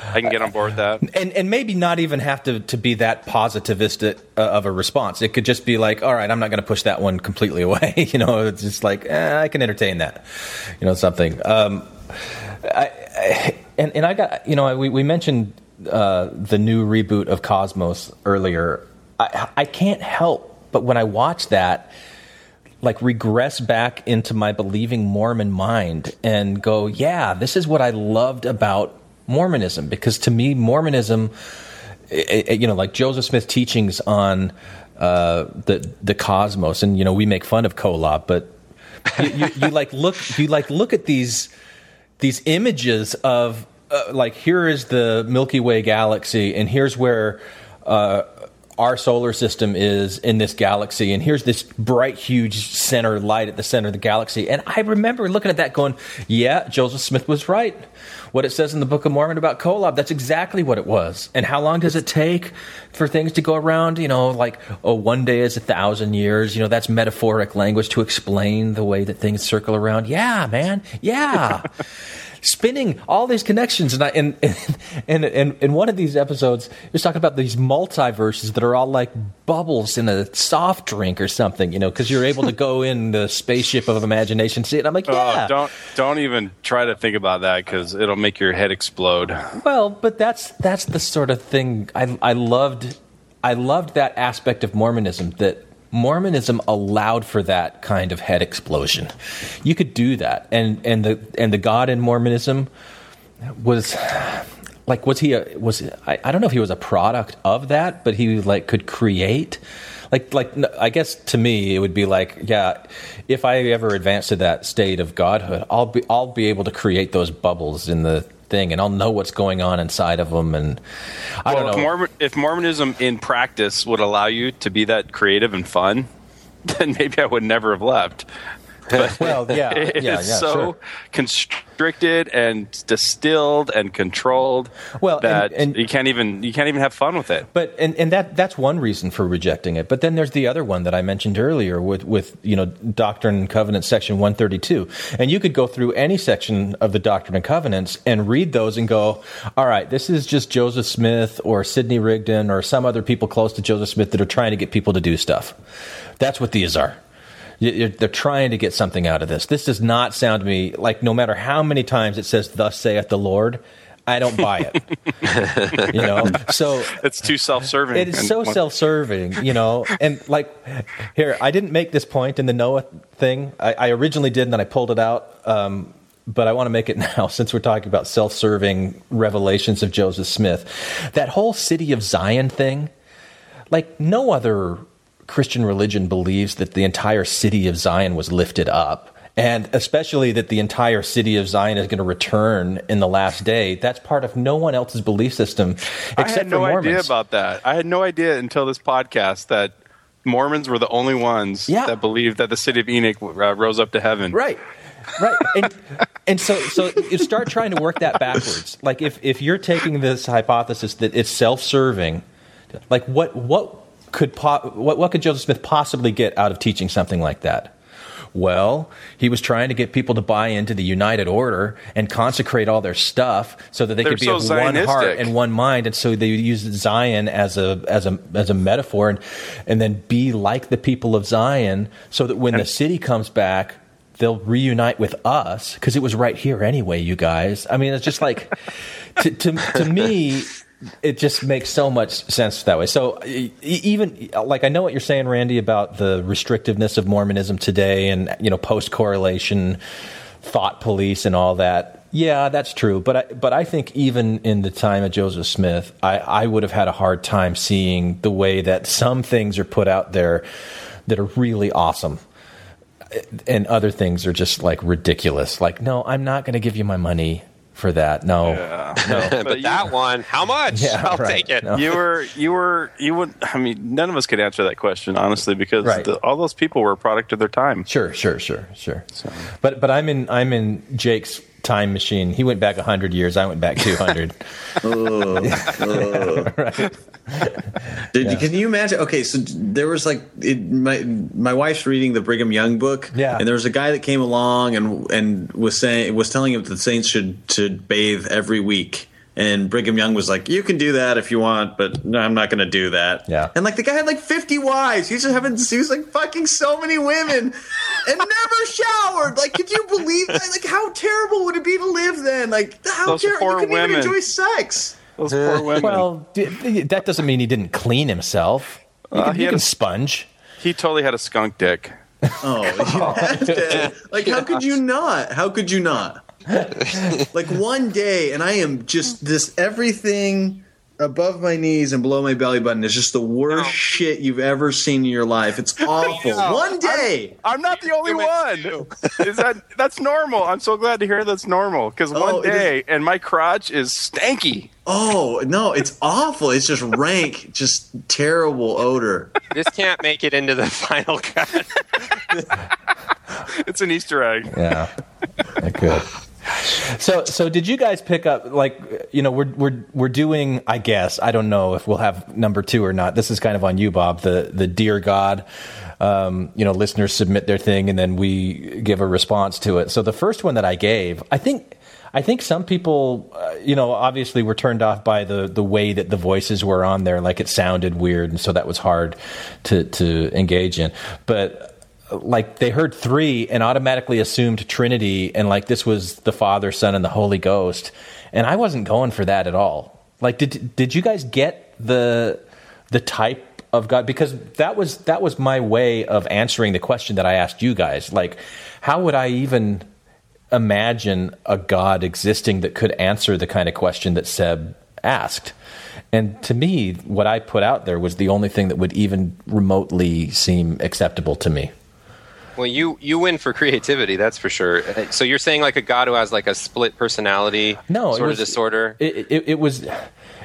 Speaker 8: I can get on board with that.
Speaker 2: and and maybe not even have to to be that positivistic uh, of a response. It could just be like, all right, I'm not going to push that one completely away. you know, it's just like eh, I can entertain that. You know, something. Um, I, I, and and I got you know we we mentioned uh, the new reboot of Cosmos earlier. I I can't help but when I watch that like regress back into my believing Mormon mind and go, yeah, this is what I loved about Mormonism because to me Mormonism i- i- you know like Joseph Smith teachings on uh, the the cosmos and you know we make fun of Kolob but you, you, you like look you like look at these these images of uh, like here is the Milky Way galaxy and here's where uh, our solar system is in this galaxy and here's this bright huge center light at the center of the galaxy. And I remember looking at that going yeah Joseph Smith was right. What it says in the Book of Mormon about Kolob that's exactly what it was. And how long does it take for things to go around you know like oh one day is a thousand years? You know that's metaphoric language to explain the way that things circle around. Yeah man. Yeah spinning all these connections. And I and and and in one of these episodes he was talking about these multiverses that are all like bubbles in a soft drink or something you know because you're able to go in the spaceship of imagination see it. I'm like oh, yeah.
Speaker 8: Oh, don't don't even try to think about that because it'll make your head explode.
Speaker 2: Well, but that's that's the sort of thing I I loved I loved that aspect of Mormonism that Mormonism allowed for that kind of head explosion. You could do that. And and the and the God in Mormonism was like was he a was I, I don't know if he was a product of that, but he like could create like like I guess to me it would be like yeah if I ever advance to that state of godhood I'll be I'll be able to create those bubbles in the thing and I'll know what's going on inside of them and I
Speaker 8: well,
Speaker 2: don't
Speaker 8: If,
Speaker 2: know
Speaker 8: Mormon, if Mormonism in practice would allow you to be that creative and fun, then maybe I would never have left. But
Speaker 2: Well, yeah, yeah, yeah,
Speaker 8: so
Speaker 2: sure.
Speaker 8: constricted and distilled and controlled
Speaker 2: Well, and-
Speaker 8: that
Speaker 2: and-
Speaker 8: you can't even you can't even have fun with it.
Speaker 2: But and, and that that's one reason for rejecting it. But then there's the other one that I mentioned earlier with with you know Doctrine and Covenants section 132. And you could go through any section of the Doctrine and Covenants and read those and go, all right, this is just Joseph Smith or Sidney Rigdon or some other people close to Joseph Smith that are trying to get people to do stuff. That's what these are. They're trying to get something out of this. This does not sound to me like no matter how many times it says "Thus saith the Lord," I don't buy it. you know, so
Speaker 8: it's too self-serving.
Speaker 2: it is so self-serving, you know, and like here, I didn't make this point in the Noah thing. I, I originally did, and then I pulled it out. Um, but I want to make it now since we're talking about self-serving revelations of Joseph Smith. That whole city of Zion thing, like no other Christian religion believes that the entire city of Zion was lifted up. And especially that the entire city of Zion is going to return in the last day. That's part of no one else's belief system except
Speaker 8: I had no
Speaker 2: for Mormons.
Speaker 8: idea about that. I had no idea until this podcast that Mormons were the only ones that believed that the city of Enoch uh, rose up to heaven.
Speaker 2: Right. Right. And, and so so you start trying to work that backwards. Like if if you're taking this hypothesis that it's self-serving, like what what could po- what what could Joseph Smith possibly get out of teaching something like that? Well, he was trying to get people to buy into the United Order and consecrate all their stuff so that they
Speaker 8: They're
Speaker 2: could be
Speaker 8: so
Speaker 2: of one heart and one mind, and so they used Zion as a as a as a metaphor, and and then be like the people of Zion, so that when the city comes back, they'll reunite with us because it was right here anyway. You guys, I mean, it's just like to to, to me. It just makes so much sense that way. So even like I know what you're saying, Randy, about the restrictiveness of Mormonism today, and you know post correlation thought police and all that. Yeah, that's true. But I, but I think even in the time of Joseph Smith, I, I would have had a hard time seeing the way that some things are put out there that are really awesome, and other things are just like ridiculous. Like, no, I'm not going to give you my money for that. No,
Speaker 8: Yeah.
Speaker 9: but, that one, how much?
Speaker 2: Yeah,
Speaker 9: I'll
Speaker 2: right.
Speaker 9: take it.
Speaker 2: No.
Speaker 8: You were, you were, you would. I mean, none of us could answer that question honestly because
Speaker 2: Right.
Speaker 8: the, all those people were a product of their time.
Speaker 2: Sure, sure, sure, sure. But but I'm in I'm in Jake's time machine. He went back hundred years. I went back two hundred. Oh, oh.
Speaker 7: Did, Can you imagine? Okay, so there was like it, my my wife's reading the Brigham Young book,
Speaker 2: Yeah.
Speaker 7: and there was a guy that came along and and was saying was telling him that the saints should should bathe every week. And Brigham Young was like, "You can do that if you want, but no, I'm not going to do that."
Speaker 2: Yeah.
Speaker 7: And like the guy had like 50 wives. He's just having he was like fucking so many women and never showered. Like, could you believe that? Like, how terrible would it be to live then? Like, how
Speaker 8: Those
Speaker 7: terrible?
Speaker 8: poor
Speaker 7: You couldn't even
Speaker 8: women.
Speaker 7: enjoy sex.
Speaker 8: Those poor women.
Speaker 2: Well, that doesn't mean he didn't clean himself. You
Speaker 8: Uh,
Speaker 2: can,
Speaker 8: he
Speaker 2: you
Speaker 8: had
Speaker 2: can
Speaker 8: a-
Speaker 2: sponge.
Speaker 8: he totally had a skunk dick.
Speaker 7: Oh, you have to. Like, how could you not? How could you not? like one day, and I am just this everything above my knees and below my belly button is just the worst shit you've ever seen in your life. It's awful. One day.
Speaker 8: I'm not the only one. Is that that's normal? I'm so glad to hear that's normal because
Speaker 7: Oh,
Speaker 8: one
Speaker 7: it is-
Speaker 8: day and my crotch is stanky.
Speaker 7: Oh no, it's awful. It's just rank, just terrible odor.
Speaker 9: This can't make it into the final cut.
Speaker 8: It's an Easter egg.
Speaker 2: Yeah, good. So, so did you guys pick up like you know we're we're we're doing? I guess I don't know if we'll have number two or not. This is kind of on you, Bob. The the dear God. Um, you know, listeners submit their thing and then we give a response to it. So the first one that I gave, I think. I think some people, uh, you know, obviously were turned off by the, the way that the voices were on there. Like it sounded weird, and so that was hard to to engage in. But like they heard three and automatically assumed Trinity, and like this was the Father, Son, and the Holy Ghost, and I wasn't going for that at all. Like, did did you guys get the the type of God? Because that was that was my way of answering the question that I asked you guys. Like, how would I even imagine a God existing that could answer the kind of question that Seb asked? And to me, what I put out there was the only thing that would even remotely seem acceptable to me.
Speaker 9: Well, you you win for creativity, that's for sure. So you're saying like a god who has like a split personality,
Speaker 2: No,
Speaker 9: sort
Speaker 2: was-
Speaker 9: of disorder.
Speaker 2: It, it, it was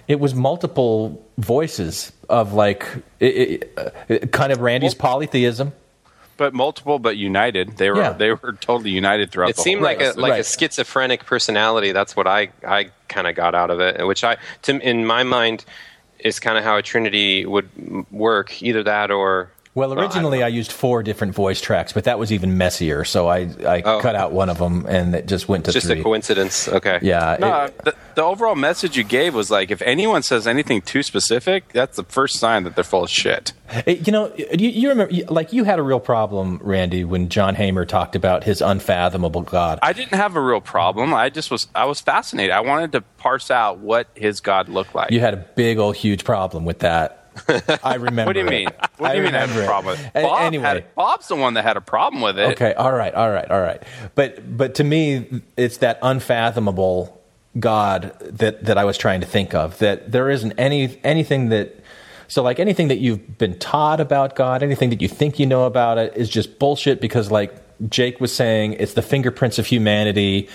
Speaker 2: it was multiple voices of like it, it, uh, kind of Randy's polytheism.
Speaker 8: But multiple, but united. They were
Speaker 2: Yeah.
Speaker 8: they were totally united throughout.
Speaker 9: It
Speaker 8: the
Speaker 9: seemed
Speaker 8: whole
Speaker 9: like a
Speaker 8: process.
Speaker 9: like a schizophrenic personality. That's what I I kind of got out of it, which I to in my mind is kind of how a trinity would work. Either that or
Speaker 2: Well,
Speaker 9: Well, I
Speaker 2: originally I, used four different voice tracks, but that was even messier. So I I
Speaker 9: Oh.
Speaker 2: cut out one of them and it just went to
Speaker 9: just
Speaker 2: three.
Speaker 9: a coincidence. Okay.
Speaker 2: Yeah,
Speaker 8: No,
Speaker 2: it-
Speaker 8: the, the overall message you gave was like, if anyone says anything too specific, that's the first sign that they're full of shit.
Speaker 2: It- you know, you, you remember, like you had a real problem, Randy, when John Hamer talked about his unfathomable God.
Speaker 8: I didn't have a real problem. I just was I was fascinated. I wanted to parse out what his God looked like.
Speaker 2: You had a big old huge problem with that. I remember.
Speaker 8: what do you
Speaker 2: it.
Speaker 8: mean? What do you mean I have
Speaker 2: remember
Speaker 8: a problem with it?
Speaker 2: A-
Speaker 8: Bob
Speaker 2: anyway.
Speaker 8: had, Bob's the one that had a problem with it.
Speaker 2: Okay, all right, all right, all right. But but to me, it's that unfathomable God that that I was trying to think of. That there isn't any anything that. So like anything that you've been taught about God, anything that you think you know about it is just bullshit because like Jake was saying, it's the fingerprints of humanity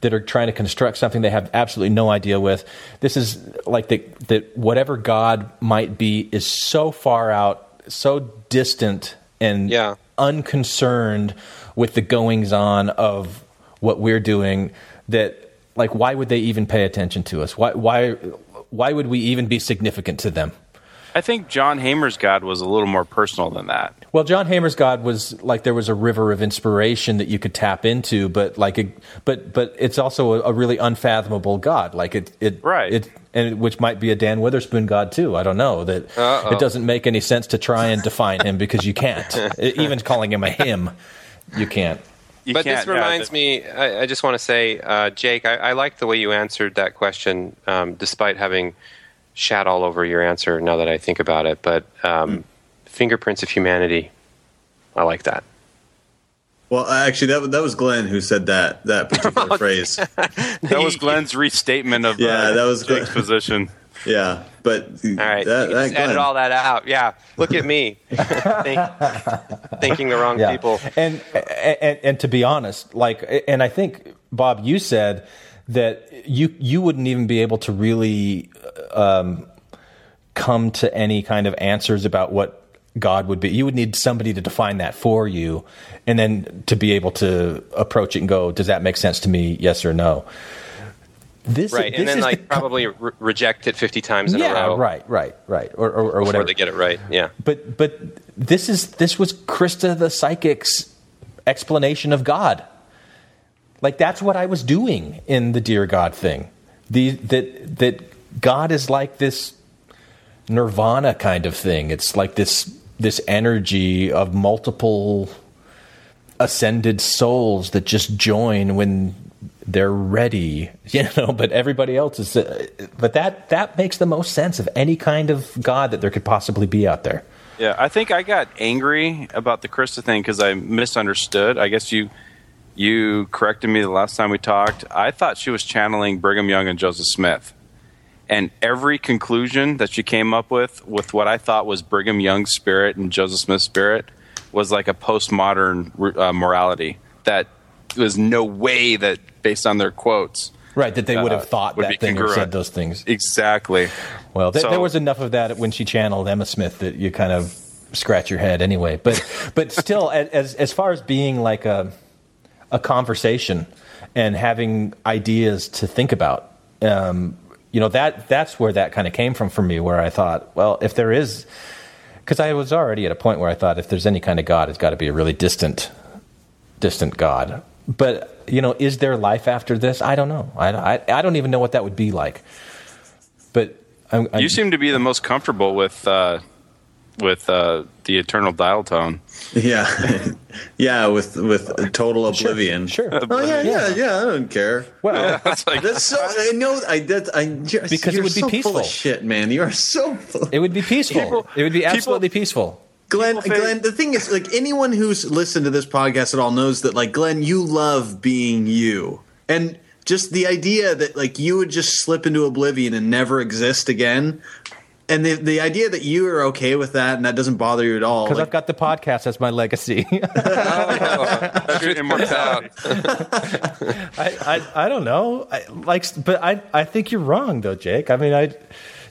Speaker 2: that are trying to construct something they have absolutely no idea with. This is like that that whatever God might be is so far out, so distant and unconcerned with the goings on of what we're doing that like why would they even pay attention to us? Why why why would we even be significant to them?
Speaker 8: I think John Hamer's God was a little more personal than that.
Speaker 2: Well, John Hamer's God was like there was a river of inspiration that you could tap into, but like, a, but but it's also a, a really unfathomable God. Like it, it right, it, and which might be a Dan Witherspoon God too. I don't know that
Speaker 9: Uh-oh.
Speaker 2: it doesn't make any sense to try and define him because you can't. Even calling him a him, you can't.
Speaker 9: but this reminds me. I, I just want to say, uh, Jake, I, I like the way you answered that question, um, despite having shat all over your answer. Now that I think about it, but um, fingerprints of humanity, I like that.
Speaker 7: Well, actually, that that was Glenn who said that that particular phrase.
Speaker 8: That was Glenn's restatement of
Speaker 7: Yeah,
Speaker 8: uh,
Speaker 7: that was
Speaker 8: Jake's position.
Speaker 7: Yeah, but
Speaker 9: all right,
Speaker 7: that, that
Speaker 9: just edit all that out. Yeah, look at me, Think, thinking the wrong
Speaker 2: Yeah.
Speaker 9: people.
Speaker 2: And, and and to be honest, like, and I think Bob, you said that you you wouldn't even be able to really um, come to any kind of answers about what God would be. You would need somebody to define that for you, and then to be able to approach it and go, "Does that make sense to me? Yes or no?" This,
Speaker 9: right,
Speaker 2: this
Speaker 9: and then
Speaker 2: is
Speaker 9: like
Speaker 2: the-
Speaker 9: probably re- reject it fifty times in
Speaker 2: yeah,
Speaker 9: a row.
Speaker 2: right, right, right, or, or, or
Speaker 9: before
Speaker 2: whatever.
Speaker 9: they get it right. Yeah.
Speaker 2: But but this is this was Krista the psychic's explanation of God. Like that's what I was doing in the Dear God thing. The that that God is like this nirvana kind of thing. It's like this this energy of multiple ascended souls that just join when they're ready, you know. But everybody else is. Uh, but that that makes the most sense of any kind of God that there could possibly be out there.
Speaker 8: Yeah, I think I got angry about the Krista thing because I misunderstood. I guess you you corrected me the last time we talked. I thought she was channeling Brigham Young and Joseph Smith, and every conclusion that she came up with with what I thought was Brigham Young's spirit and Joseph Smith's spirit was like a postmodern uh, morality that was no way that based on their quotes.
Speaker 2: Right, that they would have
Speaker 8: uh,
Speaker 2: thought
Speaker 8: would
Speaker 2: that thing or said those things.
Speaker 8: Exactly.
Speaker 2: Well, th-
Speaker 8: So-
Speaker 2: there was enough of that when she channeled Emma Smith that you kind of scratch your head anyway. But but still, as as far as being like a a conversation and having ideas to think about, um, you know that that's where that kind of came from for me. Where I thought, well, if there is, because I was already at a point where I thought, if there's any kind of God, it's got to be a really distant distant God. But you know, is there life after this? I don't know. I, I, I don't even know what that would be like. But I'm, I'm,
Speaker 8: You seem to be the most comfortable with uh, with uh, the eternal dial tone.
Speaker 7: Yeah, yeah, with with total oblivion.
Speaker 2: Sure.
Speaker 7: Oh yeah, yeah, yeah. I don't care.
Speaker 2: Well,
Speaker 8: that's, like,
Speaker 7: that's so. I know. I that I you're-
Speaker 2: Because it
Speaker 7: you're
Speaker 2: would be
Speaker 7: so
Speaker 2: peaceful.
Speaker 7: Full of shit, man. You are so. Full.
Speaker 2: it would be peaceful. it would be absolutely peaceful.
Speaker 7: Glenn, Glenn, the thing is, like anyone who's listened to this podcast at all knows that, like, Glenn, you love being you, and just the idea that like you would just slip into oblivion and never exist again, and the the idea that you are okay with that and that doesn't bother you at all.
Speaker 2: Because
Speaker 7: like,
Speaker 2: I've got the podcast as my legacy.
Speaker 8: That's your immortality.
Speaker 2: I, I, I don't know. I, like, but I, I think you're wrong though, Jake. I mean, I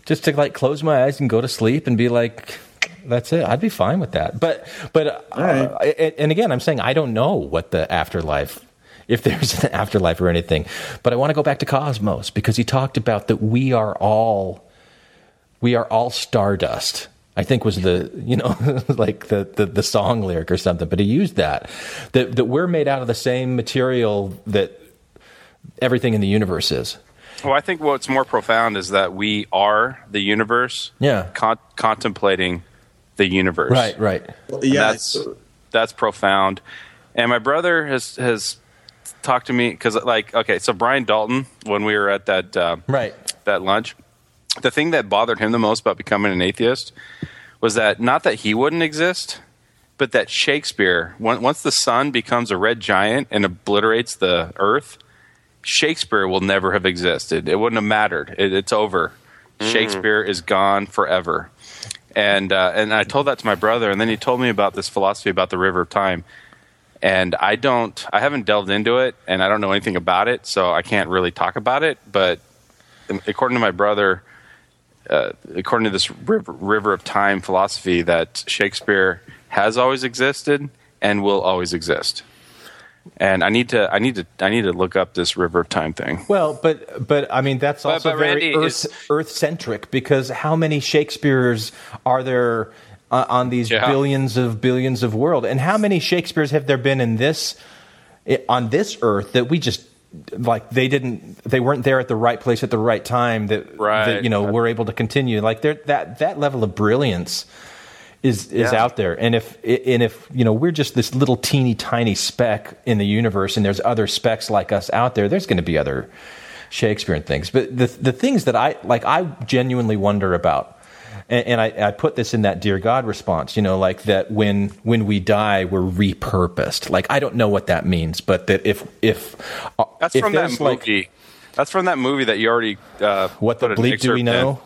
Speaker 2: just to like close my eyes and go to sleep and be like, that's it. I'd be fine with that. But, but, uh, and and again, I'm saying I don't know what the afterlife. If there's an afterlife or anything, but I want to go back to Cosmos because he talked about that we are all, we are all stardust. I think was the you know like the, the the song lyric or something, but he used that that that we're made out of the same material that everything in the universe is.
Speaker 8: Well, I think what's more profound is that we are the universe.
Speaker 2: Yeah.
Speaker 8: Con- contemplating the universe.
Speaker 2: Right, right.
Speaker 7: yeah,
Speaker 8: That's that's profound. And my brother has has talked to me because like okay, so Brian Dalton when we were at that uh,
Speaker 2: right
Speaker 8: that lunch, the thing that bothered him the most about becoming an atheist was that not that he wouldn't exist, but that Shakespeare, once the sun becomes a red giant and obliterates the earth, Shakespeare will never have existed. It wouldn't have mattered. It, it's over. Shakespeare is gone forever. And uh, and I told that to my brother, and then he told me about this philosophy about the river of time. And I don't, I haven't delved into it, and I don't know anything about it, so I can't really talk about it. But according to my brother, uh, according to this river, river of time philosophy, that Shakespeare has always existed and will always exist. And I need to, I need to, I need to look up this river of time thing.
Speaker 2: Well, but but I mean that's also
Speaker 8: but
Speaker 2: very
Speaker 8: Randy
Speaker 2: earth earth centric because how many Shakespeares are there uh, on these
Speaker 8: Yeah.
Speaker 2: billions of billions of world, and how many Shakespeares have there been in this on this earth that we just like they didn't they weren't there at the right place at the right time that
Speaker 8: Right.
Speaker 2: that you know we're able to continue like there that that level of brilliance is is
Speaker 8: Yeah.
Speaker 2: out there and if and if you know we're just this little teeny tiny speck in the universe and there's other specks like us out there there's going to be other Shakespeare and things but the the things that I like I genuinely wonder about and, and I, I put this in that dear God response you know like that when when we die we're repurposed like I don't know what that means but that if if uh,
Speaker 8: That's
Speaker 2: if
Speaker 8: from that
Speaker 2: there's, like
Speaker 8: movie. That's from that movie that you already. Uh,
Speaker 2: what the bleep do we
Speaker 8: excerpt in.
Speaker 2: know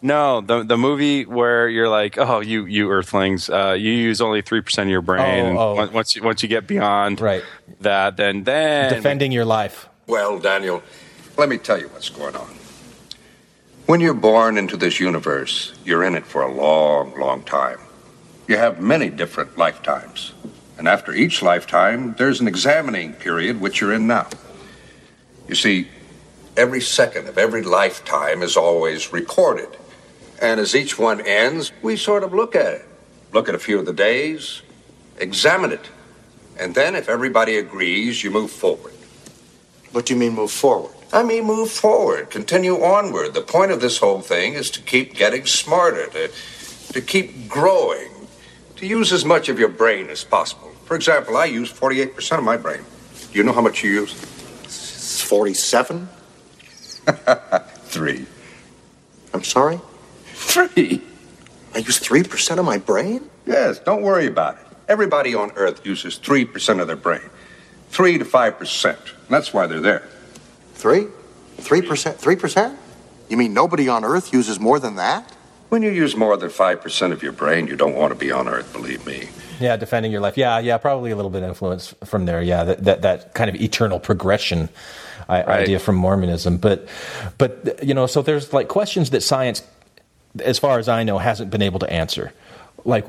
Speaker 8: No, the the movie where you're like, oh, you you Earthlings, uh, you use only three percent of your brain.
Speaker 2: Oh, oh.
Speaker 8: on- Once you once you get beyond
Speaker 2: right
Speaker 8: that, then then
Speaker 2: defending your life
Speaker 18: Well, Daniel, Let me tell you what's going on. When you're born into this universe, you're in it for a long, long time. You have many different lifetimes. And after each lifetime, there's an examining period, which you're in now. You see, every second of every lifetime is always recorded. And as each one ends, we sort of look at it. Look at a few of the days, examine it. And then, if everybody agrees, you move forward. What do you mean, move forward? I mean, move forward, continue onward. The point of this whole thing is to keep getting smarter, to, to keep growing, to use as much of your brain as possible. For example, I use 48% of my brain. Do you know how much you use? 47? Three. I'm sorry? Three. I use 3% of my brain? Yes, don't worry about it. Everybody on Earth uses 3% of their brain. 3 to 5%. That's why they're there.
Speaker 19: Three? Three percent? Three percent? You mean nobody on Earth uses more than that?
Speaker 18: When you use more than 5% of your brain, you don't want to be on Earth, believe me.
Speaker 2: Yeah, defending your life. Yeah, yeah, probably a little bit of influence from there. Yeah, that that, that kind of eternal progression I, idea from Mormonism. But but you know, so there's like questions that science, as far as I know, hasn't been able to answer. Like,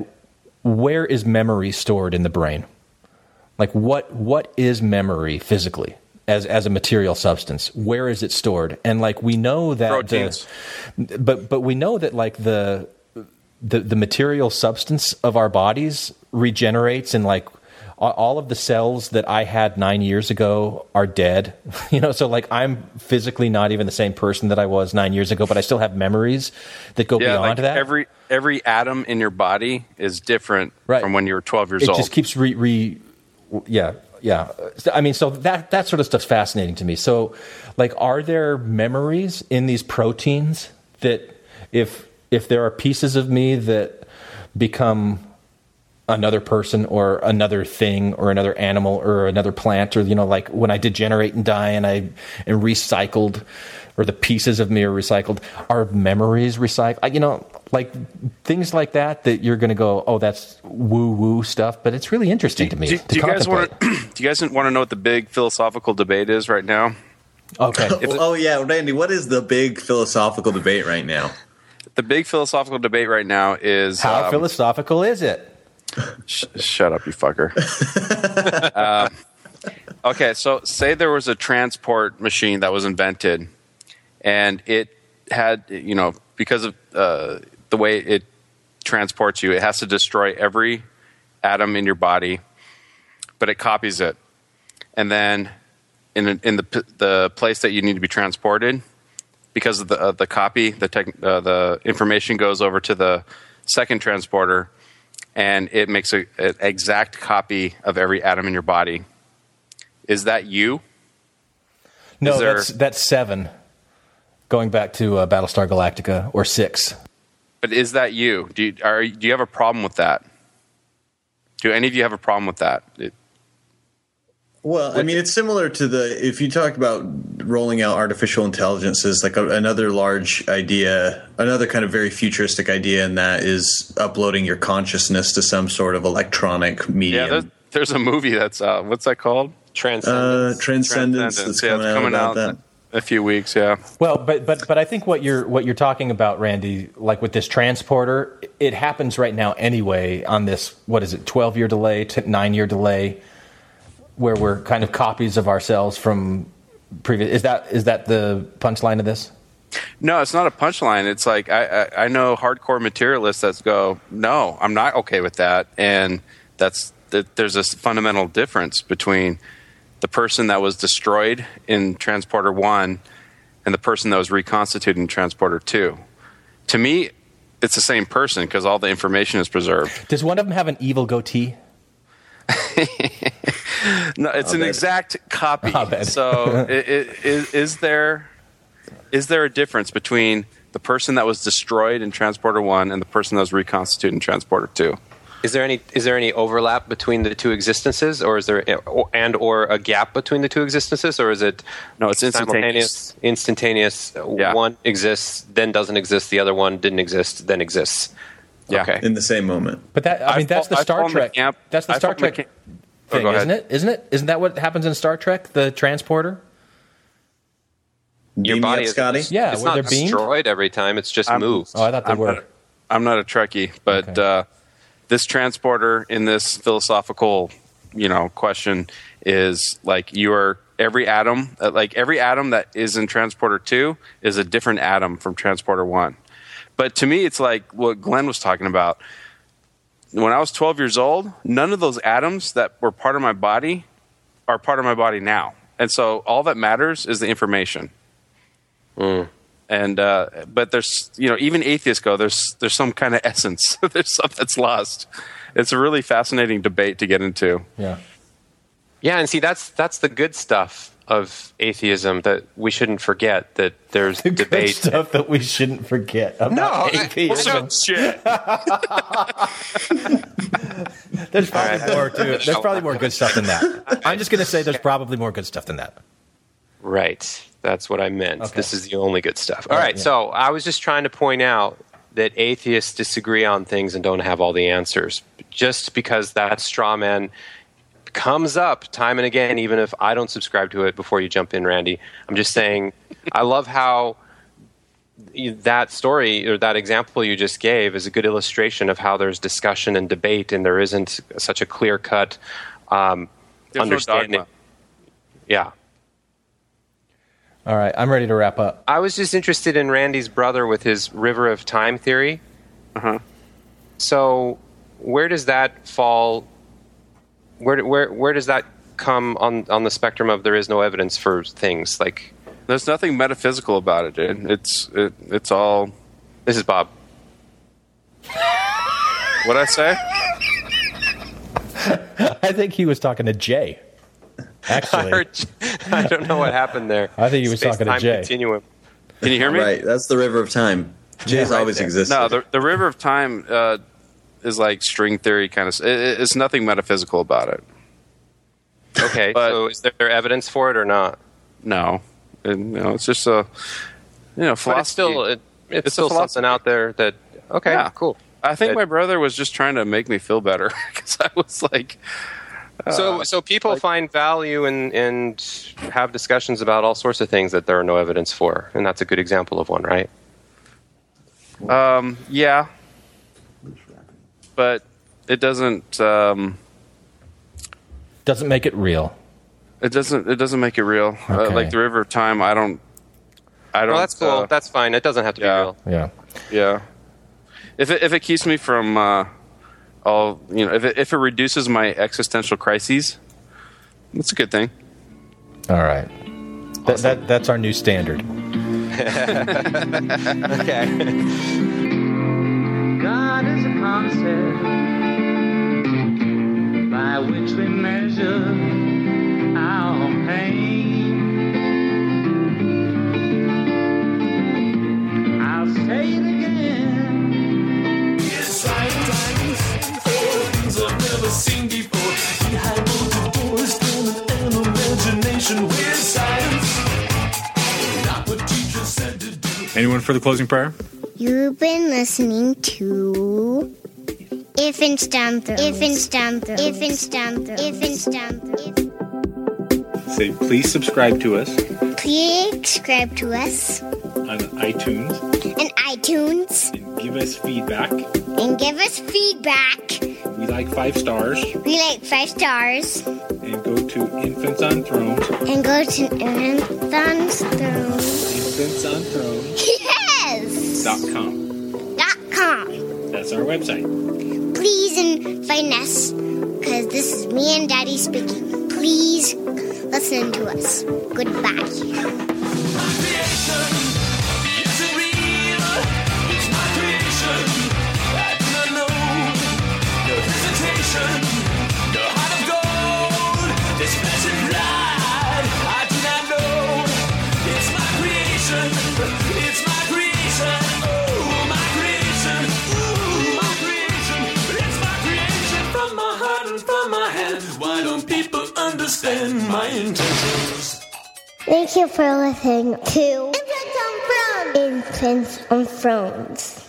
Speaker 2: where is memory stored in the brain? Like, what what is memory physically? As, as a material substance, where is it stored? And like we know that,
Speaker 8: Proteins.
Speaker 2: The, but but we know that like the the the material substance of our bodies regenerates and like all of the cells that I had nine years ago are dead. You know, so like I'm physically not even the same person that I was nine years ago, but I still have memories that go
Speaker 8: yeah,
Speaker 2: beyond
Speaker 8: like
Speaker 2: that.
Speaker 8: every every atom in your body is different from when you were 12 years
Speaker 2: it
Speaker 8: old.
Speaker 2: It just keeps re, re yeah yeah. I mean so that that sort of stuff's fascinating to me. So like are there memories in these proteins that if if there are pieces of me that become another person or another thing or another animal or another plant or you know like when i degenerate and die and i am recycled or the pieces of me are recycled are memories recycled you know like things like that that you're going to go oh that's woo woo stuff but it's really interesting to me
Speaker 8: do,
Speaker 2: to
Speaker 8: do you guys want to? Do you guys want to know what the big philosophical debate is right now?
Speaker 2: Okay.
Speaker 7: oh yeah, Randy, what is the big philosophical debate right now?
Speaker 8: The big philosophical debate right now is
Speaker 2: how
Speaker 8: um,
Speaker 2: philosophical is it
Speaker 8: sh- shut up, you fucker. uh, okay, so say there was a transport machine that was invented, and it had, you know, because of uh, the way it transports you, it has to destroy every atom in your body, but it copies it, and then in in the the place that you need to be transported, because of the uh, the copy, the tech, uh, the information goes over to the second transporter, and it makes a, an exact copy of every atom in your body. Is that you?
Speaker 2: no
Speaker 8: there-
Speaker 2: that's that's seven going back to uh, battlestar galactica or six
Speaker 8: But is that you? Do you, are, do you have a problem with that? Do any of you have a problem with that? It,
Speaker 7: Well, I mean, it's similar to the if you talk about rolling out artificial intelligence as like a, another large idea, another kind of very futuristic idea, and that is uploading your consciousness to some sort of electronic
Speaker 8: yeah,
Speaker 7: medium.
Speaker 8: there's, there's a movie that's uh, what's that called?
Speaker 7: Uh, Transcendence. That's
Speaker 8: yeah,
Speaker 7: coming
Speaker 8: it's
Speaker 7: out
Speaker 8: coming
Speaker 7: about
Speaker 8: out
Speaker 7: that.
Speaker 8: A few weeks. Yeah.
Speaker 2: Well, but but but I think what you're what you're talking about, Randy, like with this transporter, it happens right now anyway. On this, what is it, twelve year delay, nine year delay, where we're kind of copies of ourselves from previous. Is that is that the punchline of this?
Speaker 8: No, it's not a punchline. It's like I, I, I know hardcore materialists that go, no, I'm not okay with that, and that's that. There's a fundamental difference between the person that was destroyed in Transporter One and the person that was reconstituted in Transporter Two. To me, it's the same person because all the information is preserved.
Speaker 2: Does one of them have an evil goatee?
Speaker 8: No, it's
Speaker 2: I'll
Speaker 8: an
Speaker 2: bet.
Speaker 8: exact copy. So, i- i- is, is there is there a difference between the person that was destroyed in Transporter One and the person that was reconstituted in Transporter Two?
Speaker 9: Is there any is there any overlap between the two existences, or is there and or a gap between the two existences, or is it
Speaker 8: no? It's
Speaker 9: simultaneous, instantaneous. One exists, then doesn't exist. The other one didn't exist, then exists.
Speaker 8: Yeah.
Speaker 9: Okay.
Speaker 7: in the same moment.
Speaker 2: But that I mean, that's the
Speaker 8: I
Speaker 2: Star
Speaker 8: fall in the
Speaker 2: Trek.
Speaker 8: camp-
Speaker 2: That's the Star
Speaker 8: fall in the
Speaker 2: Trek
Speaker 8: ca- Oh,
Speaker 2: thing, isn't it? Isn't it? Isn't that what happens in Star Trek? The transporter.
Speaker 9: Your
Speaker 7: Beam
Speaker 9: body
Speaker 7: up,
Speaker 9: is
Speaker 7: Scotty?
Speaker 2: Yeah,
Speaker 9: it's not
Speaker 2: there beamed?
Speaker 9: destroyed every time. It's just moved.
Speaker 2: Oh, I thought they
Speaker 8: I'm
Speaker 2: were.
Speaker 8: Not, I'm not a Trekkie, but uh, this transporter in this philosophical, you know, question is like you are every atom, uh, like every atom that is in transporter two is a different atom from transporter one. But to me, it's like what Glenn was talking about. When I was 12 years old, none of those atoms that were part of my body are part of my body now. And so all that matters is the information. And uh, but there's you know even atheists go there's there's some kind of essence there's something that's lost. It's a really fascinating debate to get into.
Speaker 2: Yeah.
Speaker 9: Yeah, and see that's that's the good stuff of atheism that we shouldn't forget that there's
Speaker 2: Good
Speaker 9: debate.
Speaker 2: stuff that we shouldn't forget about
Speaker 9: No,
Speaker 2: atheism.
Speaker 8: shit.
Speaker 2: There's probably
Speaker 9: All right.
Speaker 2: more to There's probably more good stuff than that. I'm just going to say there's probably more good stuff than that.
Speaker 9: Right. That's what I meant.
Speaker 2: Okay.
Speaker 9: This is the only good stuff. All
Speaker 2: Right,
Speaker 9: right.
Speaker 2: yeah.
Speaker 9: So I was just trying to point out that atheists disagree on things and don't have all the answers. Just because that straw man comes up time and again, even if I don't subscribe to it before you jump in, Randy. I'm just saying, I love how that story or that example you just gave is a good illustration of how there's discussion and debate and there isn't such a clear cut um,
Speaker 8: There's no
Speaker 9: understanding. yeah.
Speaker 2: All right, I'm ready to wrap up.
Speaker 9: I was just interested in Randy's brother with his river of time theory.
Speaker 8: Uh-huh.
Speaker 9: So, where does that fall? Where where where does that come on on the spectrum of there is no evidence for things like?
Speaker 8: There's nothing metaphysical about it, dude. It's it, it's all.
Speaker 9: This is Bob.
Speaker 8: What I say?
Speaker 2: I think he was talking to Jay. Actually,
Speaker 9: I heard. I don't know what happened there.
Speaker 2: I think he was talking to
Speaker 9: Space-time
Speaker 2: Jay.
Speaker 9: Continuum.
Speaker 8: Can you hear me?
Speaker 7: Right, that's the river of time. Jay's
Speaker 9: right
Speaker 7: always
Speaker 9: there.
Speaker 7: existed.
Speaker 8: No, the the river of time uh, is like string theory kind of. It, it- it's nothing metaphysical about it.
Speaker 9: Okay,
Speaker 8: But-
Speaker 9: so is there evidence for it or not?
Speaker 8: No, and, you know, it's just a you know philosophy.
Speaker 9: But it's still it, it's,
Speaker 8: It's a
Speaker 9: still something out there that okay,
Speaker 8: Yeah.
Speaker 9: cool.
Speaker 8: I think my brother was just trying to make me feel better because I was like,
Speaker 9: So, so people find value and and have discussions about all sorts of things that there are no evidence for, and that's a good example of one, right?
Speaker 8: um, yeah, but it doesn't. Um,
Speaker 2: doesn't make it real.
Speaker 8: it doesn't. It doesn't make it real. Uh, like the river of time, I don't. I don't.
Speaker 9: Well, that's cool.
Speaker 8: uh,
Speaker 9: that's fine. It doesn't have to
Speaker 8: yeah.
Speaker 9: be real.
Speaker 2: Yeah.
Speaker 8: Yeah. If it, if it keeps me from uh, all you know, if it, if it reduces my existential crises, that's a good thing.
Speaker 2: All right. That, that that's our new standard.
Speaker 9: okay.
Speaker 3: God is a concept by which we measure our pain. I'll say it again. Yes, I things I've never seen before. Behind closed doors, still an imagination with science. Not what teachers said to do.
Speaker 20: Anyone for the closing prayer?
Speaker 21: You've been listening to If and Stamp If and Stamp If and Stamp If and Stamp
Speaker 20: Say, please subscribe to us
Speaker 21: Please subscribe to us
Speaker 20: on iTunes
Speaker 21: on iTunes
Speaker 20: and give us feedback.
Speaker 21: and give us feedback.
Speaker 20: We like five stars
Speaker 21: We like five stars
Speaker 20: and go to Infants on Thrones.
Speaker 21: and go to Anthon's Throne.
Speaker 20: Infants on Thrones
Speaker 21: Yes!
Speaker 20: dot com.
Speaker 21: Dot com.
Speaker 20: That's our website.
Speaker 21: Please invite us because this is me and Daddy speaking. Please listen to us. Goodbye. Thank you for listening to Infants on Thrones. Infants on Thrones.